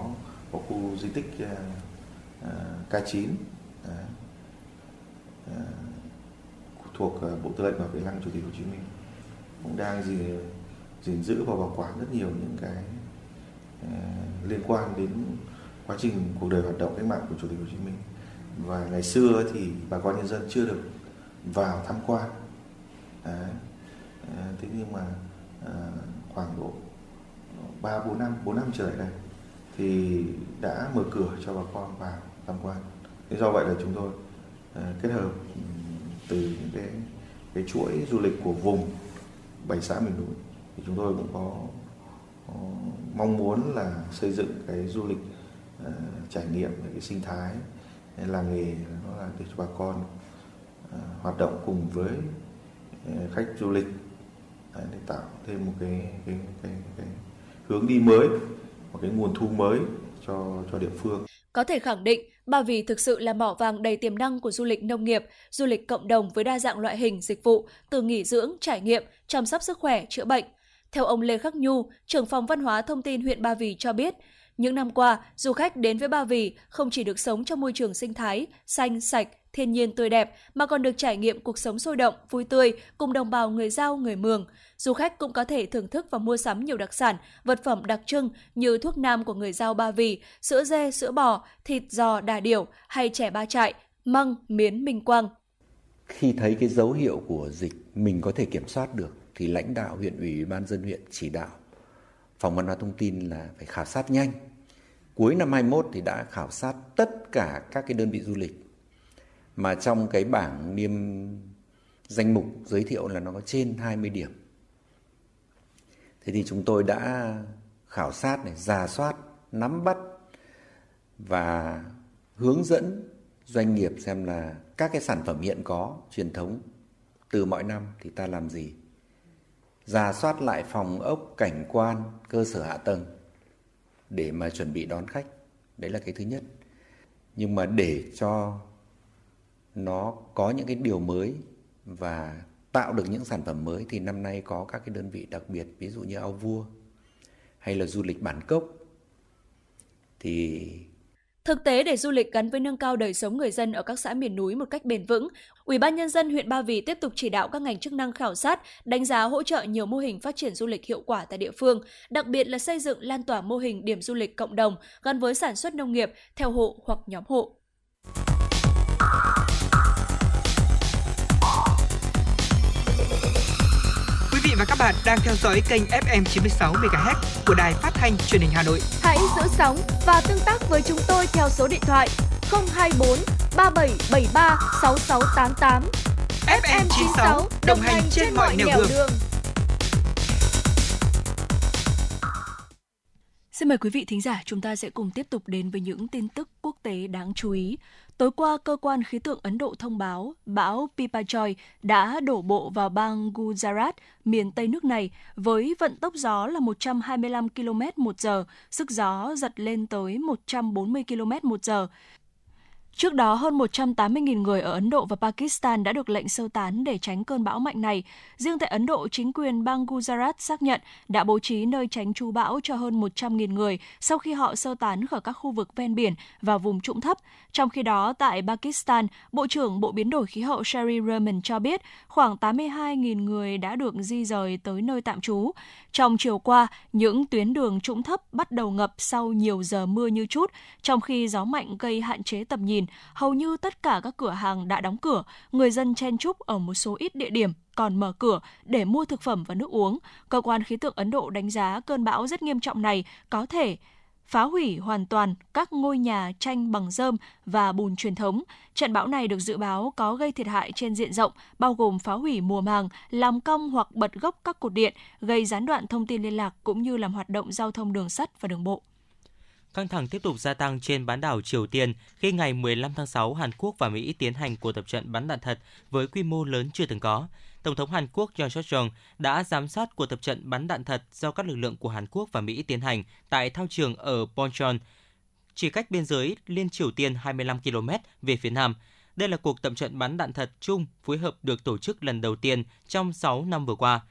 có khu di tích uh, uh, K9 uh, uh, thuộc uh, bộ tư lệnh bảo vệ lăng chủ tịch Hồ Chí Minh. Cũng đang gì gìn giữ và bảo quản rất nhiều những cái uh, liên quan đến quá trình cuộc đời hoạt động cách mạng của chủ tịch Hồ Chí Minh và ngày xưa thì bà con nhân dân chưa được vào tham quan Đấy. Ờ, thế nhưng mà à, khoảng độ ba bốn năm bốn năm trở lại đây thì đã mở cửa cho bà con vào tham quan thế do vậy là chúng tôi à, kết hợp ừ, từ những cái cái chuỗi du lịch của vùng bảy xã miền núi thì chúng tôi cũng có, có mong muốn là xây dựng cái du lịch uh, trải nghiệm về cái sinh thái làng nghề nó là để cho bà con à, hoạt động cùng với à, khách du lịch à, để tạo thêm một cái cái, cái, cái hướng đi mới một cái nguồn thu mới cho cho địa phương có thể khẳng định, Ba Vì thực sự là mỏ vàng đầy tiềm năng của du lịch nông nghiệp, du lịch cộng đồng với đa dạng loại hình dịch vụ, từ nghỉ dưỡng, trải nghiệm, chăm sóc sức khỏe, chữa bệnh. Theo ông Lê Khắc Nhu, trưởng phòng văn hóa thông tin huyện Ba Vì cho biết, những năm qua, du khách đến với Ba Vì không chỉ được sống trong môi trường sinh thái, xanh, sạch, thiên nhiên tươi đẹp mà còn được trải nghiệm cuộc sống sôi động, vui tươi cùng đồng bào người Giao, người Mường. Du khách cũng có thể thưởng thức và mua sắm nhiều đặc sản, vật phẩm đặc trưng như thuốc nam của người Giao Ba Vì, sữa dê, sữa bò, thịt giò đà điểu hay chè ba trại, măng, miến minh quang. Khi thấy cái dấu hiệu của dịch mình có thể kiểm soát được thì lãnh đạo huyện ủy ban dân huyện chỉ đạo phòng văn hóa thông tin là phải khảo sát nhanh cuối năm 21 thì đã khảo sát tất cả các cái đơn vị du lịch mà trong cái bảng niêm danh mục giới thiệu là nó có trên 20 điểm. Thế thì chúng tôi đã khảo sát này, giả soát, nắm bắt và hướng dẫn doanh nghiệp xem là các cái sản phẩm hiện có truyền thống từ mọi năm thì ta làm gì. Giả soát lại phòng ốc, cảnh quan, cơ sở hạ tầng để mà chuẩn bị đón khách. Đấy là cái thứ nhất. Nhưng mà để cho nó có những cái điều mới và tạo được những sản phẩm mới thì năm nay có các cái đơn vị đặc biệt ví dụ như ao vua hay là du lịch bản cốc thì Thực tế để du lịch gắn với nâng cao đời sống người dân ở các xã miền núi một cách bền vững, Ủy ban nhân dân huyện Ba Vì tiếp tục chỉ đạo các ngành chức năng khảo sát, đánh giá hỗ trợ nhiều mô hình phát triển du lịch hiệu quả tại địa phương, đặc biệt là xây dựng lan tỏa mô hình điểm du lịch cộng đồng gắn với sản xuất nông nghiệp theo hộ hoặc nhóm hộ. Và các bạn đang theo dõi kênh FM 96 MHz của đài phát thanh truyền hình Hà Nội. Hãy giữ sóng và tương tác với chúng tôi theo số điện thoại 024 3773 6688. FM 96 đồng hành trên mọi nẻo đường. đường. Xin mời quý vị thính giả, chúng ta sẽ cùng tiếp tục đến với những tin tức quốc tế đáng chú ý. Tối qua, cơ quan khí tượng Ấn Độ thông báo bão Pipachoy đã đổ bộ vào bang Gujarat, miền Tây nước này, với vận tốc gió là 125 km một giờ, sức gió giật lên tới 140 km một giờ. Trước đó, hơn 180.000 người ở Ấn Độ và Pakistan đã được lệnh sơ tán để tránh cơn bão mạnh này. Riêng tại Ấn Độ, chính quyền bang Gujarat xác nhận đã bố trí nơi tránh trú bão cho hơn 100.000 người sau khi họ sơ tán khỏi các khu vực ven biển và vùng trũng thấp. Trong khi đó, tại Pakistan, Bộ trưởng Bộ Biến đổi Khí hậu Sherry Rahman cho biết khoảng 82.000 người đã được di rời tới nơi tạm trú. Trong chiều qua, những tuyến đường trũng thấp bắt đầu ngập sau nhiều giờ mưa như chút, trong khi gió mạnh gây hạn chế tầm nhìn hầu như tất cả các cửa hàng đã đóng cửa, người dân chen chúc ở một số ít địa điểm còn mở cửa để mua thực phẩm và nước uống. Cơ quan khí tượng Ấn Độ đánh giá cơn bão rất nghiêm trọng này có thể phá hủy hoàn toàn các ngôi nhà tranh bằng rơm và bùn truyền thống. Trận bão này được dự báo có gây thiệt hại trên diện rộng, bao gồm phá hủy mùa màng, làm cong hoặc bật gốc các cột điện, gây gián đoạn thông tin liên lạc cũng như làm hoạt động giao thông đường sắt và đường bộ. Căng thẳng tiếp tục gia tăng trên bán đảo Triều Tiên khi ngày 15 tháng 6 Hàn Quốc và Mỹ tiến hành cuộc tập trận bắn đạn thật với quy mô lớn chưa từng có. Tổng thống Hàn Quốc Yoon suk yeol đã giám sát cuộc tập trận bắn đạn thật do các lực lượng của Hàn Quốc và Mỹ tiến hành tại thao trường ở Poncheon, chỉ cách biên giới liên Triều Tiên 25 km về phía nam. Đây là cuộc tập trận bắn đạn thật chung phối hợp được tổ chức lần đầu tiên trong 6 năm vừa qua.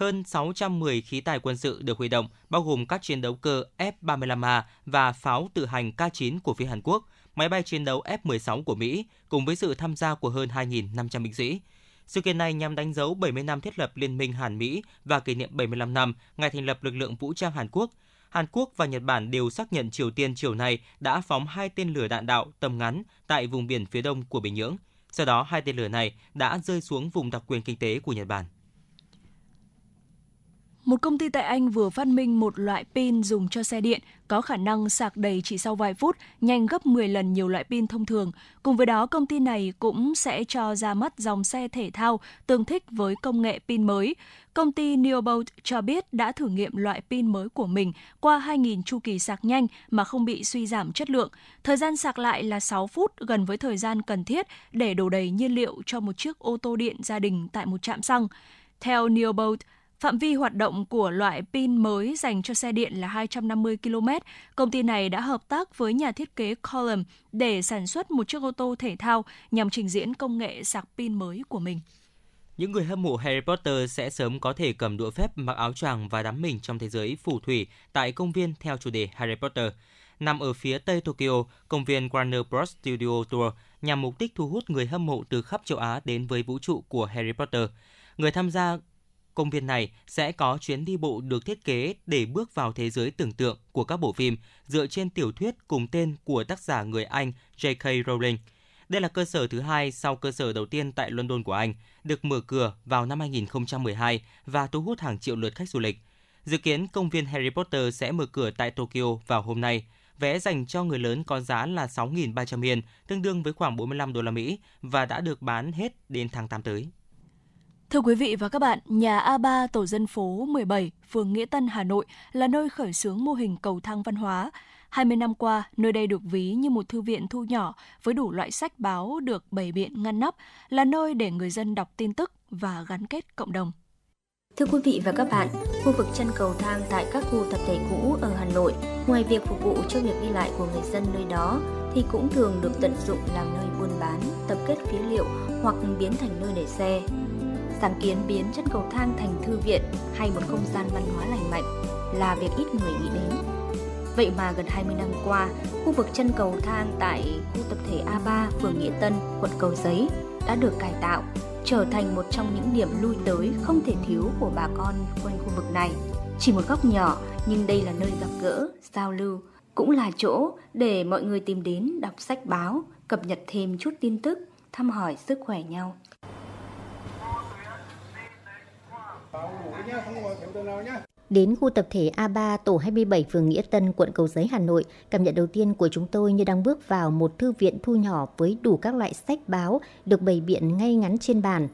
Hơn 610 khí tài quân sự được huy động, bao gồm các chiến đấu cơ F-35A và pháo tự hành K-9 của phía Hàn Quốc, máy bay chiến đấu F-16 của Mỹ, cùng với sự tham gia của hơn 2.500 binh sĩ. Sự kiện này nhằm đánh dấu 70 năm thiết lập Liên minh Hàn Mỹ và kỷ niệm 75 năm ngày thành lập lực lượng vũ trang Hàn Quốc. Hàn Quốc và Nhật Bản đều xác nhận Triều Tiên chiều nay đã phóng hai tên lửa đạn đạo tầm ngắn tại vùng biển phía đông của Bình Nhưỡng. Sau đó, hai tên lửa này đã rơi xuống vùng đặc quyền kinh tế của Nhật Bản. Một công ty tại Anh vừa phát minh một loại pin dùng cho xe điện có khả năng sạc đầy chỉ sau vài phút, nhanh gấp 10 lần nhiều loại pin thông thường. Cùng với đó, công ty này cũng sẽ cho ra mắt dòng xe thể thao tương thích với công nghệ pin mới. Công ty Neobolt cho biết đã thử nghiệm loại pin mới của mình qua 2.000 chu kỳ sạc nhanh mà không bị suy giảm chất lượng. Thời gian sạc lại là 6 phút, gần với thời gian cần thiết để đổ đầy nhiên liệu cho một chiếc ô tô điện gia đình tại một trạm xăng. Theo Neobolt, Phạm vi hoạt động của loại pin mới dành cho xe điện là 250 km. Công ty này đã hợp tác với nhà thiết kế Column để sản xuất một chiếc ô tô thể thao nhằm trình diễn công nghệ sạc pin mới của mình. Những người hâm mộ Harry Potter sẽ sớm có thể cầm đũa phép mặc áo choàng và đắm mình trong thế giới phù thủy tại công viên theo chủ đề Harry Potter. Nằm ở phía tây Tokyo, công viên Warner Bros. Studio Tour nhằm mục đích thu hút người hâm mộ từ khắp châu Á đến với vũ trụ của Harry Potter. Người tham gia Công viên này sẽ có chuyến đi bộ được thiết kế để bước vào thế giới tưởng tượng của các bộ phim dựa trên tiểu thuyết cùng tên của tác giả người Anh J.K. Rowling. Đây là cơ sở thứ hai sau cơ sở đầu tiên tại London của Anh, được mở cửa vào năm 2012 và thu hút hàng triệu lượt khách du lịch. Dự kiến công viên Harry Potter sẽ mở cửa tại Tokyo vào hôm nay. Vé dành cho người lớn có giá là 6.300 yên, tương đương với khoảng 45 đô la Mỹ và đã được bán hết đến tháng 8 tới. Thưa quý vị và các bạn, nhà A3 tổ dân phố 17, phường Nghĩa Tân, Hà Nội là nơi khởi xướng mô hình cầu thang văn hóa. 20 năm qua, nơi đây được ví như một thư viện thu nhỏ với đủ loại sách báo được bày biện ngăn nắp, là nơi để người dân đọc tin tức và gắn kết cộng đồng. Thưa quý vị và các bạn, khu vực chân cầu thang tại các khu tập thể cũ ở Hà Nội, ngoài việc phục vụ cho việc đi lại của người dân nơi đó, thì cũng thường được tận dụng làm nơi buôn bán, tập kết phế liệu hoặc biến thành nơi để xe sáng kiến biến chân cầu thang thành thư viện hay một không gian văn hóa lành mạnh là việc ít người nghĩ đến. Vậy mà gần 20 năm qua, khu vực chân cầu thang tại khu tập thể A3, phường Nghĩa Tân, quận Cầu Giấy đã được cải tạo, trở thành một trong những điểm lui tới không thể thiếu của bà con quanh khu vực này. Chỉ một góc nhỏ, nhưng đây là nơi gặp gỡ, giao lưu, cũng là chỗ để mọi người tìm đến đọc sách báo, cập nhật thêm chút tin tức, thăm hỏi sức khỏe nhau. Đến khu tập thể A3 tổ 27 phường Nghĩa Tân, quận Cầu Giấy, Hà Nội, cảm nhận đầu tiên của chúng tôi như đang bước vào một thư viện thu nhỏ với đủ các loại sách báo được bày biện ngay ngắn trên bàn.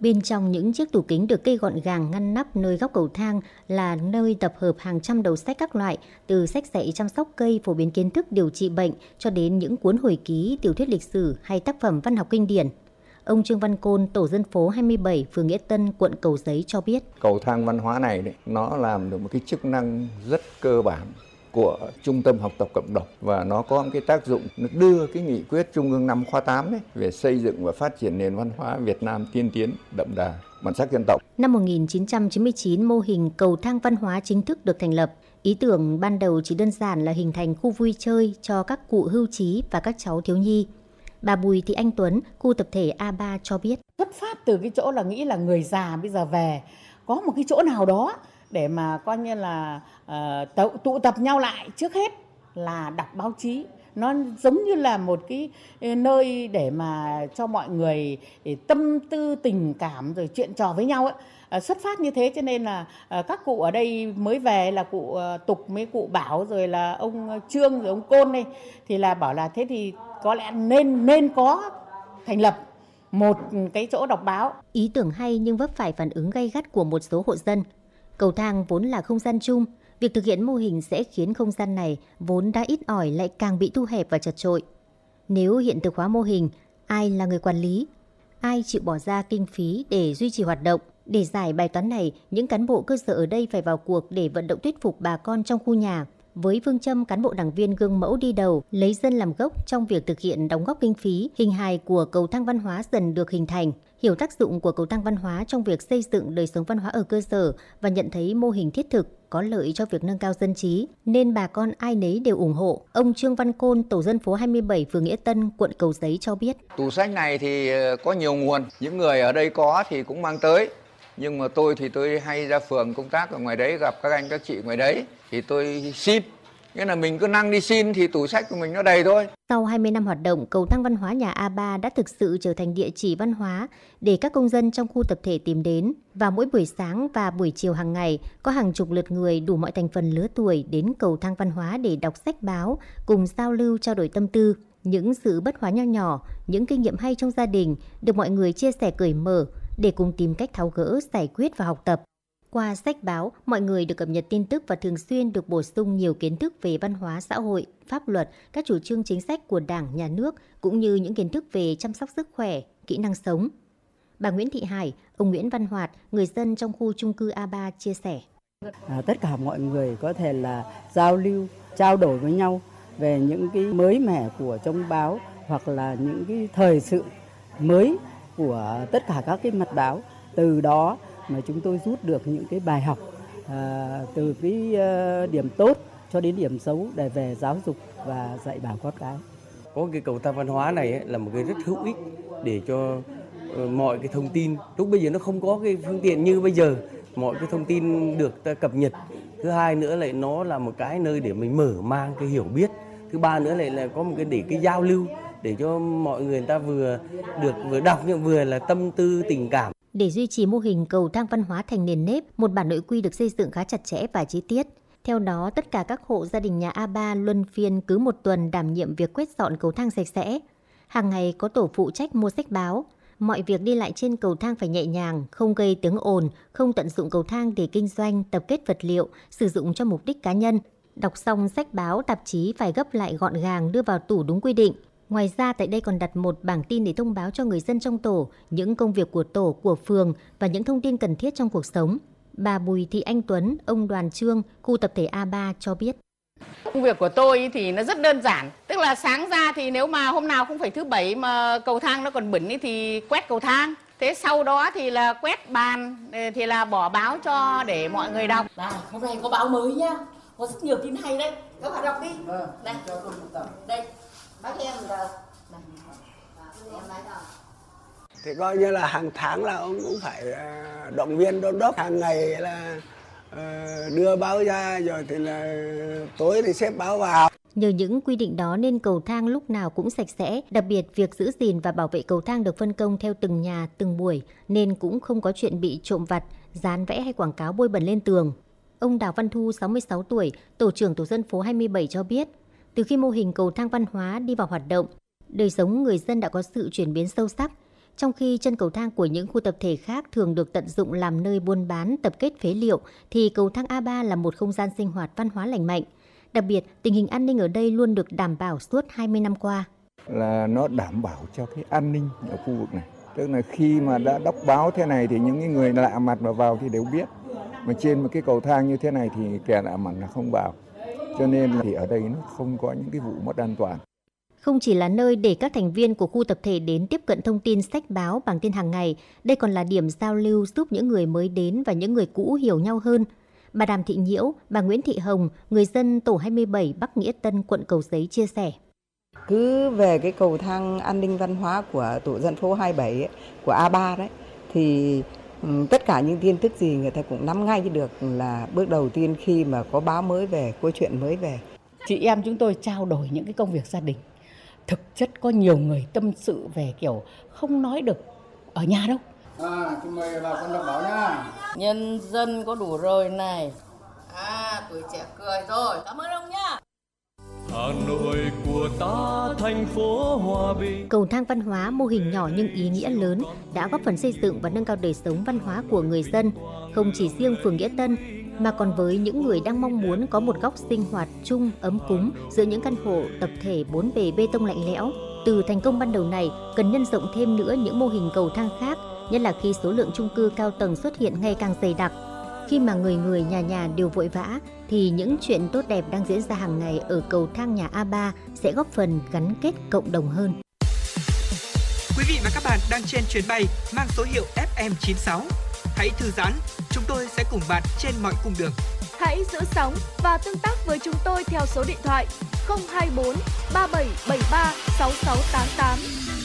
Bên trong những chiếc tủ kính được cây gọn gàng ngăn nắp nơi góc cầu thang là nơi tập hợp hàng trăm đầu sách các loại, từ sách dạy chăm sóc cây phổ biến kiến thức điều trị bệnh cho đến những cuốn hồi ký, tiểu thuyết lịch sử hay tác phẩm văn học kinh điển. Ông Trương Văn Côn, tổ dân phố 27, phường Nghĩa Tân, quận Cầu Giấy cho biết. Cầu thang văn hóa này đấy, nó làm được một cái chức năng rất cơ bản của trung tâm học tập cộng đồng và nó có một cái tác dụng nó đưa cái nghị quyết trung ương năm khóa 8 đấy về xây dựng và phát triển nền văn hóa Việt Nam tiên tiến đậm đà bản sắc dân tộc. Năm 1999 mô hình cầu thang văn hóa chính thức được thành lập. Ý tưởng ban đầu chỉ đơn giản là hình thành khu vui chơi cho các cụ hưu trí và các cháu thiếu nhi. Bà Bùi Thị Anh Tuấn, khu tập thể A3 cho biết. Xuất phát từ cái chỗ là nghĩ là người già bây giờ về có một cái chỗ nào đó để mà coi như là uh, tụ, tụ tập nhau lại trước hết là đọc báo chí nó giống như là một cái ờ, nơi để mà cho mọi người để tâm tư tình cảm rồi chuyện trò với nhau ấy Ờ, xuất phát như thế cho nên là ờ, các cụ ở đây mới về là cụ ờ, tục mấy cụ bảo rồi là ông trương rồi ông côn đây thì là bảo là thế thì có lẽ nên nên có thành lập một ừ, cái chỗ đọc báo. Ý tưởng hay nhưng vấp phải phản ứng gay gắt của một số hộ dân. Cầu thang vốn là không gian chung, việc thực hiện mô hình sẽ khiến không gian này vốn đã ít ỏi lại càng bị thu hẹp và chật trội. Nếu hiện thực hóa mô hình, ai là người quản lý? Ai chịu bỏ ra kinh phí để duy trì hoạt động? Để giải bài toán này, những cán bộ cơ sở ở đây phải vào cuộc để vận động thuyết phục bà con trong khu nhà. Với phương châm cán bộ đảng viên gương mẫu đi đầu, lấy dân làm gốc trong việc thực hiện đóng góp kinh phí, hình hài của cầu thang văn hóa dần được hình thành, hiểu tác dụng của cầu thang văn hóa trong việc xây dựng đời sống văn hóa ở cơ sở và nhận thấy mô hình thiết thực có lợi cho việc nâng cao dân trí, nên bà con ai nấy đều ủng hộ. Ông Trương Văn Côn, tổ dân phố 27 phường Nghĩa Tân, quận Cầu Giấy cho biết. Tủ sách này thì ờ, có nhiều nguồn, những người ở đây có thì cũng mang tới. Nhưng mà tôi thì tôi hay ra phường công tác ở ngoài đấy gặp các anh các chị ngoài đấy thì tôi xin Nghĩa là mình cứ năng đi xin thì tủ sách của mình nó đầy thôi. Sau 20 năm hoạt động, cầu thang văn hóa nhà A3 đã thực sự trở thành địa chỉ văn hóa để các công dân trong khu tập thể tìm đến. và mỗi buổi sáng và buổi chiều hàng ngày, có hàng chục lượt người đủ mọi thành phần lứa tuổi đến cầu thang văn hóa để đọc sách báo, cùng giao lưu trao đổi tâm tư. Những sự bất hóa nho nhỏ, những kinh nghiệm hay trong gia đình được mọi người chia sẻ cởi mở để cùng tìm cách tháo gỡ, giải quyết và học tập. Qua sách báo, mọi người được cập nhật tin tức và thường xuyên được bổ sung nhiều kiến thức về văn hóa xã hội, pháp luật, các chủ trương chính sách của Đảng, Nhà nước, cũng như những kiến thức về chăm sóc sức khỏe, kỹ năng sống. Bà Nguyễn Thị Hải, ông Nguyễn Văn Hoạt, người dân trong khu chung cư A3 chia sẻ. À, tất cả mọi người có thể là giao lưu, trao đổi với nhau về những cái mới mẻ của trong báo hoặc là những cái thời sự mới của tất cả các cái mặt báo. Từ đó mà chúng tôi rút được những cái bài học à, từ cái à, điểm tốt cho đến điểm xấu để về giáo dục và dạy bảo con cái. Có cái cầu thang văn hóa này ấy, là một cái rất hữu ích để cho ờ, mọi cái thông tin lúc bây giờ nó không có cái phương tiện như bây giờ mọi cái thông tin được ta cập nhật thứ hai nữa lại nó là một cái nơi để mình mở mang cái hiểu biết thứ ba nữa lại là có một cái để cái giao lưu để cho mọi người, người ta vừa được vừa đọc nhưng vừa là tâm tư tình cảm để duy trì mô hình cầu thang văn hóa thành nền nếp, một bản nội quy được xây dựng khá chặt chẽ và chi tiết. Theo đó, tất cả các hộ gia đình nhà A3 luân phiên cứ một tuần đảm nhiệm việc quét dọn cầu thang sạch sẽ. Hàng ngày có tổ phụ trách mua sách báo. Mọi việc đi lại trên cầu thang phải nhẹ nhàng, không gây tiếng ồn, không tận dụng cầu thang để kinh doanh, tập kết vật liệu, sử dụng cho mục đích cá nhân. Đọc xong sách báo, tạp chí phải gấp lại gọn gàng đưa vào tủ đúng quy định. Ngoài ra tại đây còn đặt một bảng tin để thông báo cho người dân trong tổ những công việc của tổ, của phường và những thông tin cần thiết trong cuộc sống. Bà Bùi Thị Anh Tuấn, ông Đoàn Trương, khu tập thể A3 cho biết. Công việc của tôi thì nó rất đơn giản, tức là sáng ra thì nếu mà hôm nào không phải thứ bảy mà cầu thang nó còn bẩn thì quét cầu thang. Thế sau đó thì là quét bàn thì là bỏ báo cho để mọi người đọc. Này, hôm nay có báo mới nhá, có rất nhiều tin hay đấy. Các bạn đọc đi. Vâng. Đây, đây, bác em giờ thì coi như là hàng tháng là ông cũng phải à, động viên đôn đốc. Hàng ngày là ờ, đưa báo ra rồi thì là tối thì xếp báo vào. Nhờ những quy định đó nên cầu thang lúc nào cũng sạch sẽ, đặc biệt việc giữ gìn và bảo vệ cầu thang được phân công theo từng nhà, từng buổi, nên cũng không có chuyện bị trộm vặt, dán vẽ hay quảng cáo bôi bẩn lên tường. Ông Đào Văn Thu, 66 tuổi, tổ trưởng tổ dân phố 27 cho biết, từ khi mô hình cầu thang văn hóa đi vào hoạt động, đời sống người dân đã có sự chuyển biến sâu sắc. Trong khi chân cầu thang của những khu tập thể khác thường được tận dụng làm nơi buôn bán, tập kết phế liệu, thì cầu thang A3 là một không gian sinh hoạt văn hóa lành mạnh. Đặc biệt, tình hình an ninh ở đây luôn được đảm bảo suốt 20 năm qua. Là nó đảm bảo cho cái an ninh ở khu vực này. Tức là khi mà đã đọc báo thế này thì những người lạ mặt mà vào thì đều biết. Mà trên một cái cầu thang như thế này thì kẻ lạ mặt là không vào. Cho nên thì ở đây nó không có những cái vụ mất an toàn. Không chỉ là nơi để các thành viên của khu tập thể đến tiếp cận thông tin sách báo bằng tin hàng ngày, đây còn là điểm giao lưu giúp những người mới đến và những người cũ hiểu nhau hơn. Bà Đàm Thị Nhiễu, bà Nguyễn Thị Hồng, người dân tổ 27 Bắc Nghĩa Tân, quận Cầu Giấy chia sẻ. Cứ về cái cầu thang an ninh văn hóa của tổ dân phố 27 ấy, của A3 đấy thì tất cả những tin tức gì người ta cũng nắm ngay được là bước đầu tiên khi mà có báo mới về, có chuyện mới về. chị em chúng tôi trao đổi những cái công việc gia đình thực chất có nhiều người tâm sự về kiểu không nói được ở nhà đâu À, chị mời bà con đọc báo nha. Nhân dân có đủ rồi này. À, tuổi trẻ cười rồi. Cảm ơn ông nhá. Hà Nội của ta thành phố hòa bình. Cầu thang văn hóa mô hình nhỏ nhưng ý nghĩa lớn đã góp phần xây dựng và nâng cao đời sống văn hóa của người dân, không chỉ riêng phường Nghĩa Tân mà còn với những người đang mong muốn có một góc sinh hoạt chung ấm cúng giữa những căn hộ tập thể bốn bề bê tông lạnh lẽo. Từ thành công ban đầu này, cần nhân rộng thêm nữa những mô hình cầu thang khác, nhất là khi số lượng chung cư cao tầng xuất hiện ngày càng dày đặc. Khi mà người người nhà nhà đều vội vã thì những chuyện tốt đẹp đang diễn ra hàng ngày ở cầu thang nhà A3 sẽ góp phần gắn kết cộng đồng hơn. Quý vị và các bạn đang trên chuyến bay mang số hiệu FM96. Hãy thư giãn, chúng tôi sẽ cùng bạn trên mọi cung đường. Hãy giữ sóng và tương tác với chúng tôi theo số điện thoại 024 3773 6688.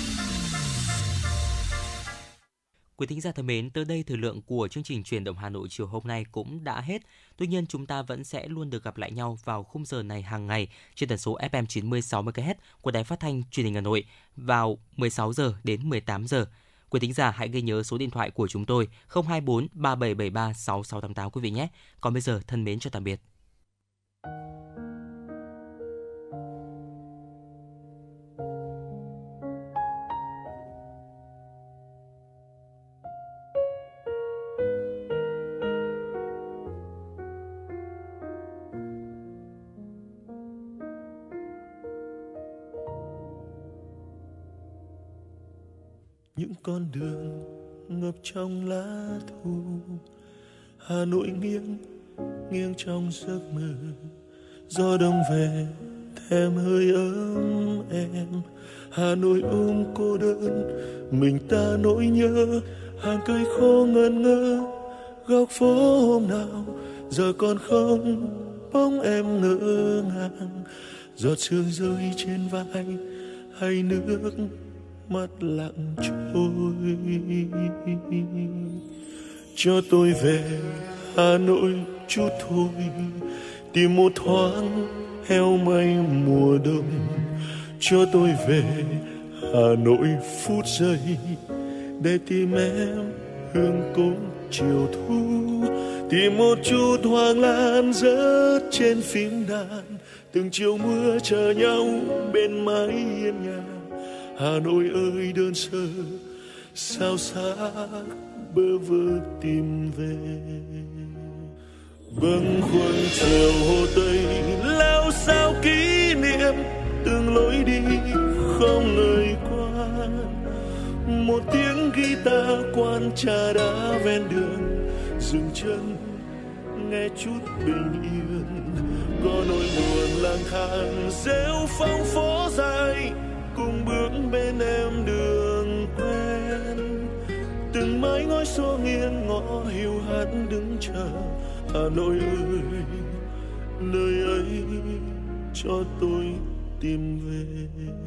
Quý thính giả thân mến, tới đây thời lượng của chương trình truyền động Hà Nội chiều hôm nay cũng đã hết. Tuy nhiên chúng ta vẫn sẽ luôn được gặp lại nhau vào khung giờ này hàng ngày trên tần số FM 96 MHz của Đài Phát thanh Truyền hình Hà Nội vào 16 giờ đến 18 giờ. Quý thính giả hãy ghi nhớ số điện thoại của chúng tôi 024 3773 6688 quý vị nhé. Còn bây giờ thân mến chào tạm biệt. Những con đường ngập trong lá thu, hà nội nghiêng nghiêng trong giấc mơ. Gió đông về, thèm hơi ấm em. Hà nội ôm cô đơn, mình ta nỗi nhớ. Hàng cây khô ngẩn ngơ, góc phố hôm nào. Giờ còn không, bóng em ngỡ ngàng. Giọt sương rơi trên vai hay nước mắt lặng trôi. Cho tôi về hà nội chút thôi, tìm một thoáng heo may mùa đông. Cho tôi về hà nội phút giây, để tìm em hương cốm chiều thu. Tìm một chút hoàng lan rớt trên phím đàn, từng chiều mưa chờ nhau bên mái hiên nhà. Hà Nội ơi, đơn sơ, sao xa bơ vơ tìm về? Bâng khuâng chiều hồ tây, lao sao kỷ niệm? Từng lối đi không người qua. Một tiếng guitar quan trà đá ven đường, dừng chân, nghe chút bình yên. Có nỗi buồn lang thang, rêu phong phố dài cùng bước bên em đường quen. Từng mái ngói xô nghiêng ngõ hiu hắt đứng chờ. Hà nội ơi, nơi ấy cho tôi tìm về.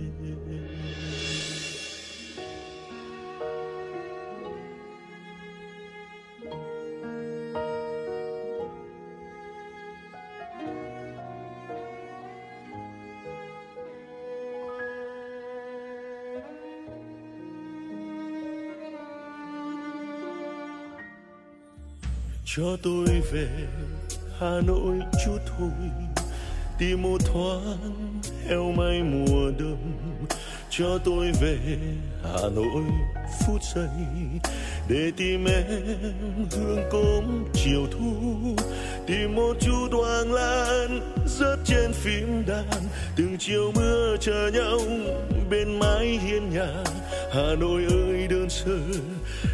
Cho tôi về hà nội chút thôi tìm một thoáng heo may mùa đông. Cho tôi về hà nội phút giây. Để tìm em hương cốm chiều thu. Tìm một chút hoàng lan rớt trên phím đàn. Từng chiều mưa chờ nhau bên mái hiên nhà. Hà nội ơi đơn sơ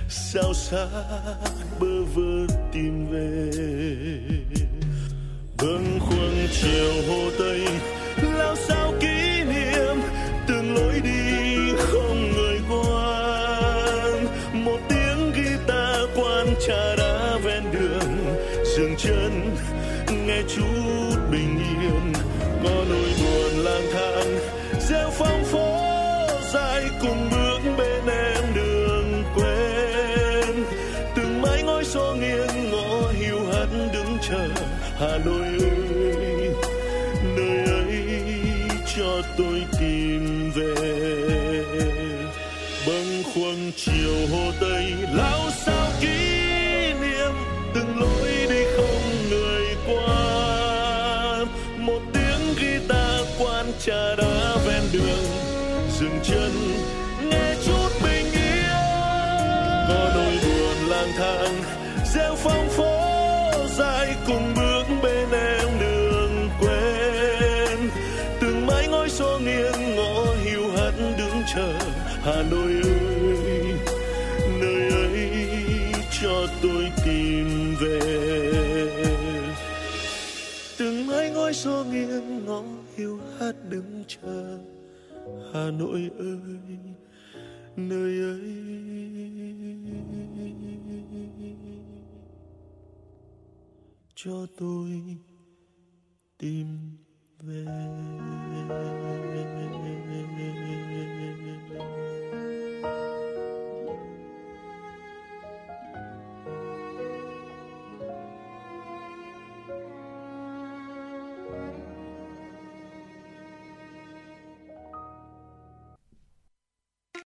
sao xa bơ vơ tìm về. Bâng khuâng chiều hồ tây lao sao xa hà nội ơi nơi ấy. Cho tôi tìm về.